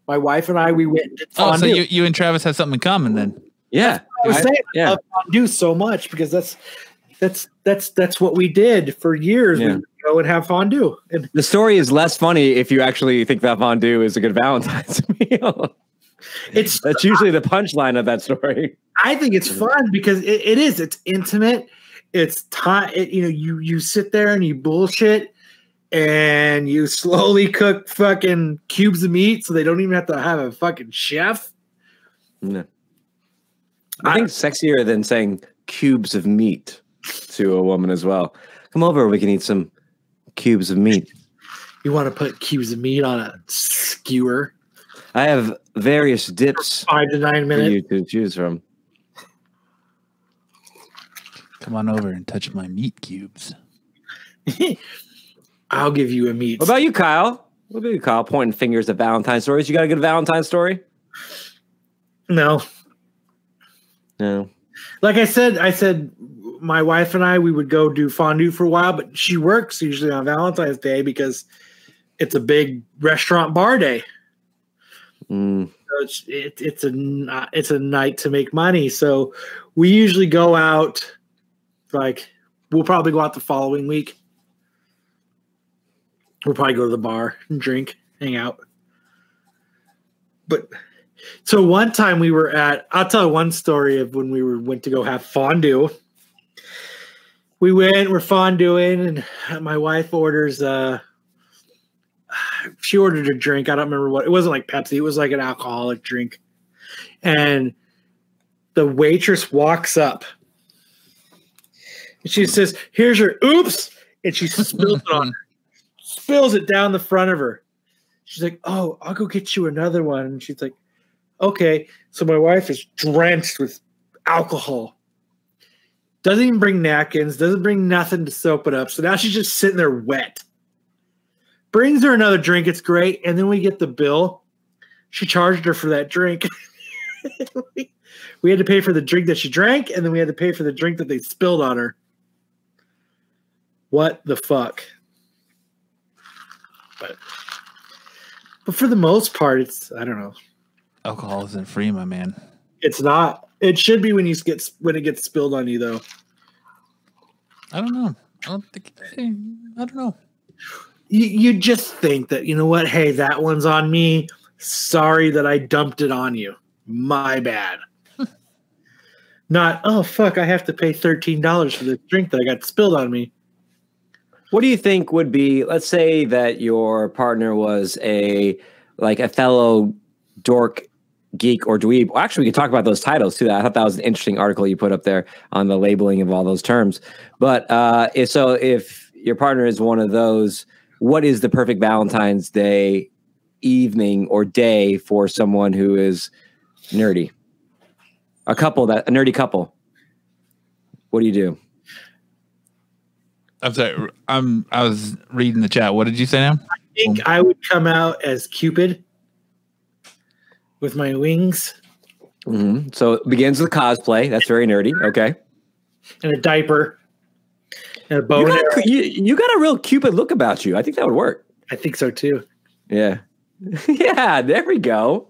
My wife and I, we went and did Oh, so you, you and Travis had something in common then? Yeah, I was I- saying I love fondue so much because that's that's that's that's what we did for years. Yeah. We go and have fondue. And The story is less funny if you actually think that fondue is a good Valentine's meal. it's That's usually the punchline of that story. I think it's fun because it, it is. It's intimate. It's time. It, you know, you you sit there and you bullshit, and you slowly cook fucking cubes of meat, so they don't even have to have a fucking chef. No. I think sexier than saying cubes of meat to a woman as well. Come over, we can eat some cubes of meat. You want to put cubes of meat on a skewer, I have various dips five to nine for minutes. you to choose from. Come on over and touch my meat cubes. I'll give you a meat. What about you, Kyle? What about you, Kyle? Pointing fingers at Valentine stories. You got a good Valentine story? no, No. like I said, I said my wife and I we would go do fondue for a while, but she works usually on Valentine's Day because it's a big restaurant bar day. Mm. So it's it, it's a it's a night to make money. So we usually go out. Like we'll probably go out the following week. We'll probably go to the bar and drink, hang out. But so one time we were at. I'll tell one story of when we were went to go have fondue. We went, we're fondueing, and my wife orders. uh She ordered a drink. I don't remember what. It wasn't like Pepsi. It was like an alcoholic drink, and the waitress walks up. And she says, "Here's your oops," and she spills it on her, spills it down the front of her. She's like, "Oh, I'll go get you another one." And she's like, "Okay." So my wife is drenched with alcohol. Doesn't even bring napkins. Doesn't bring nothing to soap it up. So now she's just sitting there wet. Brings her another drink. It's great, and then we get the bill. She charged her for that drink. we had to pay for the drink that she drank, and then we had to pay for the drink that they spilled on her. What the fuck? But, but for the most part, it's I don't know. Alcohol isn't free, my man. It's not. It should be when you get when it gets spilled on you, though. I don't know. I don't think. I don't know. You you just think that you know what? Hey, that one's on me. Sorry that I dumped it on you. My bad. Not oh fuck! I have to pay thirteen dollars for this drink that I got spilled on me. What do you think would be? Let's say that your partner was a like a fellow dork, geek, or dweeb. Well, actually, we could talk about those titles too. I thought that was an interesting article you put up there on the labeling of all those terms. But uh, if so, if your partner is one of those, what is the perfect Valentine's Day evening or day for someone who is nerdy? A couple that a nerdy couple. What do you do? I'm sorry. I'm. I was reading the chat. What did you say now? I think I would come out as Cupid with my wings hmm So it begins with cosplay. That's very nerdy. Okay. and a diaper and a bow You got, a, you, you got a real Cupid look about you. I think that would work. I think so too. Yeah. yeah, there we go.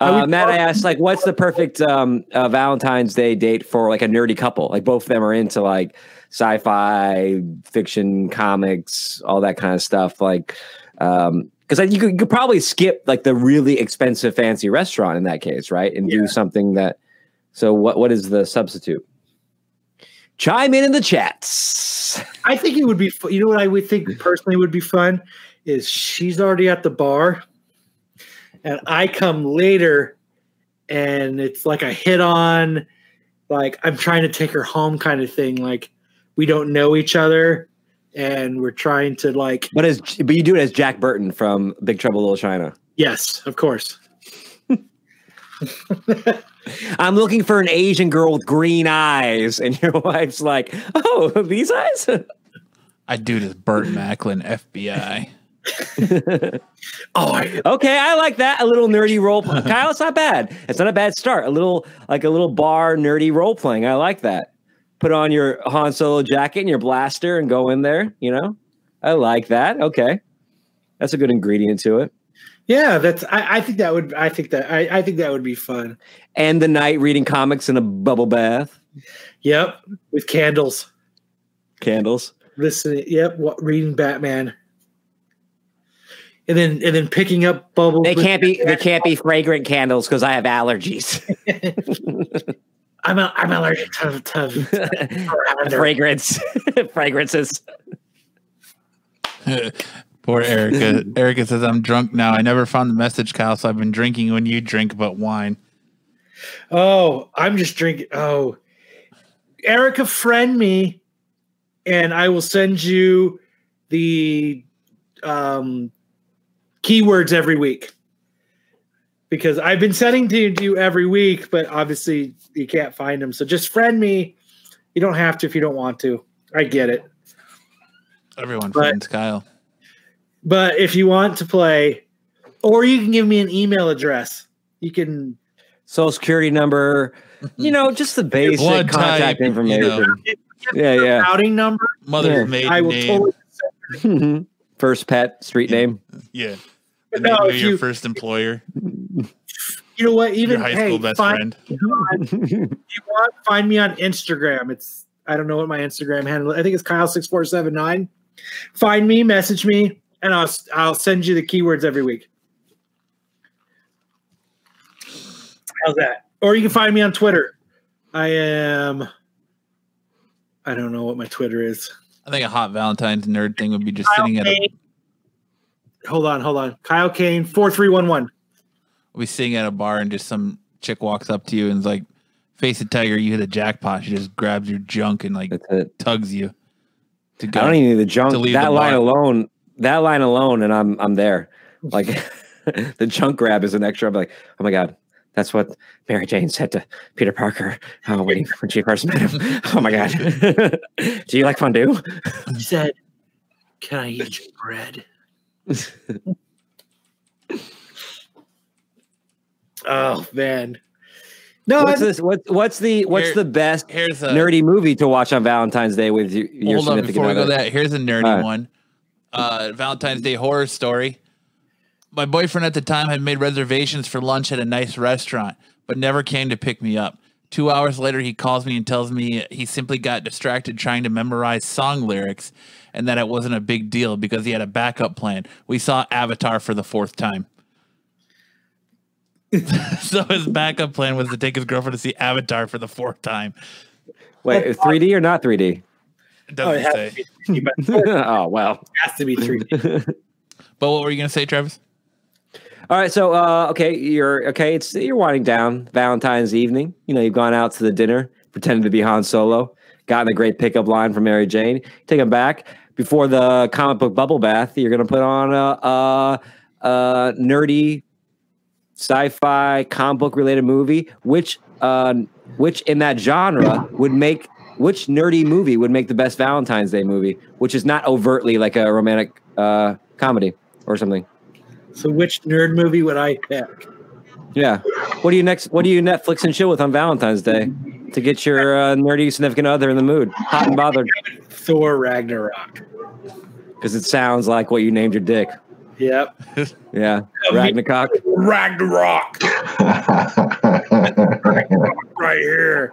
Uh, Matt, I asked, like, what's the perfect um, uh, Valentine's Day date for like a nerdy couple? Like, both of them are into like sci-fi, fiction, comics, all that kind of stuff. Like, um, because you could, you could probably skip like the really expensive, fancy restaurant in that case, right? And do something that. So, what what is the substitute? Chime in in the chats. I think it would be. You know what I would think personally would be fun is she's already at the bar, and I come later, and it's like a hit on, like I'm trying to take her home kind of thing. Like we don't know each other, and we're trying to like. But as but you do it as Jack Burton from Big Trouble in Little China. Yes, of course. I'm looking for an Asian girl with green eyes, and your wife's like, "Oh, these eyes." I do this Burton Macklin FBI. Oh, I, okay, I like that. A little nerdy role. play. Kyle, it's not bad. It's not a bad start. A little like a little bar nerdy role playing. I like that. Put on your Han Solo jacket and your blaster and go in there. You know, I like that. Okay, that's a good ingredient to it. yeah, that's. I, I think that would. I think that. I, I think that would be fun. And the night reading comics in a bubble bath, Yep, with candles. candles. Listening. Yep, what, reading Batman. And then and then picking up bubbles. They can't be. They can't be fragrant candles because I have allergies. I'm a, I'm allergic to, to lavender. Fragrance, fragrances. Poor Erica. Erica says, I'm drunk now. I never found the message, Kyle, so I've been drinking when you drink but wine. Oh, I'm just drinking. Oh, Erica, friend me, and I will send you the um, keywords every week. Because I've been sending to you every week, but obviously you can't find them. So just friend me. You don't have to if you don't want to. I get it. Everyone But- friends Kyle. But if you want to play, or you can give me an email address. You can Social security number. You know, just the basic Blood contact type, you information. know. Yeah, yeah. routing number. Mother's Yeah. maiden I will name. totally. First pet, street name. yeah. The No, name of if your first employer. You know what? Your Even high hey, school best find, friend. if you want, find me on Instagram. It's I don't know what my Instagram handle. I think it's Kyle six four seven nine. Find me, message me, and I'll I'll send you the keywords every week. How's that? Or you can find me on Twitter. I am. I don't know what my Twitter is. I think a hot Valentine's nerd thing would be just sitting at a Kane. Hold on, hold on. Kyle Kane four three one one. we'll be sitting at a bar and just some chick walks up to you and is like, face a tiger, you hit a jackpot. She just grabs your junk and like tugs you to go, I don't even need the junk. to leave That the line bar. alone. That line alone, and I'm I'm there. Like the junk grab is an extra. I'm like, oh my god, that's what Mary Jane said to Peter Parker oh, when, he, when she first met him. Oh my god, do you like fondue? He said, "Can I eat your bread?" Oh man, no, What's I, this? What's what's the what's Here- the best Here's a nerdy movie to watch on Valentine's Day with your, your hold on significant before we go other? that. Here's a nerdy All right. one. Uh, Valentine's Day horror story. My boyfriend at the time had made reservations for lunch at a nice restaurant, but never came to pick me up. Two hours later, he calls me and tells me he simply got distracted trying to memorize song lyrics and that it wasn't a big deal because he had a backup plan. We saw Avatar for the fourth time. so his backup plan was to take his girlfriend to see Avatar for the fourth time. Wait, 3D or not 3D? Oh, doesn't it has say. to be three, but it oh well. has to be three. But what were you going to say, Travis? All right, so uh, okay, you're okay. It's you're winding down Valentine's evening. You know, you've gone out to the dinner, pretending to be Han Solo, gotten a great pickup line from Mary Jane. Take him back before the comic book bubble bath. You're gonna put on a, a, a nerdy sci-fi comic book related movie, which uh, which in that genre would make which nerdy movie would make the best Valentine's Day movie, which is not overtly like a romantic uh, comedy or something. So which nerd movie would I pick? Yeah. What do you next? What do you Netflix and chill with on Valentine's Day to get your uh, nerdy significant other in the mood, hot and bothered? Thor Ragnarok. Because it sounds like what you named your dick. Yep. Yeah, Ragnarok. Ragnarok. right here.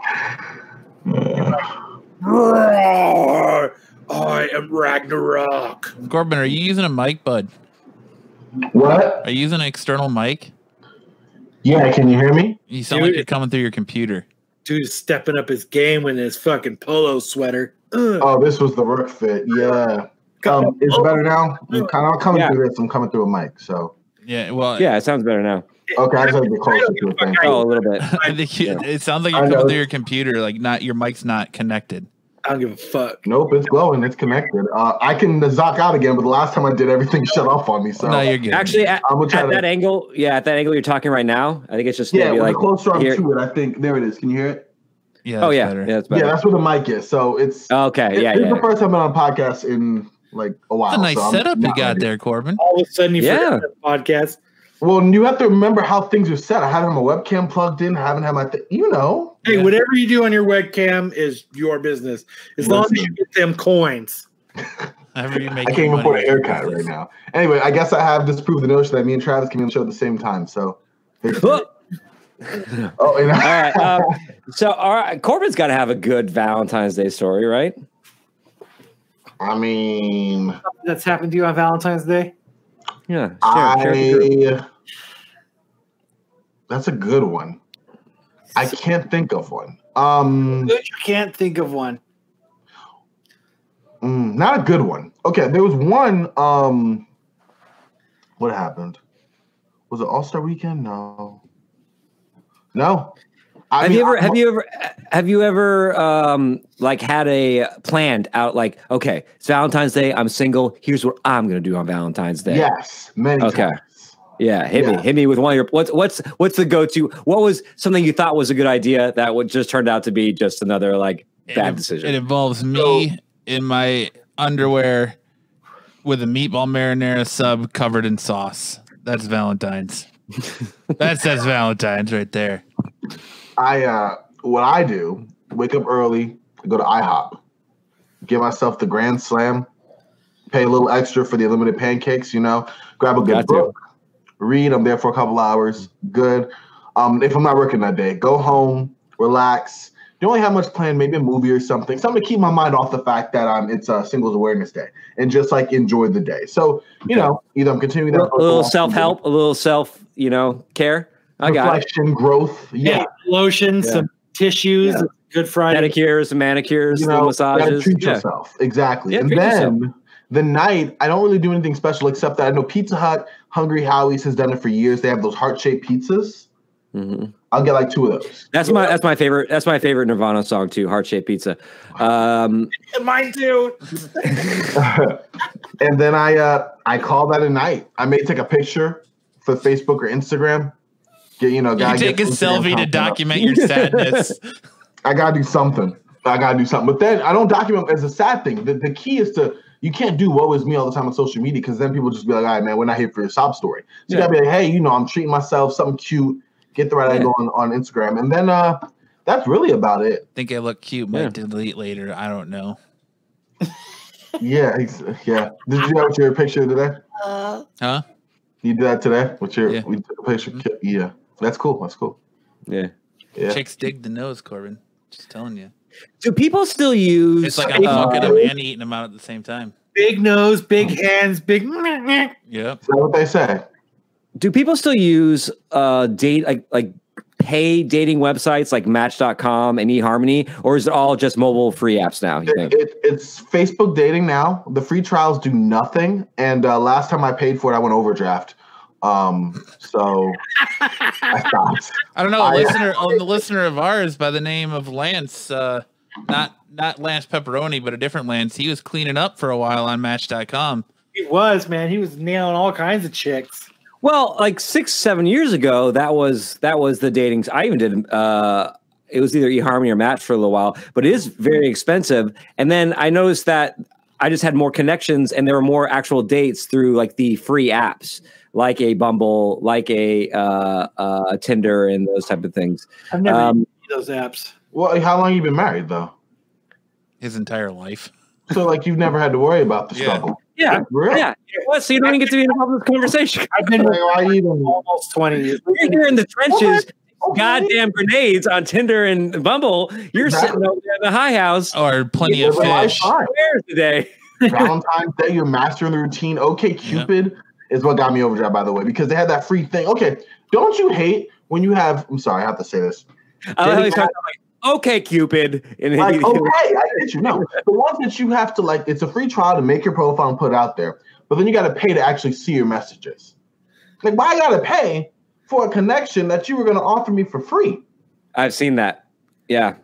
Roar. I am Ragnarok. Corbin, are you using a mic, bud? What? Are you using an external mic? Yeah, can you hear me? You sound like you're coming through your computer. Dude is stepping up his game in his fucking polo sweater. Ugh. Oh, this was the work fit. Yeah. Um, it's better now. I'm coming Yeah. through this. I'm coming through a mic. So Yeah, well, Yeah, it sounds better now. okay, I just gotta get closer to it. Thank. Oh, a little bit. I think you, it sounds like you're coming through your computer, like not your mic's not connected. I don't give a fuck. Nope, it's glowing. It's connected. Uh, I can zock out again, but the last time I did, everything shut off on me. So no, you're good. Actually, at, I'm gonna try at to- that angle, yeah, at that angle you're talking right now, I think it's just yeah, maybe when like the closer I'm here- to it, I think there it is. Can you hear it? yeah, Oh yeah, better. yeah, that's Yeah, that's where the mic is. So it's Okay, it- yeah, it's yeah. the first time I've been on a podcast in like a while. That's a nice so setup you got ready. there, Corbin. All of a sudden, you Yeah. forget the podcast. Well, you have to remember how things are set. I haven't had my webcam plugged in. I haven't had my, th- you know. Hey, Yeah. whatever you do on your webcam is your business, as long as you get them coins. You make I can't your even money afford a haircut right now. Anyway, I guess I have disproved the notion that me and Travis can be on the show at the same time. So, Oh, oh, and all right. Um, so, all right, Corbin's got to have a good Valentine's Day story, right? I mean, That's happened to you on Valentine's Day. Yeah. Share, share with. I. That's a good one. I can't think of one. Um, You can't think of one. mm, not a good one. Okay, there was one. Um, what happened? Was it All Star Weekend? No. No. I have mean, you ever I'm- have you ever have you ever um like had a planned out like okay it's valentine's day i'm single here's what i'm gonna do on valentine's day Yes, many Okay. times. yeah hit Yeah. me hit me with one of your what's what's what's the go-to what was something you thought was a good idea that would just turned out to be just another like bad It- decision It involves me in my underwear with a meatball marinara sub covered in sauce. That's Valentine's. that says Valentine's right there. I uh what I do, wake up early, go to IHOP, give myself the grand slam, pay a little extra for the unlimited pancakes, you know, grab a good Got to. book, read, I'm there for a couple hours, good. Um if I'm not working that day, go home, relax. Don't really have much planned, maybe a movie or something, something to keep my mind off the fact that um it's a singles awareness day and just like enjoy the day. So, you know, either I'm continuing that a little self-help a little self you know care i got it growth. Yeah. Yeah, lotion, Yeah. some tissues. Yeah. Good Friday. pedicures and manicures you little know, gotta massages treat yeah. yourself. Exactly. Yeah, and treat then the night, I don't really do anything special except that I know Pizza Hut, Hungry Howie's has done it for years. They have those heart shaped pizzas. Mhm. I'll get like two of those. that's my that's my favorite that's my favorite nirvana song too heart shaped pizza um Mine too. and then I uh I call that a night. I may take a picture for Facebook or Instagram. Get you know, You take a selfie to content up. document your sadness. I gotta do something. I gotta do something. But then I don't document as a sad thing. The, the key is to you can't do what was me all the time on social media because then people just be like, all right, man, we're not here for your sob story. So you gotta be like, hey, you know, I'm treating myself, something cute, get the right Yeah. angle on, on Instagram. And then uh that's really about it. I Think I look cute, might Yeah. delete later. I don't know. Yeah, ex- yeah. Did you do that with your picture today? Huh? You did that today with your Yeah. we took a picture. Yeah. That's cool. That's cool. yeah Yeah. Chicks dig the nose, Corbin. Just telling you. do people still use It's like I'm uh, them and eating them out at the same time. Big nose, big hands, big. Yep. Is that what they say? do people still use uh date like like pay dating websites like match.com and eharmony or is it all just mobile free apps now you It, it, it's Facebook dating now. The free trials do nothing. And uh, last time I paid for it, I went overdraft. Um, so I stopped. I don't know. A I- listener, oh, the listener of ours by the name of Lance, uh, not not Lance Pepperoni, but a different Lance. He was cleaning up for a while on Match.com. He was man. He was nailing all kinds of chicks. well like six seven years ago that was that was the dating i even did uh it was either eHarmony or Match for a little while, but it is very expensive. And then I noticed that I just had more connections and there were more actual dates through like the free apps, like a Bumble, like a uh, uh, Tinder, and those type of things. I've never Um, used those apps. Well, how long you been married though? His entire life. So like you've never had to worry about the Yeah. struggle. Yeah, Real? yeah. What? So you don't even get to be involved in this conversation. I've been Like, why even- almost twenty years. You're here in the trenches, Okay. goddamn grenades on Tinder and Bumble. You're Exactly. sitting over there in the high house. Or plenty of Living life fish. today? Valentine's Day, you're mastering the routine. Okay, Cupid is what got me overdrive, by the way, because they had that free thing. Okay, don't you hate when you have? I'm sorry, I have to say this. I like how he Dating starts like, okay, Cupid. And Like, okay, I get you. No, the ones that you have to like, it's a free trial to make your profile and put it out there, but then you got to pay to actually see your messages. Like, why I got to pay for a connection that you were going to offer me for free? I've seen that. Yeah.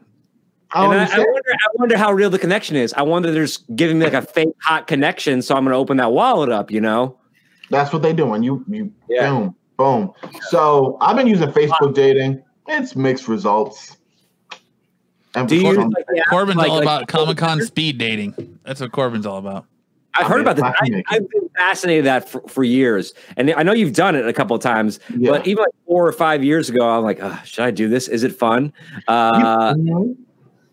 I And I, I wonder I wonder how real the connection is. I wonder there's giving me like a fake hot connection, so I'm gonna open that wallet up, you know? That's what they doing. You you Yeah. boom boom. So I've been using Facebook dating. It's mixed results. And Do you for use some- like the app, Corbin's like- all like- about Comic Con speed dating. That's what Corbin's all about. I've I heard about this. I can I, make it. I've been fascinated that for, for years, and I know you've done it a couple of times. Yeah. But even like four or five years ago, I'm like, oh, should I do this? Is it fun? Uh, Mhm.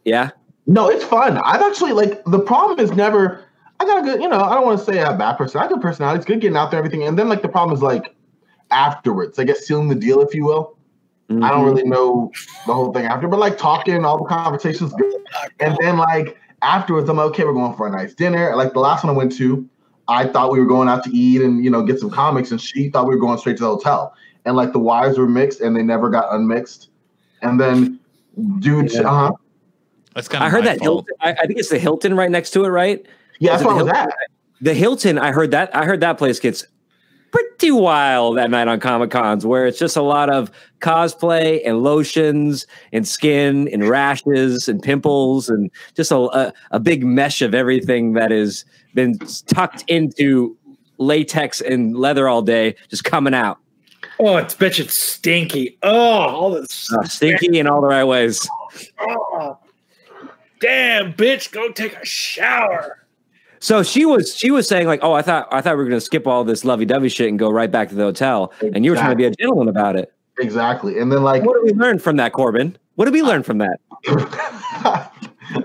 yeah. No, it's fun. I've actually like the problem is never. I got a good, you know. I don't want to say a bad person. I have a good personality. It's good getting out there, everything. And then like the problem is like afterwards. I guess sealing the deal, if you will. I Mm-hmm. don't really know the whole thing after, but like talking, all the conversations, good. and then like afterwards, I'm like, okay, we're going for a nice dinner. Like the last one I went to, I thought we were going out to eat and you know get some comics, and she thought we were going straight to the hotel. And like the wires were mixed, and they never got unmixed. And then, dude, Yeah. uh huh, That's kind of I heard that fault. Hilton. I, I think it's the Hilton right next to it, right? Yeah, that's it where I the was Hilton? at. The Hilton. I heard that. I heard that place gets pretty wild that night on Comic Cons, where it's just a lot of cosplay and lotions and skin and rashes and pimples and just a a, a big mesh of everything that has been tucked into latex and leather all day, just coming out, Oh, it's bitch, it's stinky. Oh, all this. Uh, stinky in all the right ways. Oh. Damn, bitch, go take a shower. So she was she was saying like, oh, I thought I thought we were gonna skip all this lovey dovey shit and go right back to the hotel, and you were trying to be a gentleman about it. Exactly. And then like What did we learn from that, Corbin? What did we learn from that?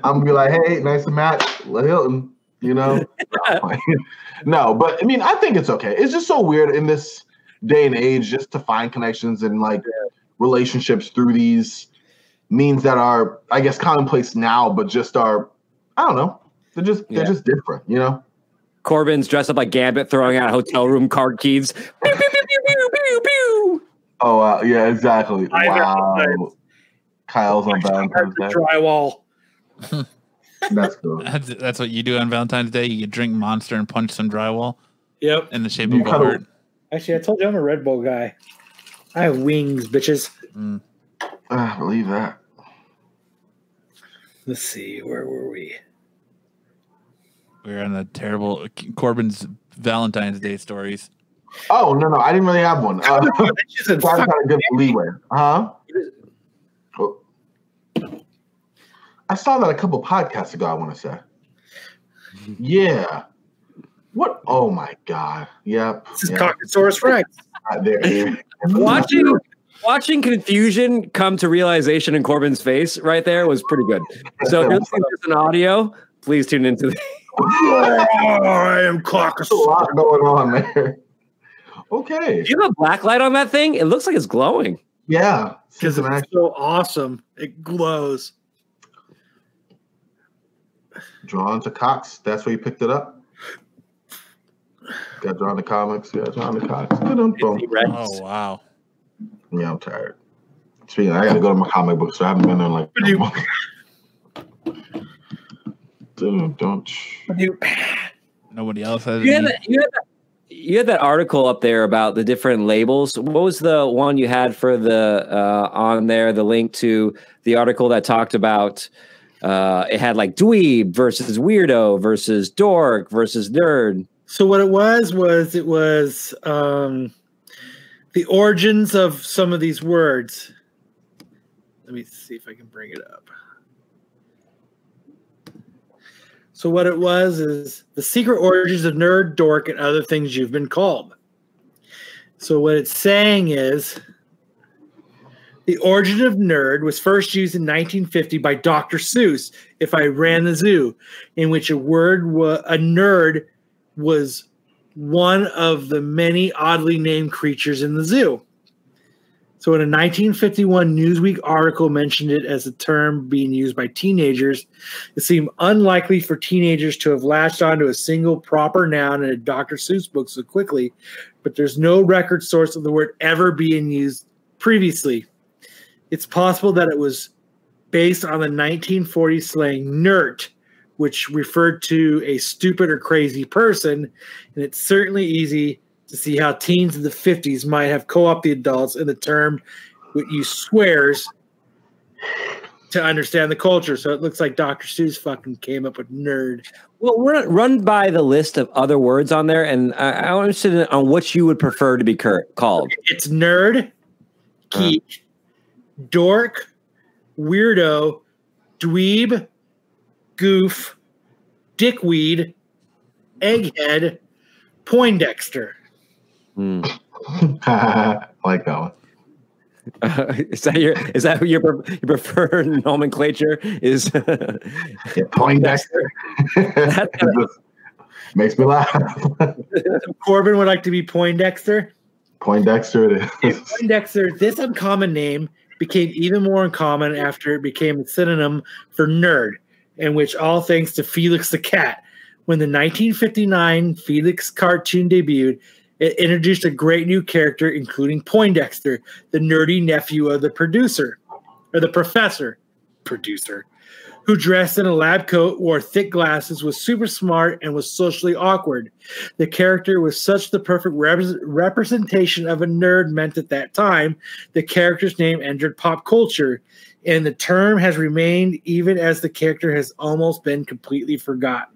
I'm gonna be like, hey, nice to match, Hilton, you know? no, but I mean, I think it's okay. It's just so weird in this day and age just to find connections and like relationships through these means that are, I guess, commonplace now, but just are, I don't know. They're just they're just different, you know? Corbin's dressed up like Gambit, throwing out hotel room card keys. Pew, pew, pew, pew, pew, pew, pew. Oh uh, yeah, exactly. I Wow. Kyle's on Valentine's Day. Drywall. That's cool. That's, that's what you do on Valentine's Day. You drink Monster and punch some drywall Yep. in the shape You of a heart. Actually, I told you I'm a Red Bull guy. I have wings, bitches. Mm. Ah, believe that. Let's see, where were we? We're on the terrible Corbin's Valentine's Day stories. Oh no, no, I didn't really have one. Uh, She said, Try to fuck. kind of give leeway. Huh? Oh. I saw that a couple podcasts ago, I want to say. Yeah. What? Oh my God. Yep. This is yep. Cockosaurus Rex. There, there. Watching watching confusion come to realization in Corbin's face right there was pretty good. So if you're listening to this in audio, please tune into the Oh, I am There's a lot going on there. Okay. Do you have a black light on that thing? It looks like it's glowing. Yeah. Because it's action. so awesome. It glows. Drawn to Cox. That's where you picked it up. Got drawn to comics. Yeah, drawn to Cox. Boom, boom. Oh wow! Yeah, I'm tired. Speaking, of, I got to go to my comic book, so I haven't been there in like. A month. Dude, don't. Nobody else has. You had, that, you, had that, you had that article up there about the different labels. What was the one you had for the uh, on there? The link to the article that talked about uh, it had like dweeb versus weirdo versus dork versus nerd. So what it was was it was um, the origins of some of these words. let me see if I can bring it up. So what it was is the secret origins of nerd, dork, and other things you've been called. So what it's saying is the origin of nerd was first used in 1950 by Dr. Seuss. If I ran the zoo, in which a word wa- a nerd was one of the many oddly named creatures in the zoo. So, in a 1951 Newsweek article mentioned it as a term being used by teenagers, it seemed unlikely for teenagers to have latched onto a single proper noun in a Dr. Seuss book so quickly, but there's no record source of the word ever being used previously. It's possible that it was based on the 1940 slang nerd, which referred to a stupid or crazy person, and it's certainly easy to see how teens in the 50s might have co-opted adults in the term would use swears to understand the culture. So it looks like Dr. Seuss fucking came up with nerd. Well, run, run by the list of other words on there, and I, I'm interested in, on what you would prefer to be cur- called. It's nerd, uh. geek, dork, weirdo, dweeb, goof, dickweed, egghead, Poindexter. Hmm. I like that one. Uh, is that your is that your, your preferred nomenclature? Is Poindexter. It just makes me laugh. Corbin would like to be Poindexter. Poindexter it is. Poindexter, this uncommon name became even more uncommon after it became a synonym for nerd, in which all thanks to Felix the Cat. When the 1959 Felix cartoon debuted, it introduced a great new character, including Poindexter, the nerdy nephew of the producer, or the professor, producer, who dressed in a lab coat, wore thick glasses, was super smart, and was socially awkward. The character was such the perfect rep- representation of a nerd meant at that time. The character's name entered pop culture, and the term has remained even as the character has almost been completely forgotten.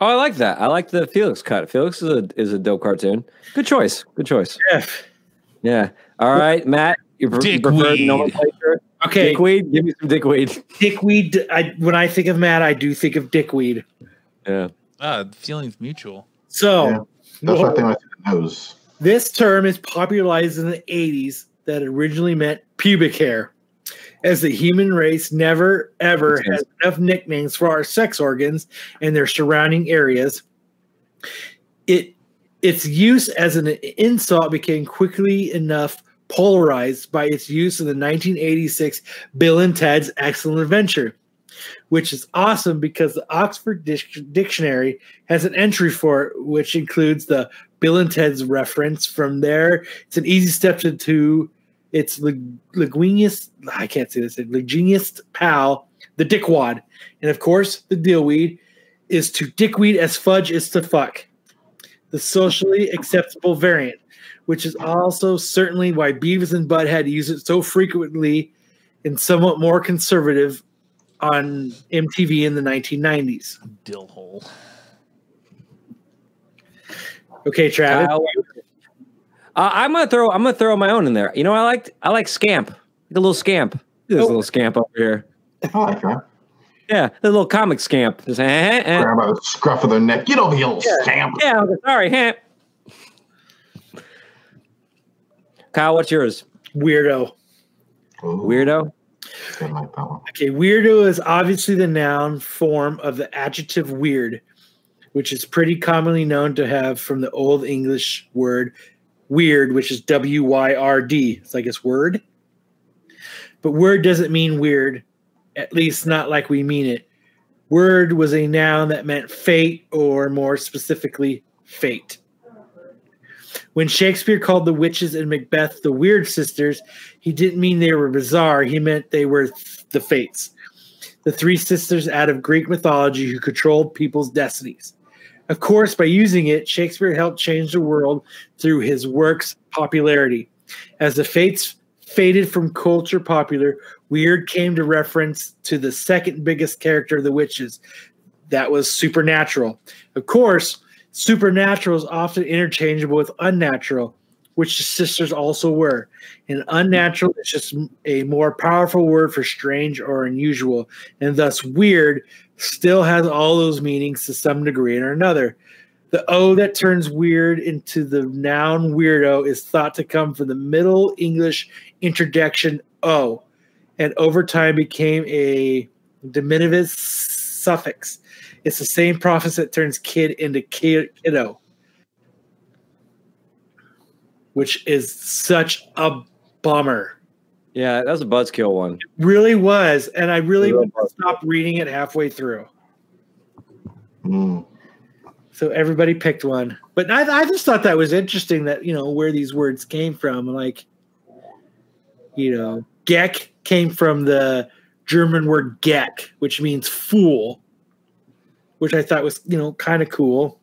Oh, I like that. I like the Felix cut. Felix is a is a dope cartoon. Good choice. Good choice. Yeah. Yeah. All right, Matt. Your, pre- your preferred Dickweed. nomenclature. Okay, Dickweed. Give me some dickweed. dickweed. I, when I think of Matt, I do think of dickweed. Yeah. Ah, feelings mutual. So Yeah. That's what I think I see the nose. This term is popularized in the 80s that originally meant pubic hair, as the human race never ever has enough nicknames for our sex organs and their surrounding areas. It its use as an insult became quickly enough polarized by its use in the 1986 Bill and Ted's Excellent Adventure, which is awesome because the Oxford Dictionary has an entry for it, which includes the Bill and Ted's reference. From there, it's an easy step to, to its lig- ligunius, I can't say this, ligunius pal, the dickwad. And of course, the dillweed is to dickweed as fudge is to fuck. The socially acceptable variant, which is also certainly why Beavis and Butthead use it so frequently and somewhat more conservative on MTV in the 1990s. Dill hole. Okay, Travis. Kyle, uh, I'm gonna throw. I'm gonna throw my own in there. You know, I like. I like scamp. Like a little scamp. There's at This Oh. little scamp over here. I like that. Yeah, the little comic scamp. Just, eh, eh, eh. Grab by the scruff of their neck. Get over here, little Yeah. scamp. Yeah, okay, sorry, eh. Kyle, what's yours? Weirdo. Ooh, Weirdo. Didn't like that one. Okay, weirdo is obviously the noun form of the adjective weird, which is pretty commonly known to have from the Old English word weird, which is W Y R D. It's like it's word. But word doesn't mean weird, at least not like we mean it. Word was a noun that meant fate, or more specifically, fate. When Shakespeare called the witches in Macbeth the Weird Sisters, he didn't mean they were bizarre. He meant they were th- the fates, the three sisters out of Greek mythology who controlled people's destinies. Of course, by using it, Shakespeare helped change the world through his work's popularity. As the fates faded from culture popular, weird came to reference to the second biggest character of the witches. That was supernatural. Of course, supernatural is often interchangeable with unnatural. which the sisters also were. And unnatural is just a more powerful word for strange or unusual, and thus weird still has all those meanings to some degree or another. The O that turns weird into the noun weirdo is thought to come from the Middle English interjection O, and over time became a diminutive suffix. It's the same process that turns kid into kid, kiddo, which is such a bummer. Yeah, that was a buzzkill one. Really was, and I really stopped reading it halfway through. Mm. So everybody picked one, but I, I just thought that was interesting that you know where these words came from. Like, you know, Geck came from the German word Geck, which means fool, which I thought was you know kind of cool.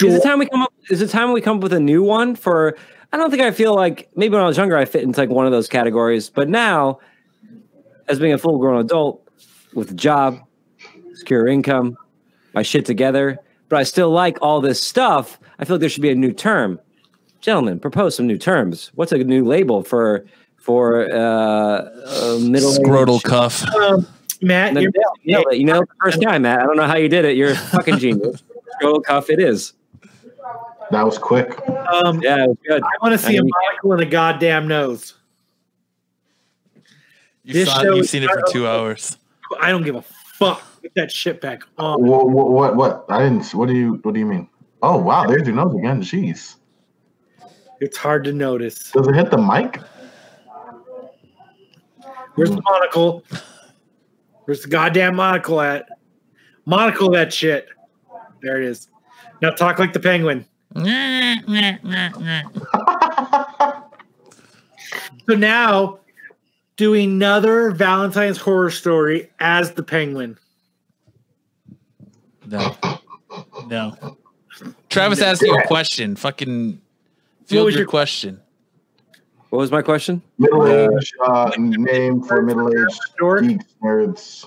Is it time we come up? Is it time we come up with a new one for? I don't think I feel like maybe when I was younger I fit into like one of those categories, but now, as being a full grown adult with a job, secure income, my shit together, but I still like all this stuff. I feel like there should be a new term. Gentlemen, propose some new terms. What's a new label for for uh, uh middle Scrotal cuff. Um, Matt, You you're, nailed it. You nailed it the first time, Matt. I don't know how you did it. You're a fucking genius. Scrotal cuff, it is. That was quick. um, Yeah, it was good. I want to see I a mean, monocle and a goddamn nose. You This saw, show you've seen it for two hours. I don't give a fuck. Get that shit back on. What, what? What? What? I didn't. What do you? What do you mean? Oh wow! There's your nose again. Jeez. It's hard to notice. Does it hit the mic? Where's the monocle? Where's the goddamn monocle at? Monocle that shit. There it is. Now talk like the penguin. So now do another Valentine's horror story as the penguin. No. No. Travis asked you a question. Fucking field was your, your- question. What was my question? Middle age uh, name for middle aged geeks nerds.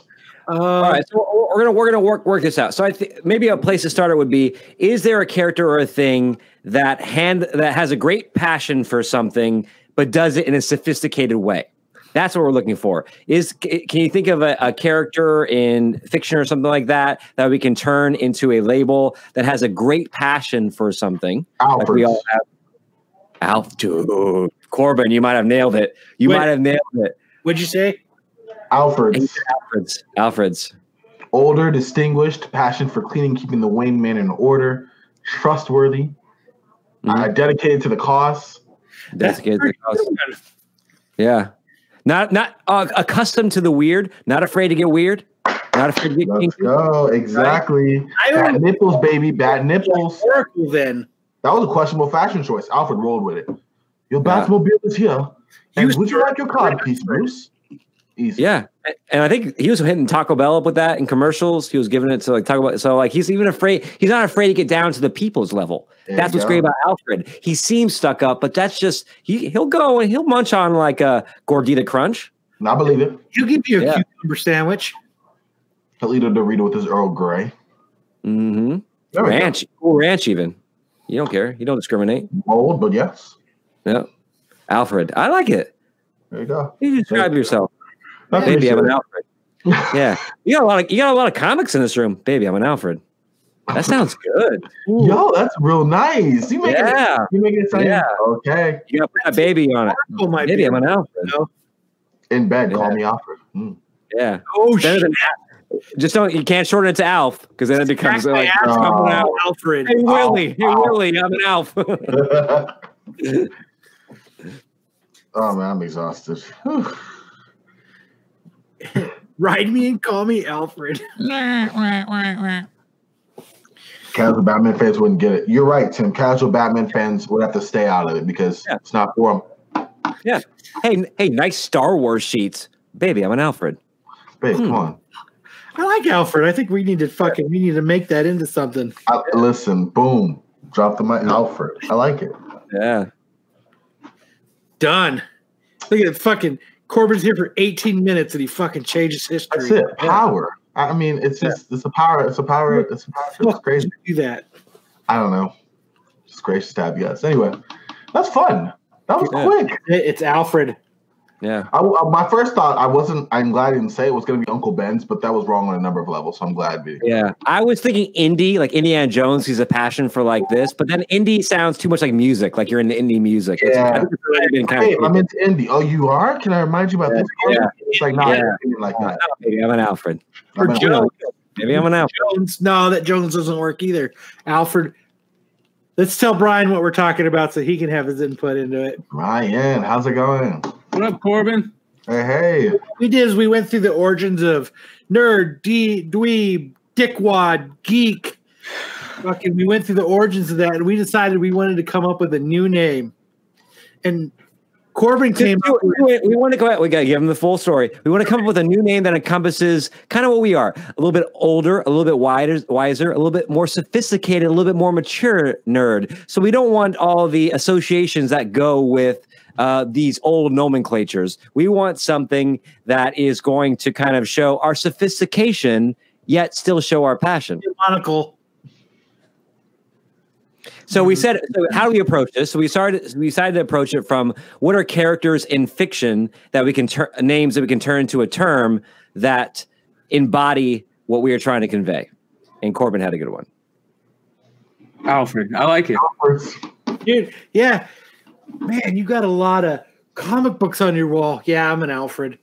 Uh, All right, so we're gonna we're gonna work work this out. So I think maybe a place to start it would be: Is there a character or a thing that hand that has a great passion for something, but does it in a sophisticated way? That's what we're looking for. Is can you think of a, a character in fiction or something like that that we can turn into a label that has a great passion for something? Like we all have. Alf, dude, Corbin, you might have nailed it. You Wait. might have nailed it. what'd you say? Alfred's Alfred's. Alfred's. older, distinguished, passion for cleaning, keeping the Wayne Manor in order, trustworthy, uh, dedicated to the cause. That's good. Yeah. Not not uh, accustomed to the weird, not afraid to get weird, not afraid to get Let's kinky. go. Exactly. I Bad nipples, baby. Bad nipples. Oracle then. That was a questionable fashion choice. Alfred rolled with it. Your Yeah. Batmobile is here. And was would you like your card piece, Bruce? Easy. Yeah. And I think he was hitting Taco Bell up with that in commercials. He was giving it to like Taco Bell. So like he's even afraid he's not afraid to get down to the people's level. There that's what's go. great about Alfred. He seems stuck up, but that's just he he'll go and he'll munch on like a gordita crunch. And I believe it. He'll give you a Yeah. cucumber sandwich. He'll eat a Dorito with his Earl Grey. Mm-hmm. There. Ranch. Cool ranch even. You don't care. You don't discriminate. Bold, but yes. Yeah. Alfred. I like it. There you go. You describe yourself. I Baby, I'm an. Alfred. Yeah, you got a lot of you got a lot of comics in this room. Baby, I'm an Alfred. That sounds good. Yo, that's real nice. You making Yeah. it, you make it sound Yeah. okay. You got a baby on it. Oh my Baby, I'm an Alfred. In bed, call Yeah. me Alfred. Mm. Yeah. Oh Better shit! than Just don't. You can't shorten it to Alf because then it becomes like, ass Oh. out, Alfred. hey Willie, hey Willie, I'm an Alf. oh man, I'm exhausted. Whew. Ride me and call me Alfred. Casual Batman fans wouldn't get it. You're right, Tim. Casual Batman fans would have to stay out of it because Yeah. it's not for them. yeah. Hey, hey, nice Star Wars sheets, baby. I'm an Alfred. Babe, Hmm. come on. I like Alfred. I think we need to fucking we need to make that into something. I, listen, boom. Drop the mic. Alfred. I like it. Yeah. Done. Look at it, fucking Corbin's here for 18 minutes and he fucking changes history. That's it. Power. I I mean, it's just it's a power. It's a power. It's a power. It's crazy. Do that. I don't know. Just gracious to have you guys. Anyway, that's fun. That was Yeah. quick. It's Alfred. Yeah. I, I- my first thought, I wasn't. I'm glad I didn't say it was going to be Uncle Ben's, but that was wrong on a number of levels. So I'm glad we. Yeah. I was thinking indie, like Indiana Jones, he's a passion for like this, but then indie sounds too much like music, like you're into indie music. It's- Yeah. I think it's already been kind Hey, of I'm into indie. Oh, you are? Can I remind you about this? Yeah. It's like not Yeah. like oh, that. maybe I'm an Alfred. I'm an- You maybe I'm an Alfred. Jones. No, that Jones doesn't work either. Alfred. Let's tell Brian what we're talking about so he can have his input into it. Ryan, how's it going? What up, Corbin? Hey, hey. What we did is we went through the origins of nerd, d, dweeb, dickwad, geek. Fucking, we went through the origins of that, and we decided we wanted to come up with a new name. And Corbin came up with we, we want to go out. We got to give him the full story. We want to come up with a new name that encompasses kind of what we are a little bit older, a little bit wider, wiser, a little bit more sophisticated, a little bit more mature nerd. So we don't want all the associations that go with uh, these old nomenclatures. We want something that is going to kind of show our sophistication, yet still show our passion. monocle. So we said, so how do we approach this? So we started, we decided to approach it from what are characters in fiction that we can turn names that we can turn into a term that embody what we are trying to convey. And Corbin had a good one. Alfred. I like it. Dude, yeah. Man, you got a lot of comic books on your wall. Yeah, I'm an Alfred.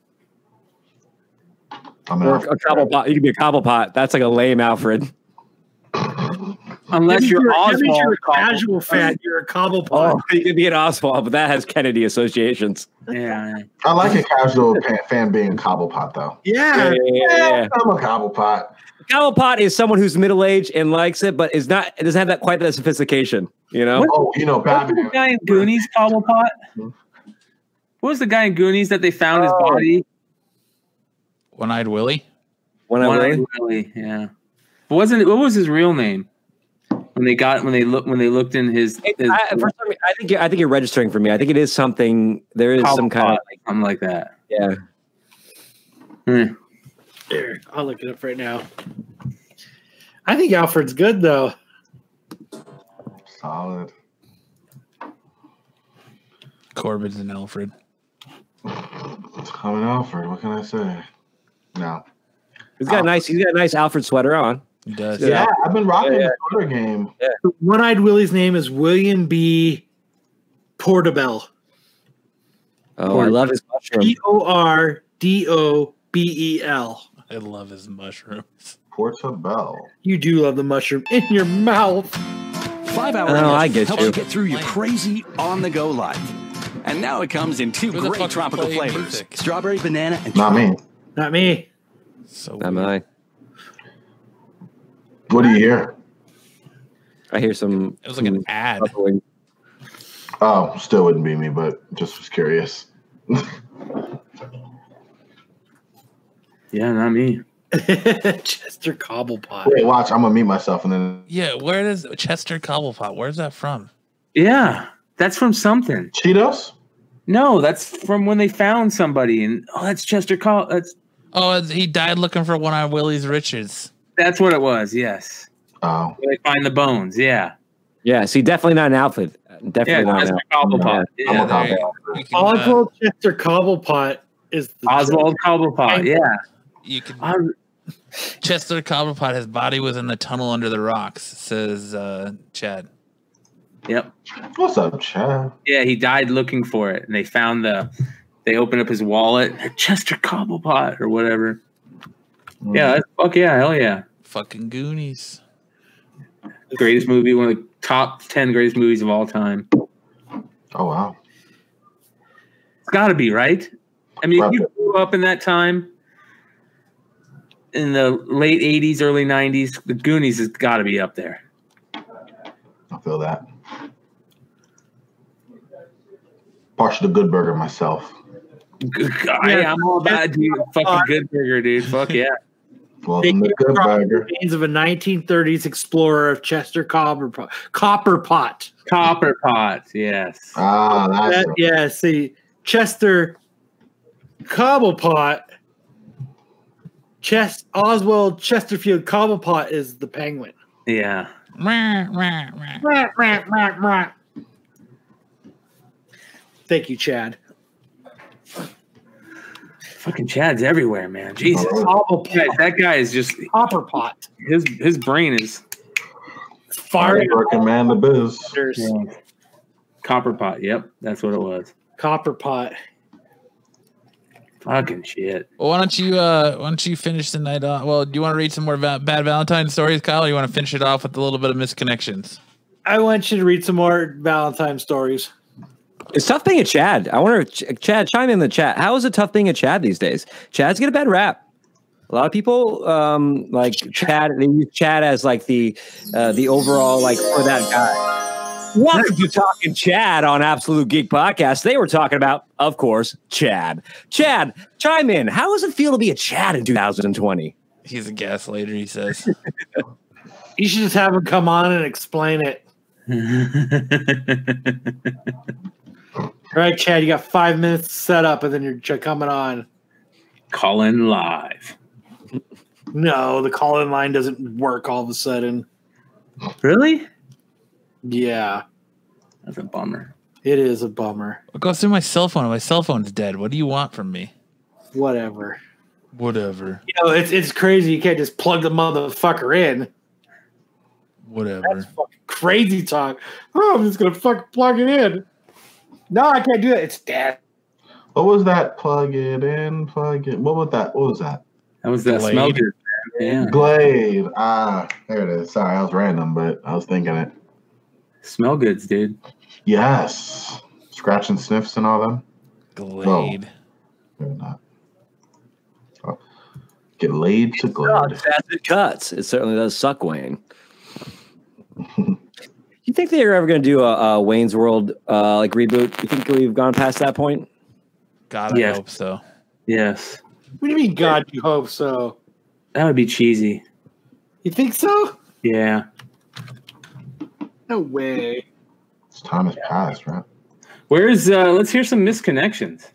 I'm Or a cobblepot. You can be a cobblepot. That's like a lame Alfred. Unless Maybe you're Oswald. you're a casual fan, you're a cobblepot. Oh, you could be an Oswald, but that has Kennedy associations. Yeah. I like a casual fan being Cobblepot, though. Yeah. Yeah, yeah, yeah. I'm a Cobblepot. Cobblepot is someone who's middle aged and likes it, but is not. It doesn't have that quite that sophistication. You know. Oh, you know, What was the Batman. guy in Goonies, Cobblepot? Hmm? What was the guy in Goonies that they found his Oh. body? One eyed Willie. When I One-eyed Willie, yeah. But wasn't it, what was his real name? When they got when they look when they looked in his, his I, for some, I think you're- I think you're registering for me. I think it is something. There is some kind of Cobblepot, something like that. yeah. Hmm. Here, I'll look it up right now. I think Alfred's good though. Solid. Corbin's and Alfred. I'm an Alfred. What can I say? No. He's got a nice. He's got a nice Alfred sweater on. He does. Yeah, I've been rocking Yeah, yeah. the Twitter game. One eyed Willie's name is William B. Portobello. Oh, I love his mushroom. P O R D O B E L. I love his mushrooms. Portobello. You do love the mushroom in your mouth. Five Hour Oh, Energy I get helps you. you get through your crazy on the go life. And now it comes in two Who great tropical flavors music? strawberry, banana, and Not me. Not me. So Am I? What do you hear? I hear some. It was like an ad. ruffling. Oh, still wouldn't be me, but just was curious. Yeah, not me. Chester Cobblepot. Wait, watch. I'm gonna meet myself and then Yeah, where does Chester Cobblepot? Where's that from? Yeah, that's from something. Cheetos. No, that's from when they found somebody, and oh, that's Chester Cobb. That's Oh, he died looking for one eyed Willie's riches. that's what it was. Yes, Oh, Where they find the bones. Yeah, Yeah, see, definitely not an Alfred. yeah, Definitely not. Chester An Alfred. Cobblepot. I'm Yeah, a there Cobblepot. you go. Uh, Oswald Chester Cobblepot is the Oswald Cobblepot. Yeah, you can I, Chester Cobblepot, his body was in the tunnel under the rocks, says uh, Chad. yep. what's up, Chad? Yeah, he died looking for it, and they found the. They opened up his wallet, Chester Cobblepot or whatever. Yeah, that's, fuck yeah, hell yeah. Fucking Goonies. Greatest movie, one of the top ten greatest movies of all time. Oh wow. It's got to be right. I mean, if you grew up in that time, in the late '80s, early '90s, the Goonies has got to be up there. I feel that. Partial to Good Burger myself. Good I'm all about dude. Fucking good burger, dude. Fuck yeah. Welcome to Good Burger. remains of a 1930s explorer of Chester Copperpot. Copperpot. Copper pot, yes. Ah, that's That, yeah, see, Chester Cobblepot. Chest Oswald Chesterfield Cobblepot is the penguin. Yeah. Rah, rah, rah. Rah, rah, rah, rah. Thank you, Chad. Fucking Chad's everywhere, man. Jesus. Oh, Hobble That, that guy is just Hopper pot. his his brain is Fire working man the biz. copper pot. Yep, that's what it was. Copper pot. Fucking shit. Well, why don't you uh why don't you finish the night off? Well, do you want to read some more va- bad Valentine stories, Kyle? Or you want to finish it off with a little bit of misconnections? I want you to read some more Valentine stories. It's tough being a Chad. I wonder, if Ch- Chad, chime in the chat. How is it tough being a Chad these days? Chads get a bad rap. A lot of people um, like Chad. They use Chad as like the uh, the overall like for that guy. Welcome to talking Chad on Absolute Geek Podcast. They were talking about, of course, Chad. Chad, chime in. How does it feel to be a Chad in 2020? He's a gaslighter, he says. You should just have him come on and explain it. All right, Chad, you got five minutes to set up, and then you're coming on. Calling live. No, the call in line doesn't work all of a sudden. Really? Yeah, That's a bummer. it is a bummer. What goes through my cell phone? My cell phone's dead. What do you want from me? Whatever. Whatever. You know, it's it's crazy. You can't just plug the motherfucker in. Whatever. Fucking crazy talk. Oh, I'm just gonna fucking plug it in. No, I can't do that. It's dead. What was that? Plug it in, plug it. What was that? What was that? That was that Glade. smell. Yeah. Glade. Ah, there it is. Sorry, I was random, but I was thinking it. Smell goods, dude. Yes. Scratch and sniffs and all them. Glade. Maybe not. Oh. Get laid to glade. as it cuts. It certainly does suck, Wayne. you think they're ever going to do a, a Wayne's World uh, like reboot? You think we've gone past that point? God, I Yes. hope so. Yes. What do you mean, God? You hope so? That would be cheesy. You think so? Yeah. No way. It's time has passed, right? Where's uh let's hear some misconnections.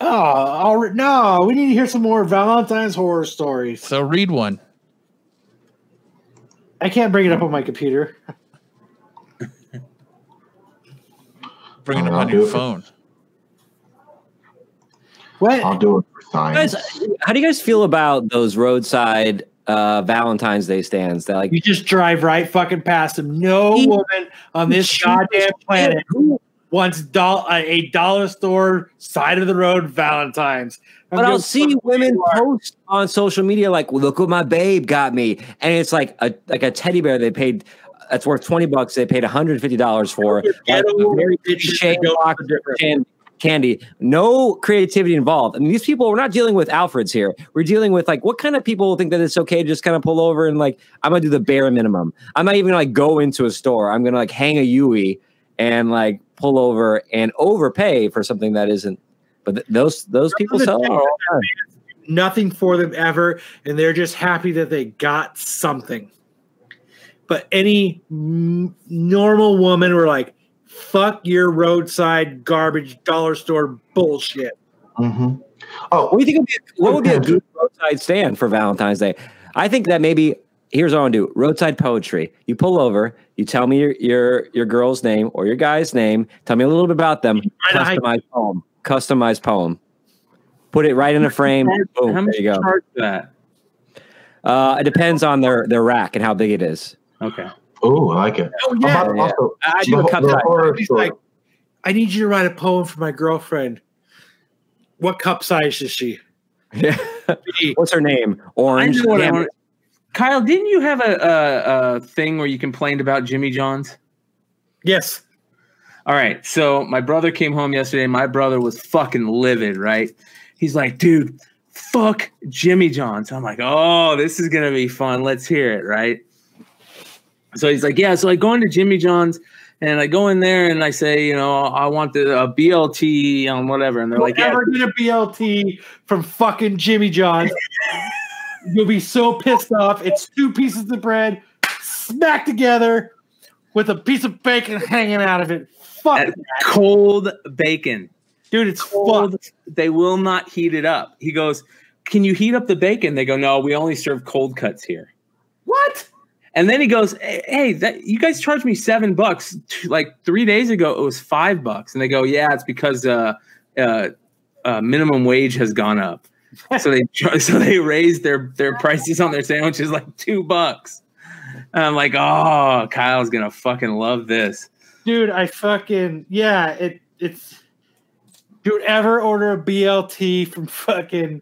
Oh, all right. no, we need to hear some more Valentine's horror stories. So read one. I can't bring it up on my computer. Bring it up on do your phone. What? I'll do it for Guys, science. how do you guys feel about those roadside uh, Valentine's Day stands? That like You just drive right fucking past them. No He- woman on this goddamn planet wants doll- a a dollar store side of the road Valentine's. I But I'll see women post on social media like, "Look what my babe got me," and it's like a like a teddy bear they paid that's worth twenty bucks. They paid one hundred fifty dollars for like, a very bitches cliche that go box for of different- can- candy. No creativity involved. I mean, these people. We're not dealing with Alfreds here. We're dealing with like what kind of people think that it's okay to just kind of pull over and like I'm gonna do the bare minimum. I'm not even gonna like go into a store. I'm gonna like hang a Yui and like pull over and overpay for something that isn't. But th- those those people sell nothing for them ever, and they're just happy that they got something. But any mm, normal woman were like, "Fuck your roadside garbage dollar store bullshit." hmm Oh, What do you think? Would be, what would be a good roadside stand for Valentine's Day? I think that maybe here's what I want to do: roadside poetry. You pull over, you tell me your your your girl's name or your guy's name. Tell me a little bit about them. Right, Customized poem. Customized poem. Put it right in a frame. Boom, How much there you you go. charge that? Uh, it depends on their their rack and how big it is. Okay. Oh, I like it. Oh How about yeah. also I do a the- cut the size. He's like, "I need you to write a poem for my girlfriend." What cup size is she? Yeah. What's her name? I Orange. know what I want. Kyle, didn't you have a, a, a thing where you complained about Jimmy John's? Yes. All right. So my brother came home yesterday. My brother was fucking livid, right? He's like, dude, fuck Jimmy John's. I'm like, oh, this is going to be fun. Let's hear it, right? So he's like, yeah. So I go into Jimmy John's and I go in there and I say, you know, I want the uh, a BLT on whatever. And they're You'll like, yeah, ever get a BLT from fucking Jimmy John's? You'll be so pissed off. It's two pieces of bread smacked together with a piece of bacon hanging out of it. Fuck, cold bacon. dude, it's cold. fucked. They will not heat it up. He goes, Can you heat up the bacon? They go, No, we only serve cold cuts here. What? And then he goes, "Hey, hey, that you guys charged me seven bucks like three days ago. It was five bucks." And they go, "Yeah, it's because uh, uh, uh, minimum wage has gone up." so they so they raised their their prices on their sandwiches like two bucks. And I'm like, "Oh, Kyle's gonna fucking love this." Dude, I fucking yeah, it it's dude ever order a BLT from fucking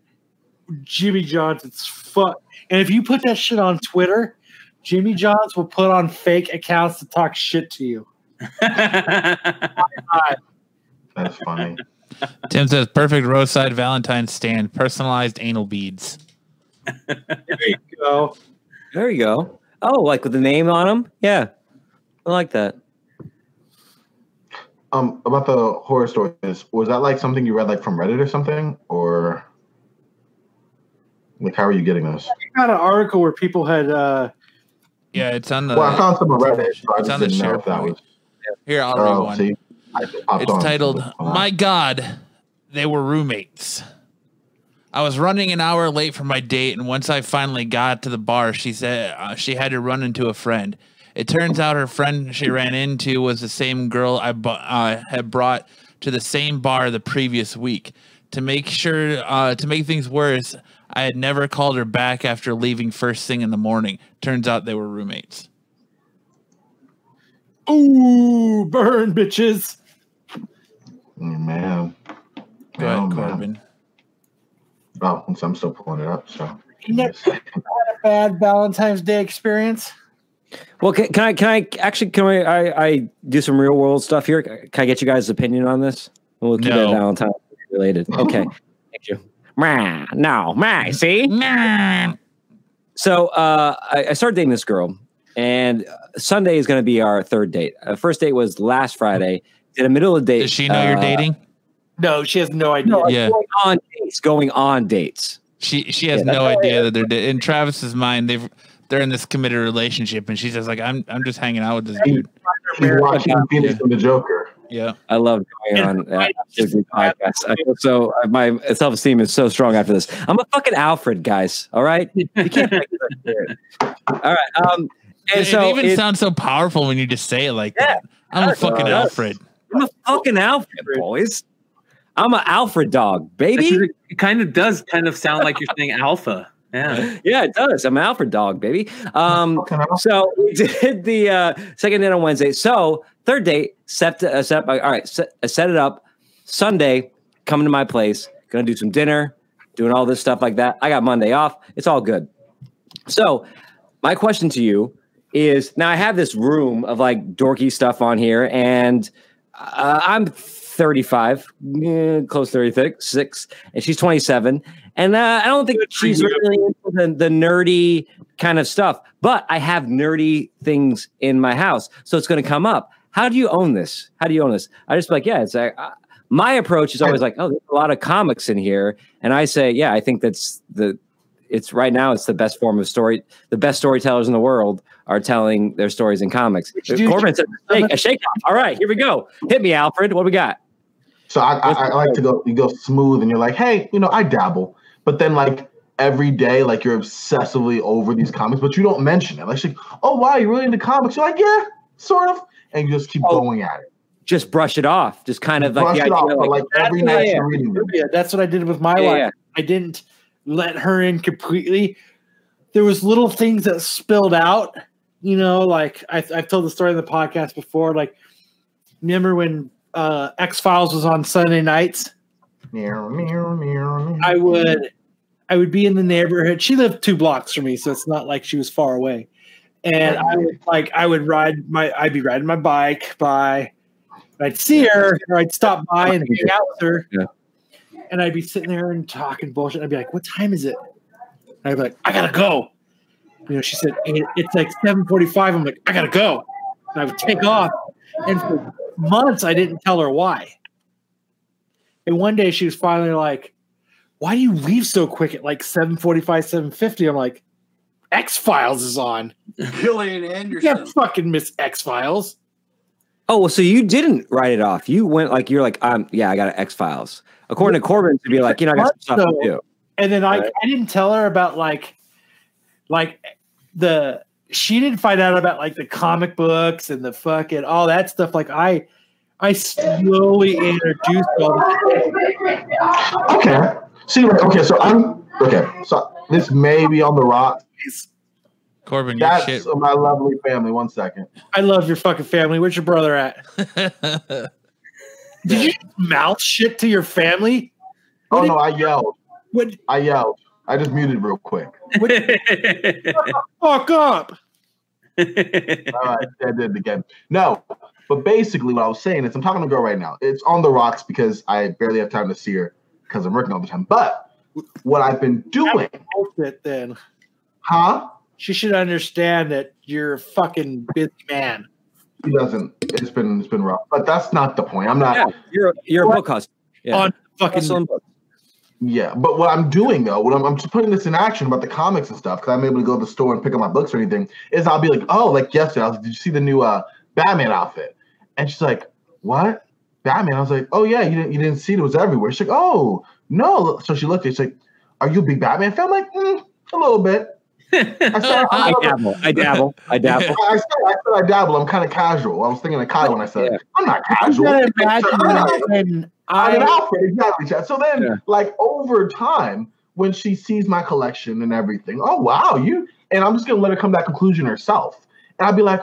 Jimmy John's, it's fuck. And if you put that shit on Twitter, Jimmy John's will put on fake accounts to talk shit to you. That's funny. Tim says perfect roadside Valentine's stand, personalized anal beads. There you go. There you go. Oh, like with the name on them? Yeah. I like that. Um, about the horror stories, was that like something you read like from Reddit or something, or like how are you getting those? I got an article where people had uh Yeah, it's on the. well, I found some on Reddit, so it's on the if that SharePoint. was. Here, I'll read Oh, one. see, It's on. titled "My God, They Were Roommates." I was running an hour late for my date, and once I finally got to the bar, she said uh, she had to run into a friend. It turns out her friend she ran into was the same girl I bu- uh, had brought to the same bar the previous week. To make sure, uh, to make things worse, I had never called her back after leaving first thing in the morning. Turns out they were roommates. ooh burn bitches. Man. Go ahead, Oh, man. Oh, I'm still pulling it up. So You never had a bad Valentine's Day experience? Well, can, can I can I actually can I, I I do some real world stuff here? Can I get you guys' opinion on this? We'll keep No. it Valentine related. Okay, thank you. Meh, no, meh, see. So uh, I, I started dating this girl, and Sunday is going to be our third date. Uh, first date was last Friday. In the middle of the date. Does she know you're uh, dating? No, she has no idea. No, Yeah. going on dates. Going on dates. She she has Yeah, no idea that they're da- in Travis's mind. They've they're in this committed relationship, and she's just like, I'm I'm just hanging out with this dude. she's watching Phoenix and the Joker. Yeah, I love going on uh, absolutely podcasts. I feel so uh, my self esteem is so strong after this. I'm a fucking Alfred, guys. All right, you can't. make this up here. All right. Um, and it, so it even it- sounds so powerful when you just say it like Yeah. that. I'm a fucking Uh, Alfred. I'm a fucking Alfred, boys. I'm an Alfred dog, baby. It kind of does kind of sound like you're saying alpha. Yeah. Yeah, it does. I'm an Alfred dog, baby. Um, so we did the uh, second date on Wednesday. So third date, set, uh, set all right, set, uh, set it up. Sunday, coming to my place, gonna do some dinner, doing all this stuff like that. I got Monday off. It's all good. So my question to you is: Now I have this room of like dorky stuff on here, and uh, I'm 35, eh, close 36, and she's 27. And uh, I don't think she's really into the, the nerdy kind of stuff, but I have nerdy things in my house. So it's going to come up. How do you own this? How do you own this? I just like, yeah, it's like, uh, my approach is always like, oh, there's a lot of comics in here. And I say, yeah, I think that's the, it's right now, it's the best form of story. The best storytellers in the world are telling their stories in comics. Corbin said, shake, a shake off. All right, here we go. Hit me, Alfred. What we got? So I, I, I like to go you go smooth and you're like, hey, you know, I dabble. But then like every day, like you're obsessively over these comics, but you don't mention it. Like, like oh wow, you're really into comics. You're like, yeah, sort of. And just keep Oh, going at it. Just brush it off. Just kind of like Brush the it idea, off, like, like every night you're reading them. Yeah, that's what I did with my Yeah, wife. yeah. I didn't let her in completely. There was little things that spilled out. You know, like I, I've told the story in the podcast before. Like, remember when uh, X Files was on Sunday nights? Meow, meow, meow, meow. I would, I would be in the neighborhood. She lived two blocks from me, so it's not like she was far away. And I would like, I would ride my, I'd be riding my bike by. I'd see her, or I'd stop by and hang out with her. Yeah. And I'd be sitting there and talking bullshit. I'd be like, "What time is it?" And I'd be like, "I gotta go." You know, she said, "It's like 7:45." I'm like, "I gotta go," and I would take off. And for months, I didn't tell her why. And one day, she was finally like, "Why do you leave so quick at like 7:45, 7:50?" I'm like, "X Files is on. Gillian You Anderson. can't fucking miss X Files." Oh, well, so you didn't write it off. You went like you're like, um, yeah, I got X Files. According to Corbin, to be like, you know, I got some stuff to do. And then I, Right. I didn't tell her about like like the she didn't find out about like the comic books and the fucking all that stuff. Like I, I slowly introduced all that. Okay. See, okay, so I'm okay. So this may be on the rocks. Corbin, your That's shit. my lovely family. One second. I love your fucking family. Where's your brother at? Did you mouth shit to your family? Oh no, I yelled. What? I yelled. I just muted real quick. Fuck up. All right, I did it again. No, but basically, what I was saying is, I'm talking to a girl right now. It's on the rocks because I barely have time to see her because I'm working all the time. But what I've been doing, Bullshit. Then, huh? She should understand that you're a fucking busy man. He doesn't. It's been it's been rough, but that's not the point. I'm not. Yeah, you're you're a book hustler. Yeah. On fucking Hustling. Yeah, but what I'm doing though, what I'm, I'm just putting this in action about the comics and stuff, because I'm able to go to the store and pick up my books or anything, is I'll be like, oh, like yesterday, I was like, did you see the new uh, Batman outfit? And she's like, what? Batman? I was like, oh yeah, you didn't you didn't see it, it was everywhere. She's like, oh no. So she looked at, it, she's like, are you a big Batman fan? I'm like, mm, a little bit. I said, I dabble. I dabble. I dabble. I said, I said I dabble. I'm kind of casual. I was thinking of Kyle when I said, Yeah. I'm not You casual. gotta imagine I'm an I Alfred, exactly. Chad. So then, Yeah. like over time, when she sees my collection and everything, oh wow, you and I'm just gonna let her come to that conclusion herself. And I'd be like,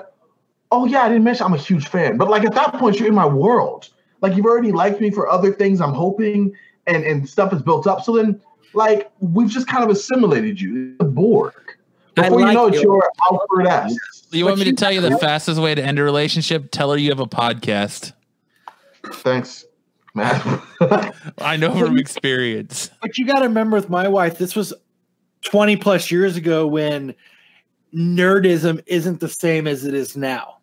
oh yeah, I didn't mention I'm a huge fan. But like at that point, you're in my world. Like you've already liked me for other things I'm hoping and, and stuff is built up. So then like we've just kind of assimilated you. The Borg. I Before you know it, you're Alfred S. You want me to tell you the fastest way to end a relationship? Tell her you have a podcast. Thanks, man. I know from experience. But you got to remember with my wife, this was 20 plus years ago when nerdism isn't the same as it is now.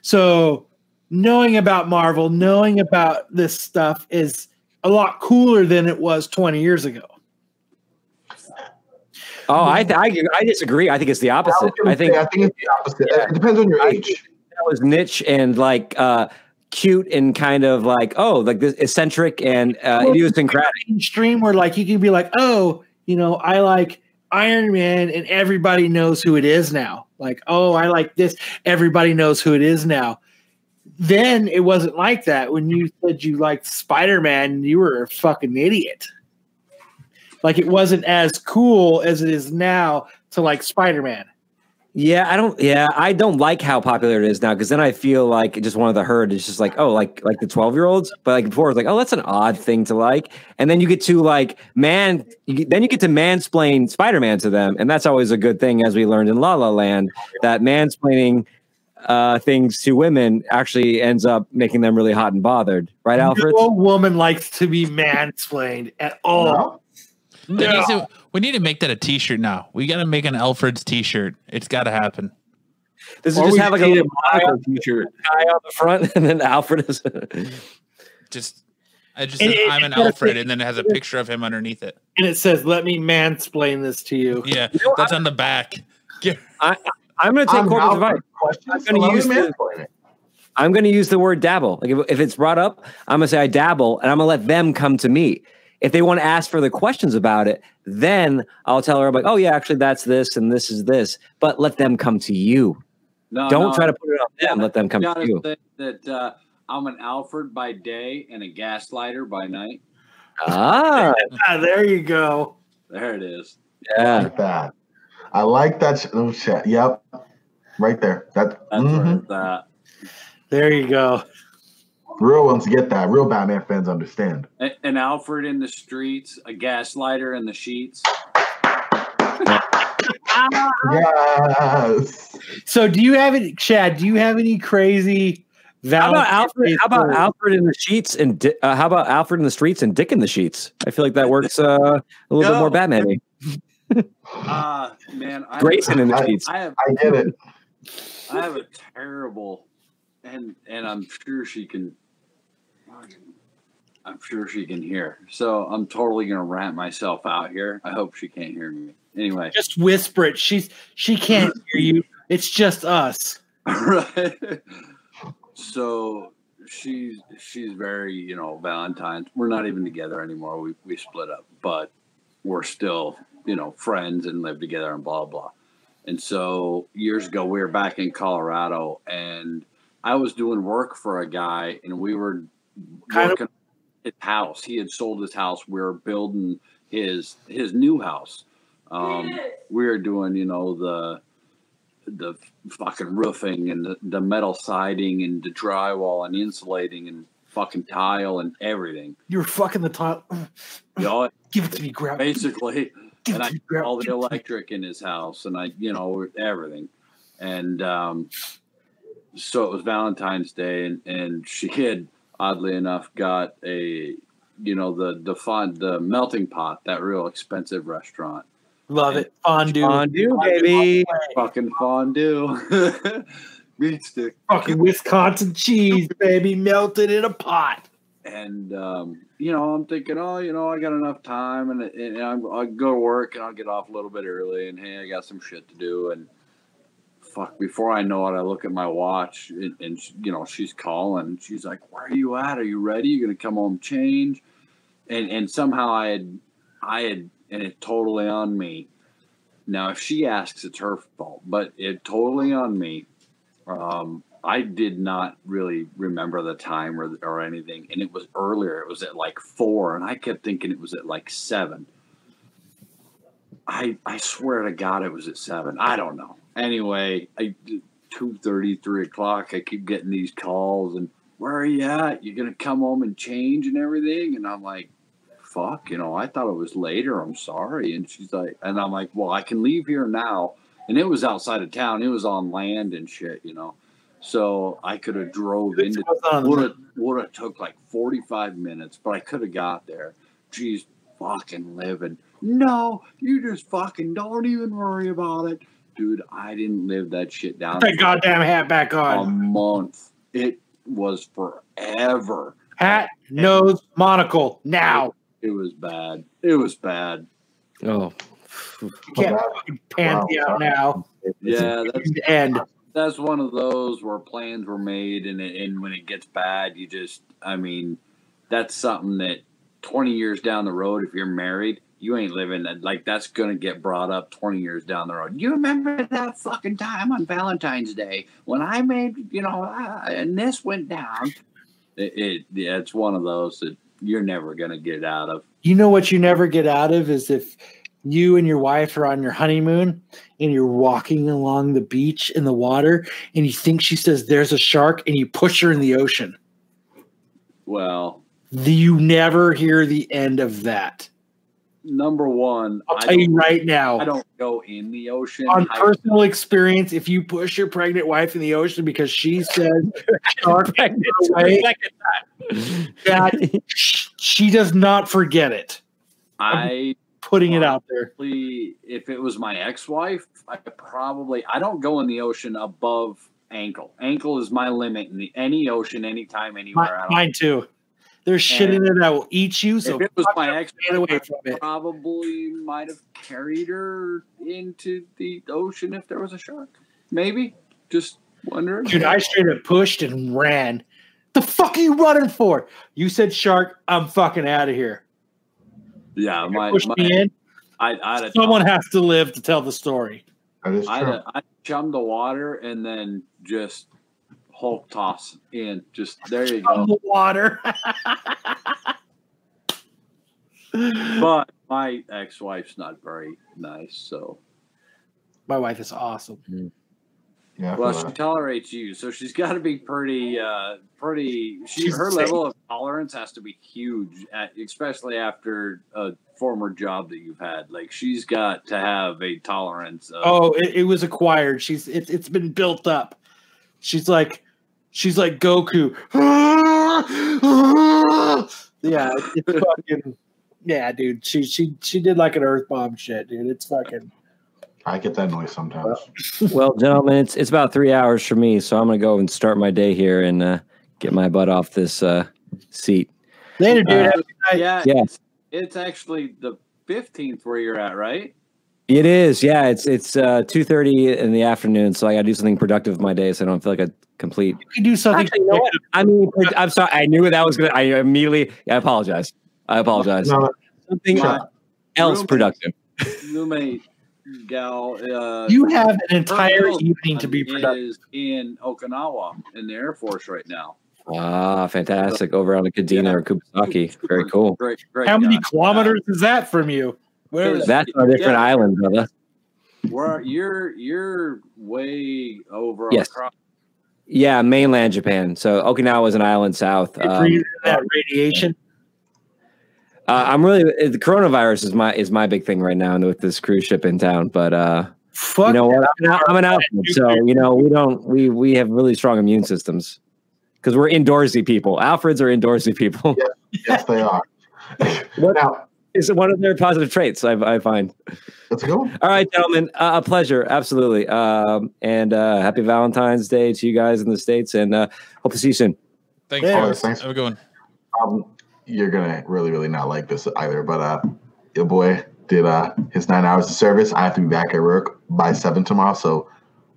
So, knowing about Marvel, knowing about this stuff is a lot cooler than it was 20 years ago. Oh, I, th- I I disagree. I think it's the opposite. gonna I think say, I think it's the opposite. Yeah. It depends on your I age. that was niche and like uh cute and kind of like oh like this eccentric and uh Well, idiosyncratic. Mainstream, where like you can be like, oh, you know, I like Iron Man, and everybody knows who it is now. Like, oh, I like this, everybody knows who it is now. Then it wasn't like that. When you said you liked Spider Man, you were a fucking idiot. Like it wasn't as cool as it is now to like Spider Man. Yeah, I don't. Yeah, I don't like how popular it is now because then I feel like just one of the herd is just like oh like like the twelve year olds. But like before, it's like oh that's an odd thing to like, and then you get to like man, you, then you get to mansplain Spider Man to them, and that's always a good thing as we learned in La La Land that mansplaining uh, things to women actually ends up making them really hot and bothered, right, Alfred? No woman likes to be mansplained at all. No? That needs to- we need to make that a T-shirt now. We got to make an Alfred's T-shirt. It's got to happen. Does it Or just have like a need little guy Monaco on, t-shirt. guy on the front, and then Alfred is? Just, I just And said it- I'm an it gotta Alfred, and then it has a picture of him underneath it. And it says, "Let me mansplain this to you." Yeah, that's on the back. Get- I, I'm going to take I'm Corbin's advice. I'm gonna use the- it. I'm going to use the word dabble. Like if, if it's brought up, I'm going to say I dabble, and I'm going to let them come to me. If they want to ask further questions about it, then I'll tell her I'm like, oh yeah, actually that's this and this is this. But let them come to you. No, Don't no, try to put it on them. Let them come to gotta you. that uh, I'm an Alfred by day and a gaslighter by night. Ah, Ah, there you go. There it is. Yeah. like that. I like that. Sh- oh, shit. Yep. Right there. That That's mhm. where it's at. There you go. real ones get that. Real Batman fans understand. A- An Alfred in the streets, a gaslighter in the sheets. Yes. So, do you have any, Chad? Do you have any crazy? How about Alfred? How about Alfred in the sheets and Di- uh, how about Alfred in the streets and Dick in the sheets? I feel like that works uh, a little bit more Batman. Ah, man, I, Grayson in the I- I have I get it. I have a terrible, and and I'm sure she can. I'm sure she can hear. So I'm totally gonna rant myself out here. I hope she can't hear me. Anyway, Just whisper it. She's she can't hear you. It's just us. right. So she's she's very you know Valentine's. We're not even together anymore. We we split up, but we're still you know friends and live together and blah blah. And so years ago, we were back in Colorado, and I was doing work for a guy, and we were Kind of- his house. He had sold his house. We were building his his new house. Um, we were doing, you know, the the fucking roofing and the, the metal siding and the drywall and insulating and fucking tile and everything. You were fucking the tile. You know, Give it to me, grab. basically. Give And I to me, did grab. all the give it to me. electric in his house and I, you know, everything. And um, so it was Valentine's Day and, and she had oddly enough got a, you know, the, the fun, the melting pot, that real expensive restaurant. Love it. Fondue. Fondue, baby. Fucking fondue. Meat stick. Fucking Wisconsin cheese, baby, melted in a pot. And um, you know, I'm thinking, oh, you know, I got enough time, and, and I'm, I'll go to work, and I'll get off a little bit early, and hey, I got some shit to do, and fuck, before I know it, I look at my watch, and, and you know, she's calling, she's like, where are you at? Are you ready? You're gonna come home change? And and somehow I had, I had, and it totally on me. Now, if she asks, it's her fault, but it totally on me. Um, I did not really remember the time or, or anything, and it was earlier. It was at like four, and I kept thinking it was at like seven. I I swear to God, it was at seven. I don't know. Anyway, I two thirty, three o'clock. I keep getting these calls, and where are you at? You're gonna come home and change and everything? And I'm like, fuck, you know, I thought it was later. I'm sorry. And she's like, and I'm like, well, I can leave here now. And it was outside of town. It was on land and shit, you know. So I could have drove into would have would have took like 45 minutes, but I could have got there. She's fucking living. No, you just fucking don't even worry about it. Dude, I didn't live that shit down Put that goddamn hat back on. a month. It was forever. Hat, nose, monocle. Now. It was bad. It was bad. Oh, You can't fucking panty out now. Yeah, that's The end. That's one of those where plans were made, and and when it gets bad, you just, I mean, that's something that twenty years down the road, if you're married, you ain't living that. Like that's gonna get brought up twenty years down the road. You remember that fucking time on Valentine's Day when I made, you know, I, and this went down. It, it, yeah, it's one of those that you're never gonna get out of. You know what you never get out of is if you and your wife are on your honeymoon and you're walking along the beach in the water and you think she says there's a shark and you push her in the ocean. Well, You never hear the end of that. number one, I'll tell you right now. I don't go in the ocean. on I- personal experience, if you push your pregnant wife in the ocean because she says shark away, that she does not forget it. I Putting it out there. if it was my ex-wife, I probably I don't go in the ocean above ankle. Ankle is my limit in the any ocean, anytime, anywhere. I Mi- don't- mine too. There's shit in there that will eat you. So if it was my ex, get away I from it. probably might have carried her into the ocean if there was a shark. Maybe. Just wondering. Dude, I straight up pushed and ran. The fuck are you running for? You said shark. I'm fucking out of here. Yeah, my, Push my me in. I, I'd have Someone has to live to tell the story. That is I'd, true. I'd chum the water and then just Hulk toss in. Just there you On go. the water. But my ex-wife's not very nice, so My wife is awesome. Mm. Yeah, well, she tolerates you, so she's got to be pretty, uh, pretty. She, her level of tolerance has to be huge, at, especially after a former job that you've had. Like she's got to have a tolerance. Of, Oh, it, it was acquired. She's it, it's been built up. She's like she's like Goku. yeah, it's fucking yeah, dude. She she she did like an earth bomb shit, dude. It's fucking I get that noise sometimes. well, gentlemen, it's it's about three hours for me, so I'm gonna go and start my day here and uh, get my butt off this uh, seat. later, dude. Uh, Have a good night. yeah, Yeah. It's, it's actually the fifteenth where you're at, right? It is, yeah. It's it's uh, two thirty in the afternoon, so I got to do something productive with my day, so I don't feel like a complete. You can do something. Actually, you know what? I mean, I'm sorry. I knew that was gonna. I immediately. I apologize. I apologize. No, Something My else roommate- productive. Roommate gal. Uh, You have an entire evening to be productive. In Okinawa in the Air Force right now. Ah, fantastic. Over on the Kadena or Kubasaki. Very cool. Great, great. How many guy. kilometers is that from you? Where is That's on a different Yeah. island, brother. Where you're you're way over Yes. across. Yeah, mainland Japan. So Okinawa is an island south. Um, that radiation? Uh, I'm really the coronavirus is my is my big thing right now with this cruise ship in town. But uh, Fuck you know what? I'm, an- I'm an outfit, so you know we don't we we have really strong immune systems because we're indoorsy people. Alfreds are indoorsy people. Yes, they are. What now, is one of their positive traits? I, I find. let's go. All right, gentlemen, uh, a pleasure, absolutely, um, and uh, happy Valentine's Day to you guys in the states, and uh, hope to see you soon. Thanks, Yeah. guys. Thanks. Have a good one. Um, you're gonna really, really not like this either. But uh, your boy did uh his nine hours of service. I have to be back at work by seven tomorrow, so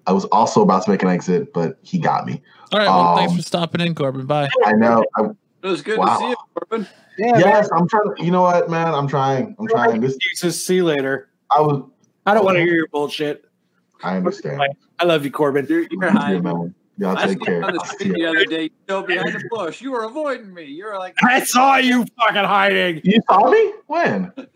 I was also about to make an exit, but he got me. All right. Well, thanks Um, for stopping in, Corbin. Bye. I know. I, It was good Wow. to see you, Corbin. Yeah, yes, I'm trying. To, you know what, man? I'm trying. I'm trying. This. Jesus, see you later. I was. I don't want to hear your bullshit. I understand. I love you, Corbin. You're, you're You hiding. know, Y'all I take saw care. you on the I'll street the other day. You still behind the bush. You were avoiding me. You were like, I saw you fucking hiding. You saw me when?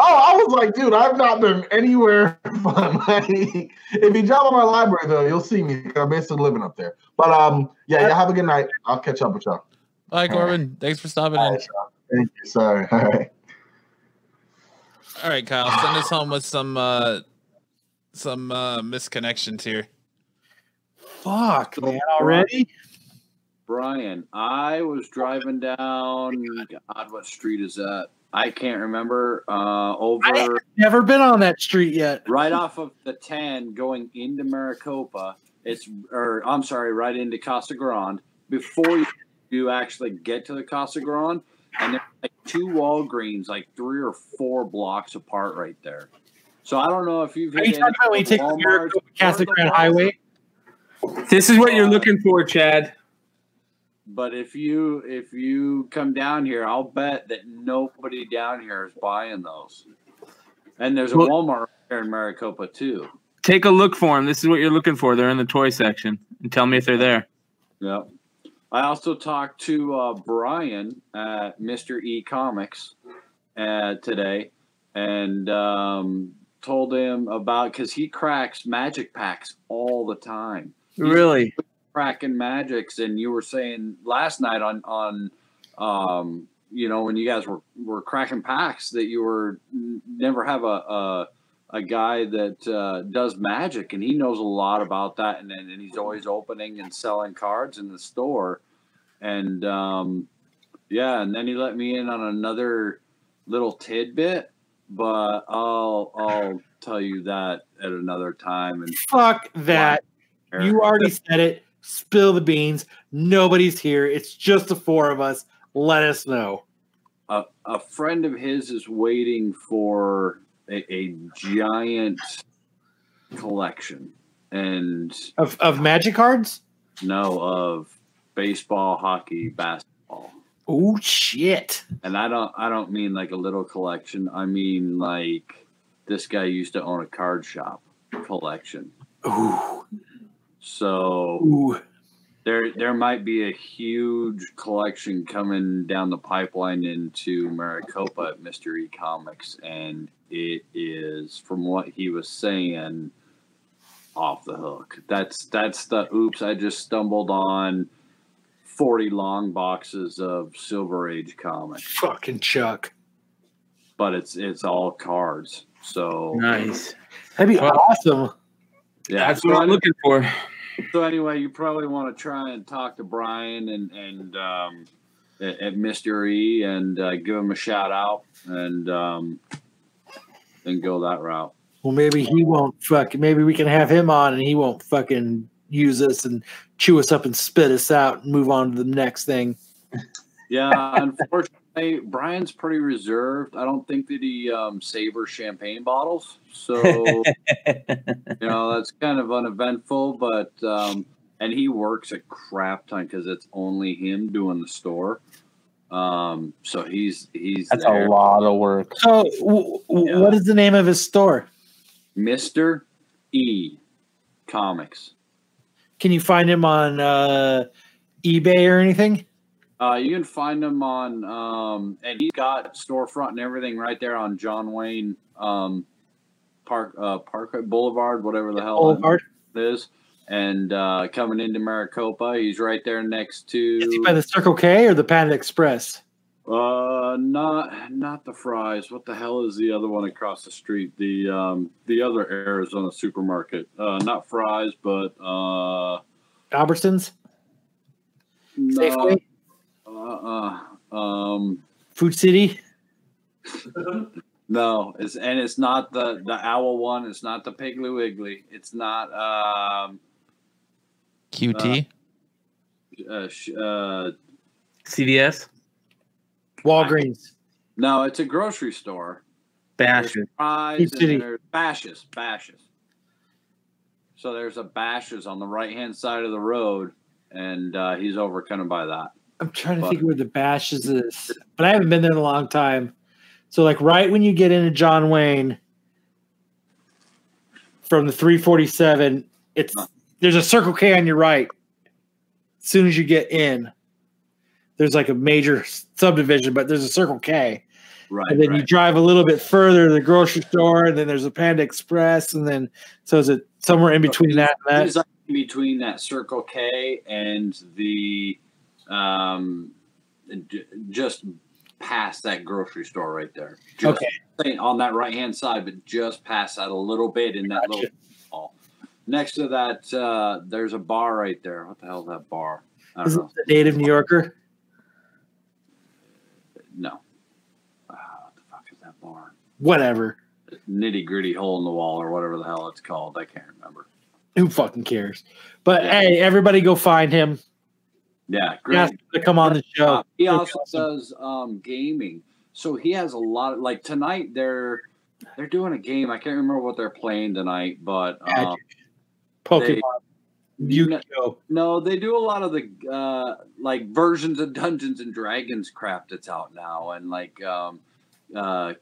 Oh, I was like, dude, I've not been anywhere fun. Like, if you drop on my library though, you'll see me. I'm basically living up there. But um, yeah, y'all have a good night. I'll catch up with y'all. Bye, Corbin. Thanks for stopping All in. right. Thank you. Sorry. All right. All right, Kyle, send us home with some uh some uh misconnections here. Fuck, man, already? Brian, I was driving down. God, what street is that? I can't remember. Uh, over Never been on that street yet. right off of the 10 going into Maricopa. It's, or I'm sorry, right into Casa Grande. Before you, actually get to the Casa Grande, and there's like two Walgreens, like three or four blocks apart right there. So I don't know if you've Are you talking about when you take the Maricopa Casa Grande. Highway? This is what you're looking for, Chad. But if you if you come down here, I'll bet that nobody down here is buying those. And there's a Well- Walmart here in Maricopa too. Take a look for them. This is what you're looking for. They're in the toy section. And tell me if they're there. Yep. I also talked to uh, Brian at Mr. E Comics uh, today and um, told him about because he cracks magic packs all the time. Really? cracking magics and you were saying last night on on um you know when you guys were were cracking packs that you were never have a a, a guy that uh, does magic and he knows a lot about that and, and he's always opening and selling cards in the store and um yeah and then he let me in on another little tidbit but i'll i'll tell you that at another time and Fuck that. You already said it. Spill the beans. Nobody's here. It's just the four of us. Let us know. a, a friend of his is waiting for a, a giant collection and Of of magic cards? no of baseball hockey basketball Oh shit. and i don't i don't mean like a little collection i mean like this guy used to own a card shop collection Ooh. So Ooh. there there might be a huge collection coming down the pipeline into Maricopa at Mystery Comics, and it is from what he was saying off the hook. That's that's the oops! I just stumbled on forty long boxes of Silver Age comics, Fucking Chuck. but it's it's all cards. So Nice. That'd be Well- awesome. yeah, That's what I'm looking for. So anyway, you probably want to try and talk to Brian and and um, at, at Mister E and uh, give him a shout out and um, and go that route. Well, maybe he won't fuck. Maybe we can have him on, and he won't fucking use us and chew us up and spit us out and move on to the next thing. Yeah, unfortunately, Brian's pretty reserved. I don't think that he um, savors champagne bottles, so you know that's kind of uneventful. But um, and he works a crap ton because it's only him doing the store. Um, so he's he's That's there. a lot of work. So, w- w- what is the name of his store? Mister E Comics. Can you find him on uh, eBay or anything? Uh, you can find him on, um, and he's got storefront and everything right there on John Wayne um, Park uh, Parkway Boulevard, whatever the hell Boulevard. it is. And uh, coming into Maricopa, he's right there next to. Is he by the Circle K or the Panda Express? Uh, not not the Fry's. What the hell is the other one across the street? The um the other Arizona supermarket. Uh, not Fry's, but uh, Albertsons? no, Safeway? Uh, uh, um, Food City? no. It's and it's not the the owl one. It's not the Piggly Wiggly. It's not um QT. uh, sh- uh CVS. Walgreens. no. It's a grocery store. Basher. There's Fry's Food City. Bashas', Bashas'. So there's a Bashas' on the right hand side of the road, and uh, he's over kind of by that. I'm trying to think where the Bashas' is, but I haven't been there in a long time. So, like, right when you get into John Wayne from the 347, it's there's a Circle K on your right. As soon as you get in, there's like a major subdivision, but there's a Circle K. Right. and then right. you drive a little bit further to the grocery store, and then there's a Panda Express, and then so is it somewhere in between that and He's that? like in between that Circle K and the um, j- just past that grocery store right there. Just Okay. on that right hand side, but just past that a little bit in that little mall. Next to that, uh, there's a bar right there. What the hell is that bar? I don't Is it know. the native New Yorker? No. Ah, what the fuck is that bar? Whatever. Nitty gritty hole in the wall or whatever the hell it's called. I can't remember. Who fucking cares? But hey, everybody go find him. Yeah, He great. to come on the show. He also does um, gaming, so he has a lot of like tonight. They're they're doing a game. I can't remember what they're playing tonight, but um, Pokemon. they- Yu-Gi-Oh. no, they do a lot of the uh, like versions of Dungeons and Dragons crap that's out now, and like um, uh,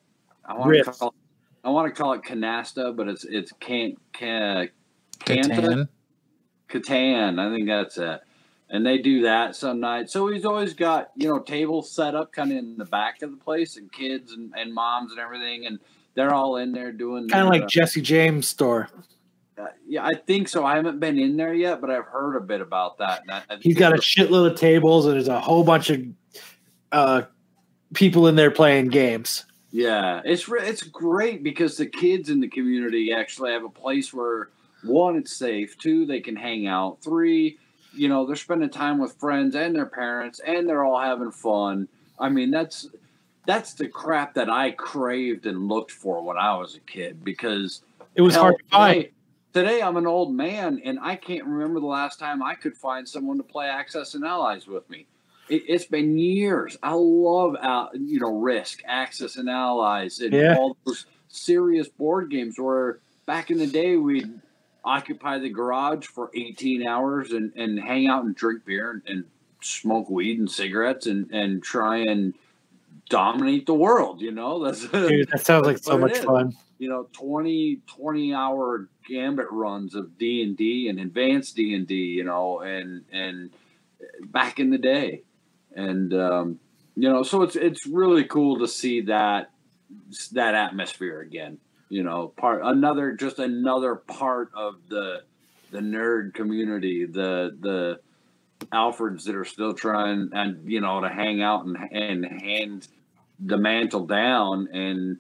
I want to Rift. call I want to call it Canasta, but it's it's can't can Canta? Catan. Catan. I think that's it. And they do that some nights. So he's always got, you know, tables set up kind of in the back of the place and kids and, and moms and everything. And they're all in there doing Kind of like Jesse James' store. uh, yeah, I think so. I haven't been in there yet, but I've heard a bit about that. I, I He's got a shitload of tables, and there's a whole bunch of uh, people in there playing games. Yeah, it's re- it's great because the kids in the community actually have a place where one, it's safe. Two, they can hang out. Three, you know, they're spending time with friends and their parents, and they're all having fun. I mean, that's that's the crap that I craved and looked for when I was a kid because It was hell, hard to find. Today, today I'm an old man and I can't remember the last time I could find someone to play Axis and Allies with me. It, it's been years. I love out, you know, Risk, Axis and Allies, and Yeah. all those serious board games where back in the day we'd occupy the garage for 18 hours and, and hang out and drink beer and, and smoke weed and cigarettes and, and try and dominate the world. You know, that's Dude, that sounds like so much fun. You know, 20, 20 hour gambit runs of D and D and advanced D and D. You know, and and back in the day, and um, you know, so it's it's really cool to see that that atmosphere again. You know, part another just another part of the the nerd community, the the Alfreds that are still trying and you know to hang out and and hand the mantle down and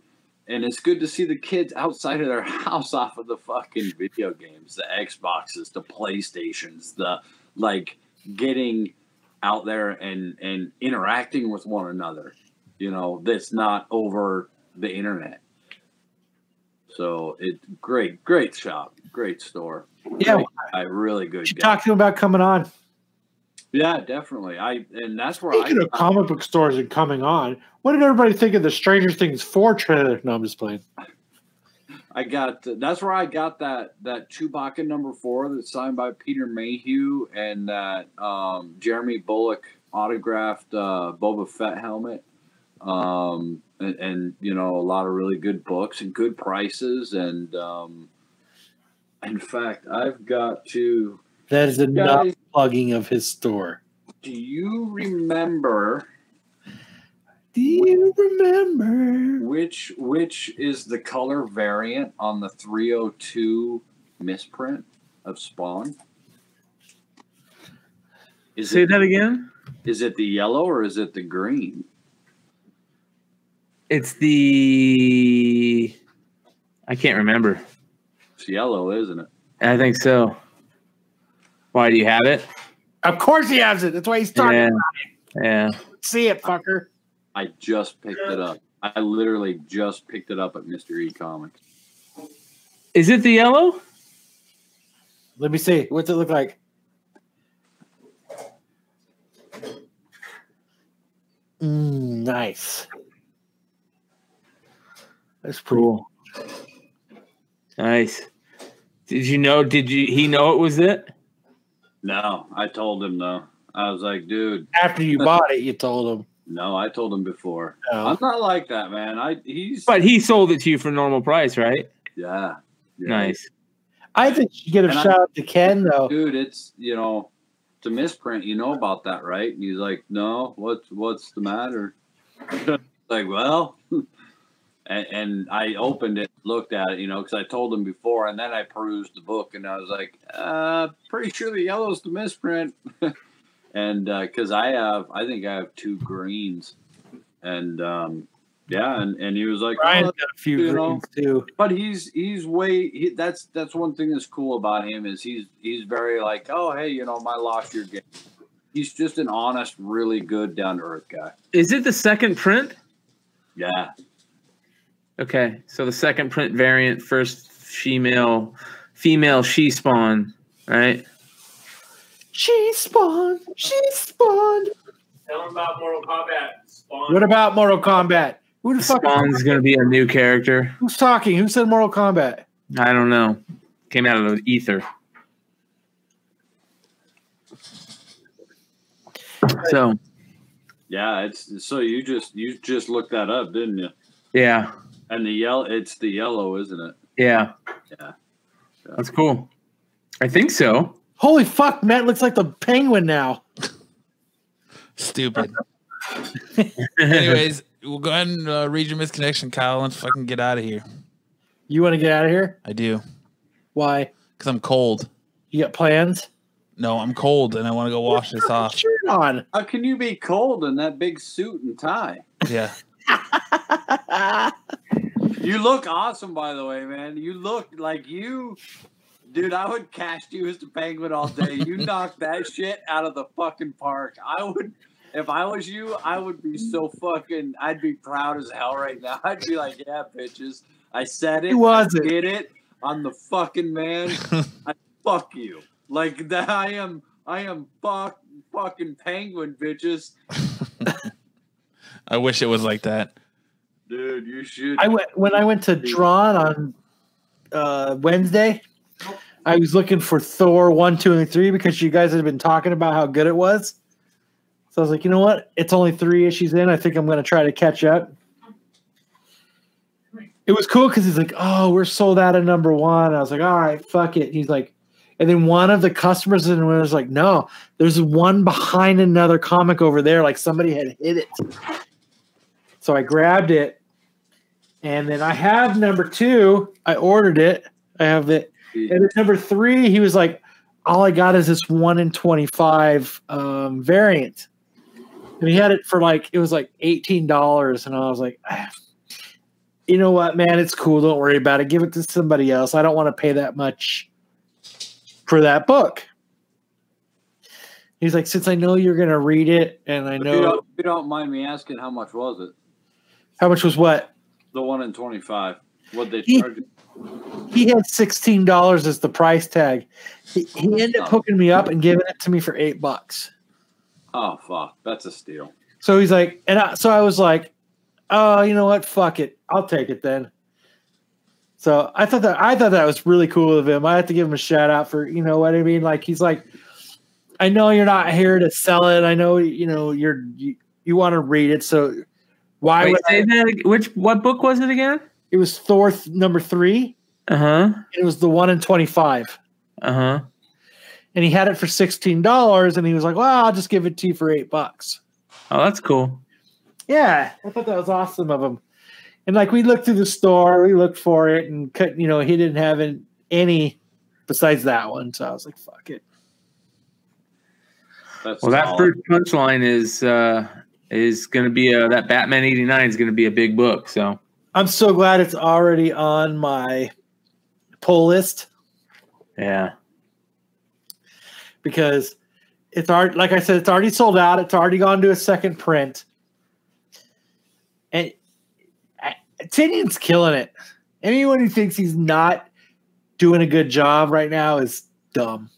and it's good to see the kids outside of their house off of the fucking video games, the Xboxes, the PlayStations, the like getting out there and and interacting with one another. You know, that's not over the internet. So it great, great shop, great store. Yeah. Guy, really good. You guy. talk to him about coming on. Yeah, definitely. I and that's where Speaking I of comic book stores and coming on, what did everybody think of the Stranger Things 4 trailer? No, I'm just playing. I got that's where I got that that Chewbacca number four that's signed by Peter Mayhew and that um, Jeremy Bulloch autographed uh, Boba Fett helmet. Um, and, and you know a lot of really good books and good prices. And um, in fact, I've got to. That is enough Guys. plugging of his store. Do you remember? Do you remember which which is the color variant on the 302 misprint of Spawn? Is Say it, that again. Is it the yellow or is it the green? It's the. I can't remember. It's yellow, isn't it? I think so. Why do you have it? Of course he has it. That's why he's talking Yeah. about Yeah. See it, fucker. I just picked it up. I literally just picked it up at Mr. E Comics. Is it the yellow? Let me see. What's it look like? Mm, nice. That's pretty Cool. Nice. Did you know? Did you? He know it was it? No, I told him though. I was like, dude. After you bought it, you told him. No, I told him before. Oh. I'm not like that, man. I he's But he sold it to you for normal price, right? yeah. yeah. Nice. I think you get a And I- shout out to Ken though. dude, it's you know, it's a misprint. You know about that, right? And he's like, no, what's what's the matter? like, well, and, and I opened it, looked at it, you know, because I told him before, and then I perused the book, and I was like, uh, pretty sure the yellow's the misprint, and because I have, I think I have two greens, and um, yeah, and and he was like, Brian's "Oh, got a few you know, greens too. but he's he's way he, that's that's one thing that's cool about him is he's he's very like oh hey you know my lost your game. He's just an honest really good down to earth guy. Is it the second print? yeah Okay, so the second print variant, first female, female she spawn, right? She spawn, She spawn. Tell him about Mortal Kombat. Spawn. What about Mortal Kombat? Who the fuck? Spawn's gonna be a new character. Who's talking? Who said Mortal Kombat? I don't know. Came out of the ether. So yeah it's so you just you just looked that up didn't you yeah, and the yellow it's the yellow isn't it yeah, yeah that's cool. I think so. Holy fuck, Matt looks like the penguin now. Stupid. Anyways, we'll go ahead and uh, read your misconnection, Kyle, and fucking get out of here. You want to get out of here? I do. Why? Because I'm cold. You got plans? No, I'm cold and I want to go wash this off. Shirt on. how can you be cold in that big suit and tie Yeah. You look awesome by the way man. You look like you dude i would cast you as the penguin all day. You knocked that shit out of the fucking park. I would if i was you i would be so fucking i'd be proud as hell right now. I'd be like yeah bitches. I said it. Was it? did it. I'm the fucking man. I, fuck you. Like that i am i am fuck fucking penguin bitches I wish it was like that. dude you should I went when I went to Drawn on uh, Wednesday. I was looking for Thor one, two, and three because you guys had been talking about how good it was. So I was like, you know what? It's only three issues in. I think I'm going to try to catch up. It was cool because he's like, "Oh, we're sold out of number one." I was like, "All right, fuck it." He's like, and then one of the customers in was like, "No, there's one behind another comic over there. Like somebody had hit it." So I grabbed it, and then I have number two. I ordered it. I have it. And at number three, he was like, "All I got is this one in twenty-five um, variant." And he had it for like it was like eighteen dollars, and I was like, "Ah, "You know what, man? It's cool. Don't worry about it. Give it to somebody else. I don't want to pay that much for that book." He's like, "Since I know you're gonna read it, and I If you, know don't, if you don't mind me asking, how much was it? How much was what." The one in twenty five. What they He- charge? he had sixteen dollars as the price tag. He, he ended up hooking me up and giving it to me for eight bucks. Oh fuck, that's a steal. So he's like, and I, so I was like, oh, you know what? Fuck it, I'll take it then. So I thought that I thought that was really cool of him. I have to give him a shout out for you know what I mean. Like he's like, I know you're not here to sell it. I know you know you're you, you want to read it. So Why Wait, would say I, that which what book was it again? it was Thor th- number three, Uh huh. it was the one in twenty five. Uh huh. And he had it for sixteen dollars, and he was like, "Well, I'll just give it to you for eight bucks." Oh, that's cool. Yeah, I thought that was awesome of him. And like we looked through the store, we looked for it, and could you know he didn't have any besides that one, so I was like, "Fuck it." That's Well, that first punchline is uh is going to be a that Batman eighty nine is going to be a big book. So I'm so glad it's already on my pull list yeah, because it's already, like I said, it's already sold out. It's already gone to a second print, and Tynion's killing it. Anyone who thinks he's not doing a good job right now is dumb.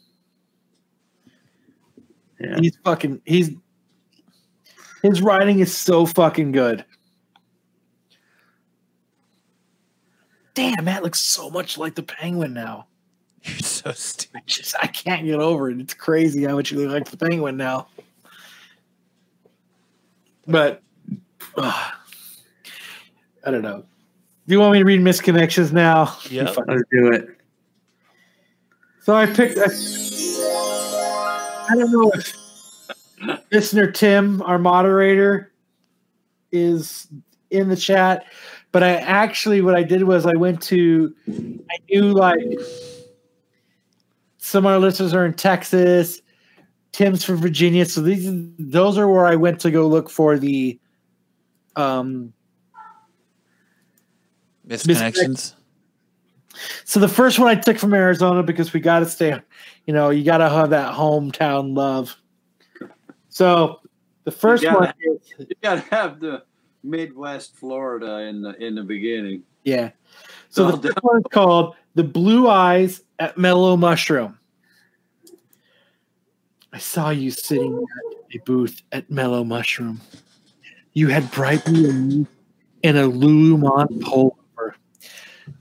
Yeah. He's fucking. He's his writing is so fucking good. Damn, Matt looks so much like the Penguin now. You're so stupid. I just I can't get over it. It's crazy how much you look like the Penguin now. But ugh, I don't know. Do you want me to read misconnections now? Yeah, let's do it. So I picked. I, I don't know if listener Tim, our moderator, is in the chat, but I actually what I did was I went to. I knew like some of our listeners are in Texas. Tim's from Virginia, so these those are where I went to go look for the um Misconnections. So the first one I took from Arizona because we got to stay, you know, you got to have that hometown love. So the first gotta- one, is, You gotta have the Midwest Florida in the in the beginning. yeah. So the first one is called "The Blue Eyes at Mellow Mushroom." I saw you sitting at a booth at Mellow Mushroom. You had bright blue and a Lululemon pullover.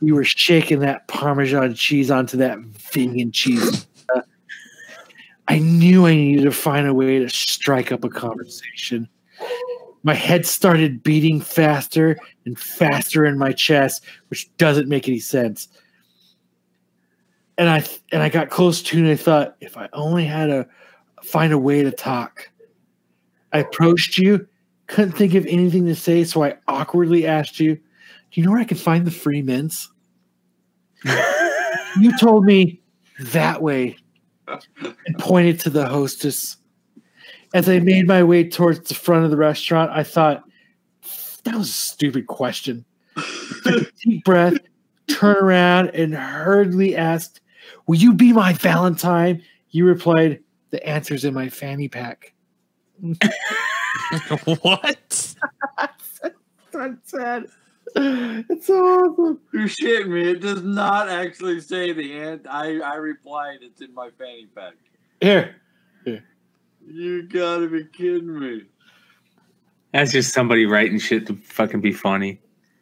You were shaking that Parmesan cheese onto that vegan cheese. I knew I needed to find a way to strike up a conversation. My head started beating faster and faster in my chest, which doesn't make any sense. And I and I got close to and I thought, if I only had to find a way to talk. I approached you, couldn't think of anything to say, so I awkwardly asked you, Do you know where I can find the free mints? you told me that way and pointed to the hostess. As I made my way towards the front of the restaurant, I thought, that was a stupid question. Deep breath, turned around, and hurriedly asked, Will you be my Valentine? You replied, The answer's in my fanny pack. what? That's sad. It's so awesome. You're shitting me. It does not actually say the end. I, I replied, it's in my fanny pack. Here. Here. You gotta be kidding me. That's just somebody writing shit to fucking be funny.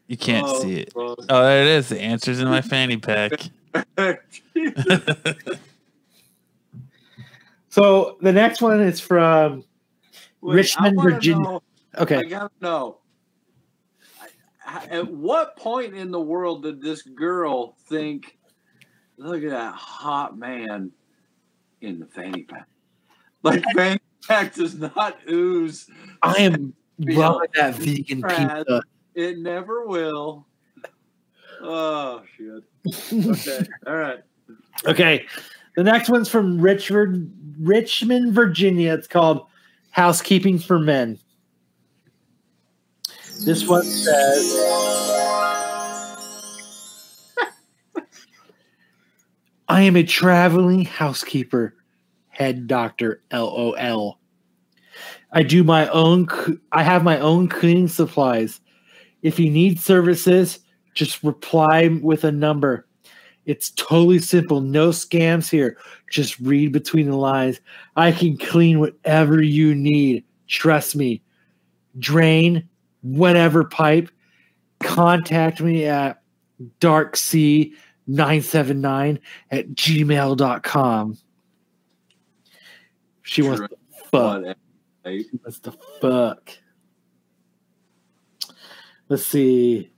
You can't Oh, see it. fuck. Oh, there it is. The answer's in my fanny pack. So the next one is from Wait, Richmond, Virginia. know- Okay. I gotta know. At what point in the world did this girl think, look at that hot man in the fanny pack? Like, fanny pack does not ooze. I am loving that vegan Brad, pizza. It never will. Oh, shit. Okay. All right. Okay. The next one's from Richmond, Richmond, Virginia. It's called Housekeeping for Men. This one says I am a traveling housekeeper, head doctor, LOL. I do my own I have my own cleaning supplies. If you need services, just reply with a number. It's totally simple. No scams here. Just read between the lines. I can clean whatever you need. Trust me. Drain whatever pipe. Contact me at darksea979 at gmail.com. She wants to fuck. She wants to fuck. Let's see.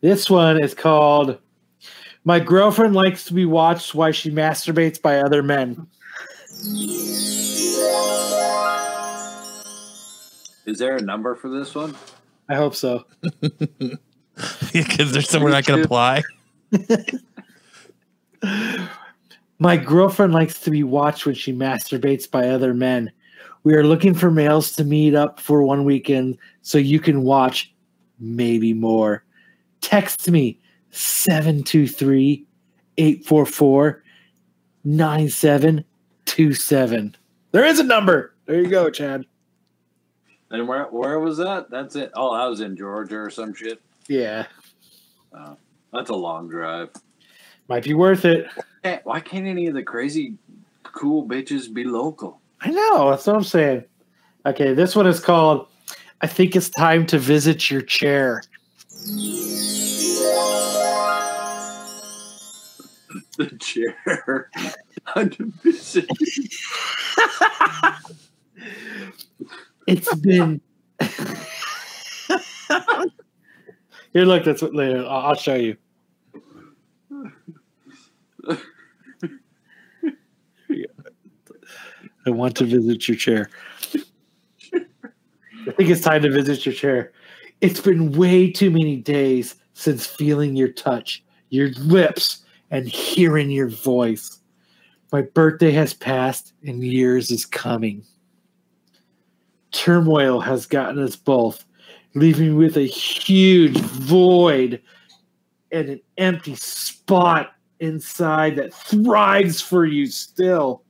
This one is called My Girlfriend Likes to Be Watched While She Masturbates by Other Men. Is there a number for this one? I hope so. Because there's somewhere I can apply. My girlfriend likes to be watched when she masturbates by other men. We are looking for males to meet up for one weekend so you can watch, maybe more. Text me 723 844 9727. There is a number. There you go, Chad. And where where was that? That's it. Oh, I was in Georgia or some shit. Yeah, Oh, that's a long drive. might be worth it. Eh, Why can't any of the crazy cool bitches be local? I know. That's what I'm saying. Okay, this one is called I think it's time to visit your chair. The chair. Under visit. It's been. Here, look. That's what. Later, I'll I'll show you. I want to visit your chair. I think it's time to visit your chair. It's been way too many days since feeling your touch, your lips, and hearing your voice. My birthday has passed and years is coming. Turmoil has gotten us both, leaving with a huge void and an empty spot inside that thrives for you still.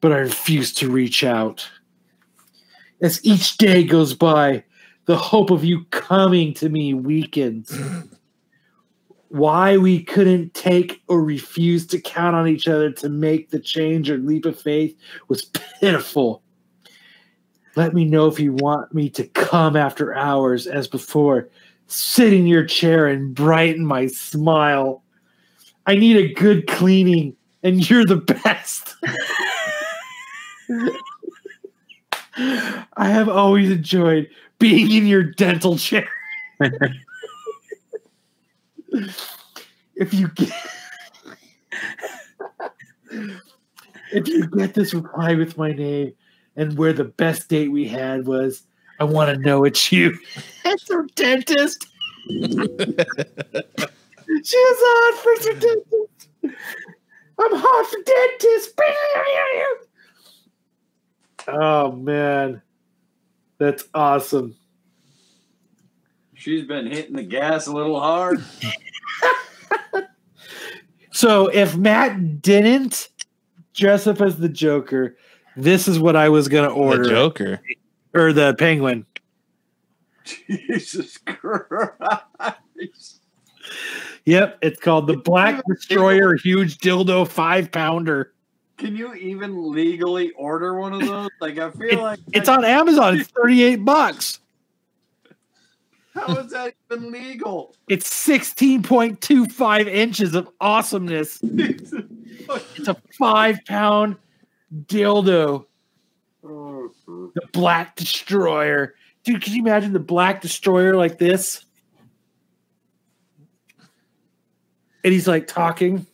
But I refuse to reach out. As each day goes by, the hope of you coming to me weakens. Why we couldn't take or refuse to count on each other to make the change or leap of faith was pitiful. Let me know if you want me to come after hours as before. Sit in your chair and brighten my smile. I need a good cleaning, and you're the best. I have always enjoyed being in your dental chair. if you get if you get this reply with my name and where the best date we had was, I want to know it's you. It's her dentist. she was hot for her dentist. I'm hot for dentist. Oh man, that's awesome. She's been hitting the gas a little hard. So if Matt didn't dress up as the Joker, this is what I was gonna order. The Joker. or the Penguin. Jesus Christ. Yep, it's called the Black Destroyer Huge Dildo Five Pounder. Can you even legally order one of those? Like I feel like It's on Amazon. It's thirty eight bucks. how is that even legal? It's sixteen point two five inches of awesomeness. It's a five pound dildo. Mm-hmm. The Black Destroyer, dude. Can you imagine the Black Destroyer like this? And he's like talking.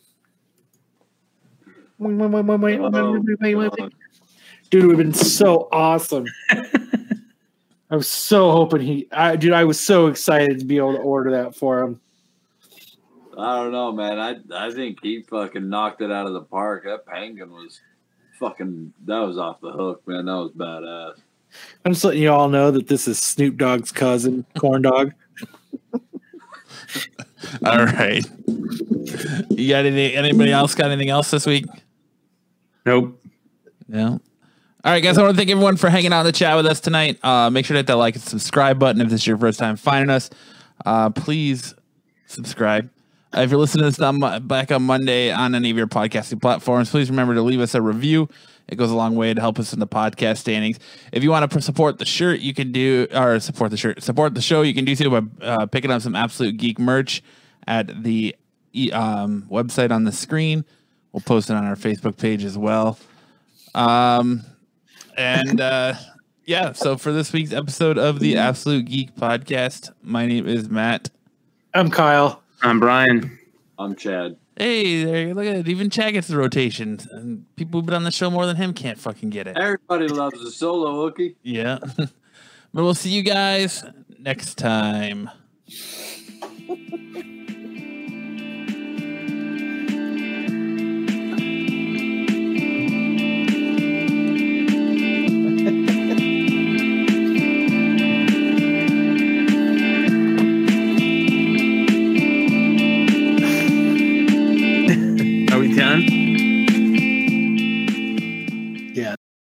Dude, it would have been so awesome. I was so hoping he, I, dude, I was so excited to be able to order that for him. I don't know, man. I I think he fucking knocked it out of the park. That penguin was fucking that was off the hook, man. That was badass. I'm just letting you all know that this is Snoop Dogg's cousin, Corn Dog. All right. You got any? Anybody else got anything else this week? Nope. No. All right, guys. I want to thank everyone for hanging out in the chat with us tonight. Uh, make sure to hit that like and subscribe button if this is your first time finding us. Uh, please subscribe. Uh, if you're listening to this on, back on Monday on any of your podcasting platforms, please remember to leave us a review. It goes a long way to help us in the podcast standings. If you want to support the shirt, you can do or support the shirt, support the show. You can do so by uh, picking up some absolute geek merch at the um, website on the screen. We'll post it on our Facebook page as well. Um, and uh, yeah, so for this week's episode of the Absolute Geek Podcast, my name is Matt. I'm Kyle. I'm Brian. I'm Chad. Hey, there, look at it. Even Chad gets the rotation. And people who've been on the show more than him can't fucking get it. Everybody loves a solo hookie. Yeah. but we'll see you guys next time.